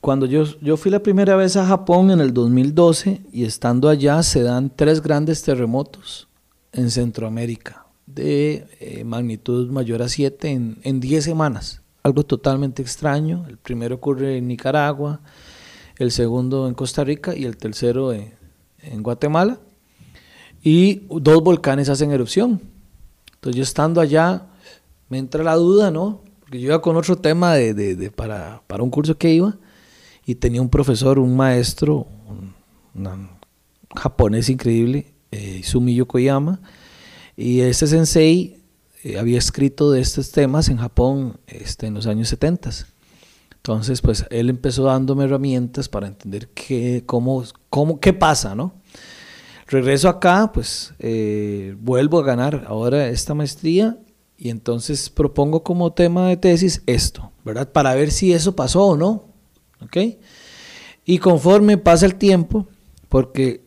cuando yo, yo fui la primera vez a Japón en el 2012 y estando allá se dan tres grandes terremotos en Centroamérica de eh, magnitud mayor a 7 en 10 semanas algo totalmente extraño. El primero ocurre en Nicaragua, el segundo en Costa Rica y el tercero en, Guatemala. Y dos volcanes hacen erupción. Entonces yo estando allá, me entra la duda, ¿no? Porque yo iba con otro tema de, para, un curso que iba y tenía un profesor, un maestro, un, japonés increíble, eh, Izumi Yokoyama, y ese sensei eh, había escrito de estos temas en Japón este, en los años 70. Entonces, pues él empezó dándome herramientas para entender qué, cómo, cómo, qué pasa, ¿no? Regreso acá, pues eh, vuelvo a ganar ahora esta maestría y entonces propongo como tema de tesis esto, ¿verdad? Para ver si eso pasó o no, ¿ok? Y conforme pasa el tiempo, porque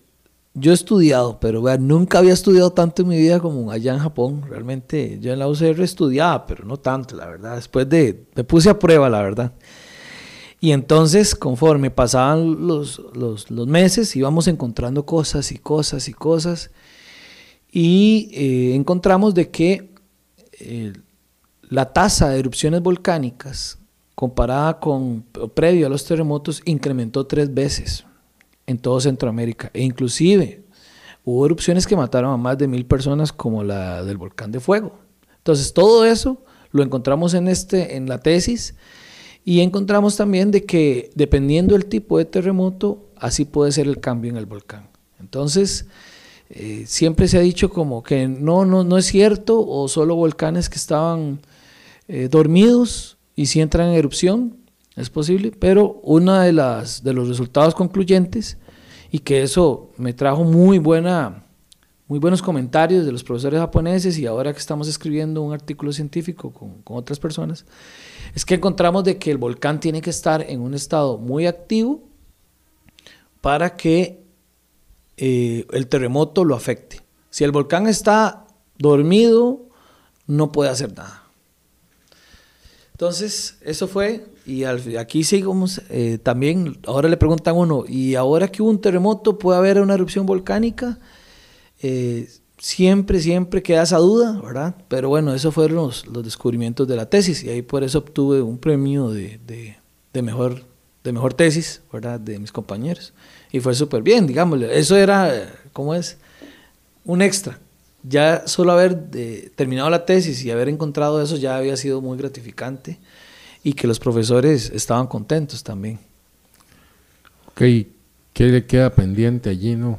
yo he estudiado, pero nunca había estudiado tanto en mi vida como allá en Japón. Realmente yo en la UCR estudiaba, pero no tanto, la verdad. Después de, me puse a prueba, la verdad. Y entonces, conforme pasaban los, los, meses, íbamos encontrando cosas y cosas y cosas. Y eh, encontramos de que eh, la tasa de erupciones volcánicas comparada con previo a los terremotos incrementó tres veces en todo Centroamérica. E inclusive hubo erupciones que mataron a más de mil personas como la del volcán de fuego. Entonces todo eso lo encontramos en, este, en la tesis y encontramos también de que dependiendo del tipo de terremoto, así puede ser el cambio en el volcán. Entonces, eh, siempre se ha dicho como que no, no, no es cierto o solo volcanes que estaban eh, dormidos y si entran en erupción, es posible, pero uno de, las, de los resultados concluyentes, y que eso me trajo muy, buena, muy buenos comentarios de los profesores japoneses y ahora que estamos escribiendo un artículo científico con, con otras personas, es que encontramos de que el volcán tiene que estar en un estado muy activo para que eh, el terremoto lo afecte. Si el volcán está dormido, no puede hacer nada. Entonces, eso fue, y aquí seguimos eh, también, ahora le preguntan uno, ¿y ahora que hubo un terremoto puede haber una erupción volcánica? Eh, siempre, siempre queda esa duda, ¿verdad? Pero bueno, esos fueron los, descubrimientos de la tesis, y ahí por eso obtuve un premio de, de, mejor, de mejor tesis, ¿verdad? De mis compañeros. Y fue súper bien, digámosle. Eso era, ¿cómo es? Un extra ya solo haber eh, terminado la tesis y haber encontrado eso ya había sido muy gratificante y que los profesores estaban contentos también. Ok, ¿qué le queda pendiente allí, no?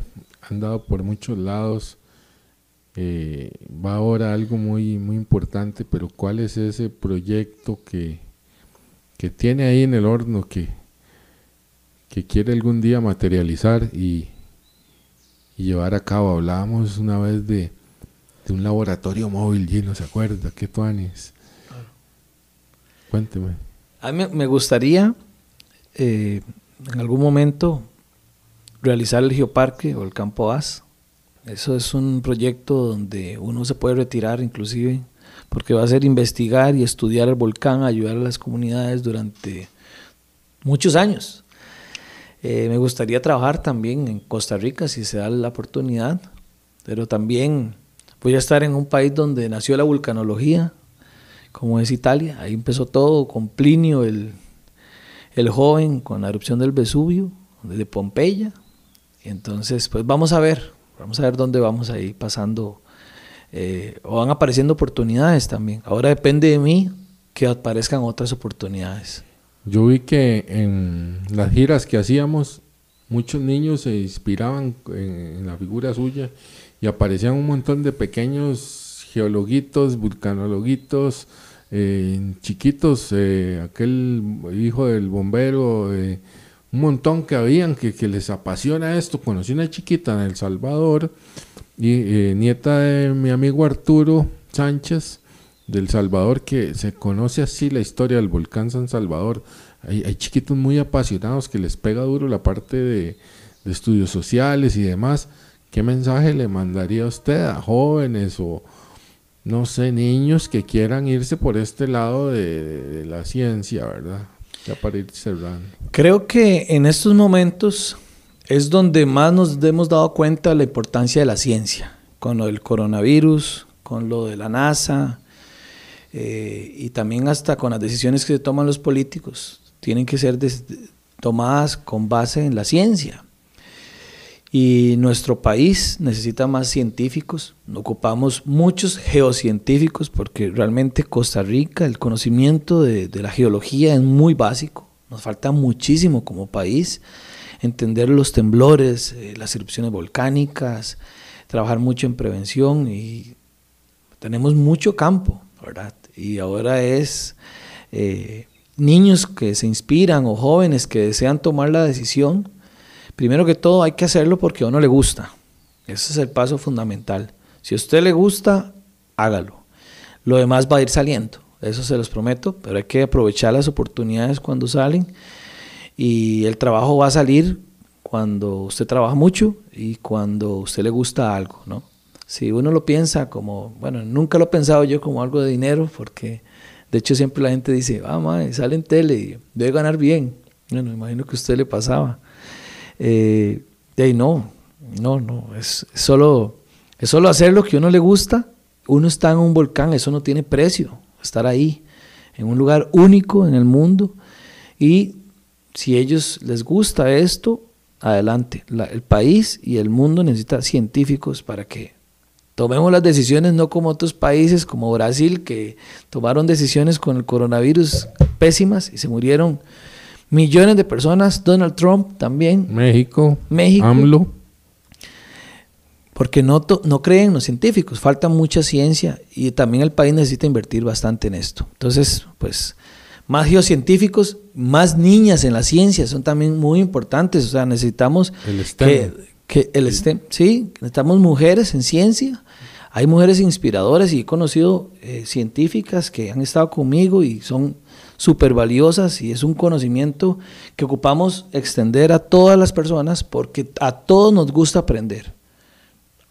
han dado por muchos lados. Eh, va ahora algo muy, muy importante, pero ¿cuál es ese proyecto que, que tiene ahí en el horno que, que quiere algún día materializar y, y llevar a cabo? Hablábamos una vez de, de un laboratorio móvil, Gino, ¿se acuerda? ¿Qué tuanes? Cuénteme. A mí me gustaría eh, en algún momento realizar el geoparque o el campo AS. Eso es un proyecto donde uno se puede retirar inclusive, porque va a ser investigar y estudiar el volcán, ayudar a las comunidades durante muchos años. Eh, me gustaría trabajar también en Costa Rica si se da la oportunidad, pero también voy a estar en un país donde nació la vulcanología, como es Italia. Ahí empezó todo con Plinio, el, el joven, con la erupción del Vesubio, de Pompeya. Entonces, pues vamos a ver, vamos a ver dónde vamos a ir pasando. Eh, o van apareciendo oportunidades también. Ahora depende de mí que aparezcan otras oportunidades. Yo vi que en las giras que hacíamos, muchos niños se inspiraban en la figura suya y aparecían un montón de pequeños geologuitos, vulcanologuitos, eh, chiquitos, eh, aquel hijo del bombero, eh, un montón que habían que, que, les apasiona esto. Conocí una chiquita en El Salvador, y, nieta de mi amigo Arturo Sánchez del Salvador, que se conoce así la historia del volcán San Salvador. Hay, hay chiquitos muy apasionados que les pega duro la parte de, de estudios sociales y demás. ¿Qué mensaje le mandaría usted a jóvenes o, no sé, niños que quieran irse por este lado de, la ciencia, ¿verdad? Ya para ir cerrando. Creo que en estos momentos es donde más nos hemos dado cuenta de la importancia de la ciencia, con lo del coronavirus, con lo de la NASA eh, y también hasta con las decisiones que se toman los políticos. Tienen que ser tomadas con base en la ciencia. Y nuestro país necesita más científicos. Ocupamos muchos geocientíficos porque realmente Costa Rica, el conocimiento de, de, la geología es muy básico. Nos falta muchísimo como país entender los temblores, eh, las erupciones volcánicas, trabajar mucho en prevención y tenemos mucho campo, ¿verdad? Y ahora es eh, niños que se inspiran o jóvenes que desean tomar la decisión Primero que todo hay que hacerlo porque a uno le gusta. Ese es el paso fundamental. Si a usted le gusta, hágalo. Lo demás va a ir saliendo, eso se los prometo, pero hay que aprovechar las oportunidades cuando salen y el trabajo va a salir cuando usted trabaja mucho y cuando a usted le gusta algo, ¿no? Si uno lo piensa como, bueno, nunca lo he pensado yo como algo de dinero, porque de hecho siempre la gente dice, ah, madre, sale en tele debe ganar bien. Bueno, imagino que a usted le pasaba. Eh, no, no, no, es, solo, es solo hacer lo que uno le gusta. Uno está en un volcán, eso no tiene precio, estar ahí, en un lugar único en el mundo. Y si ellos les gusta esto, adelante. La, el país y el mundo necesita científicos para que tomemos las decisiones, no como otros países como Brasil, que tomaron decisiones con el coronavirus pésimas y se murieron millones de personas, Donald Trump también. México, México. AMLO. Porque no, no creen los científicos, falta mucha ciencia y también el país necesita invertir bastante en esto. Entonces, pues, más geocientíficos, más niñas en la ciencia son también muy importantes. O sea, necesitamos el STEM. que, que el STEM, sí, necesitamos mujeres en ciencia. Hay mujeres inspiradoras y he conocido eh, científicas que han estado conmigo y son súper valiosas y es un conocimiento que ocupamos extender a todas las personas porque a todos nos gusta aprender.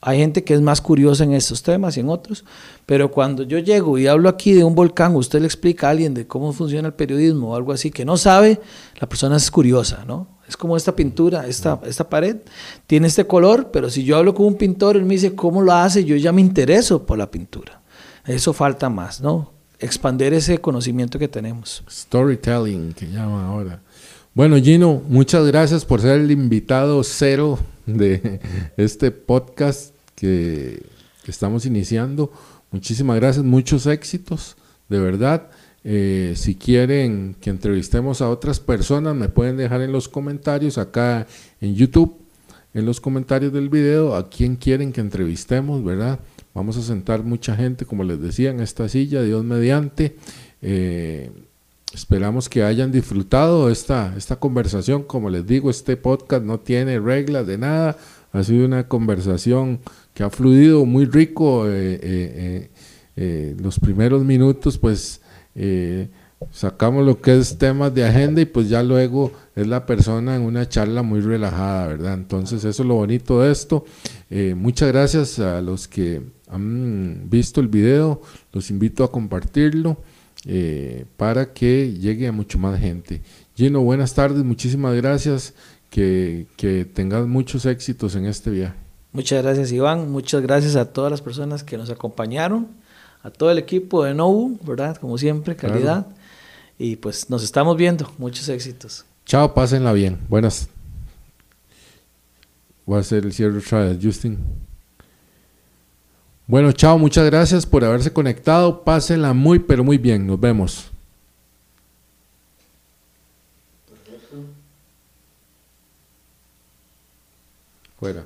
Hay gente que es más curiosa en estos temas y en otros, pero cuando yo llego y hablo aquí de un volcán, usted le explica a alguien de cómo funciona el periodismo o algo así que no sabe, la persona es curiosa, ¿no? Es como esta pintura, esta, esta pared tiene este color, pero si yo hablo con un pintor, él me dice cómo lo hace, yo ya me intereso por la pintura. Eso falta más, ¿no? Expander ese conocimiento que tenemos. Storytelling, que llama ahora. Bueno, Gino, muchas gracias por ser el invitado cero de este podcast que, que estamos iniciando. Muchísimas gracias, muchos éxitos, de verdad. Eh, si quieren que entrevistemos a otras personas, me pueden dejar en los comentarios acá en YouTube. en los comentarios del video a quién quieren que entrevistemos, ¿verdad? Vamos a sentar mucha gente, como les decía, en esta silla, Dios mediante. Eh, esperamos que hayan disfrutado esta, esta conversación. Como les digo, este podcast no tiene reglas de nada. Ha sido una conversación que ha fluido muy rico. Eh, eh, los primeros minutos, pues sacamos lo que es temas de agenda y pues ya luego es la persona en una charla muy relajada, ¿verdad? Entonces eso es lo bonito de esto. muchas gracias a los que han visto el video, los invito a compartirlo eh, para que llegue a mucho más gente. Gino, buenas tardes, muchísimas gracias, que, que tengas muchos éxitos en este viaje. Muchas gracias Iván, muchas gracias a todas las personas que nos acompañaron, a todo el equipo de Nobu, ¿verdad? Como siempre, calidad. Y pues nos estamos viendo, muchos éxitos. Chao, pásenla bien. Buenas. Voy a hacer el cierre otra vez, Justin. Bueno, chao, muchas gracias por haberse conectado. Pásenla muy, pero muy bien. Nos vemos. Fuera.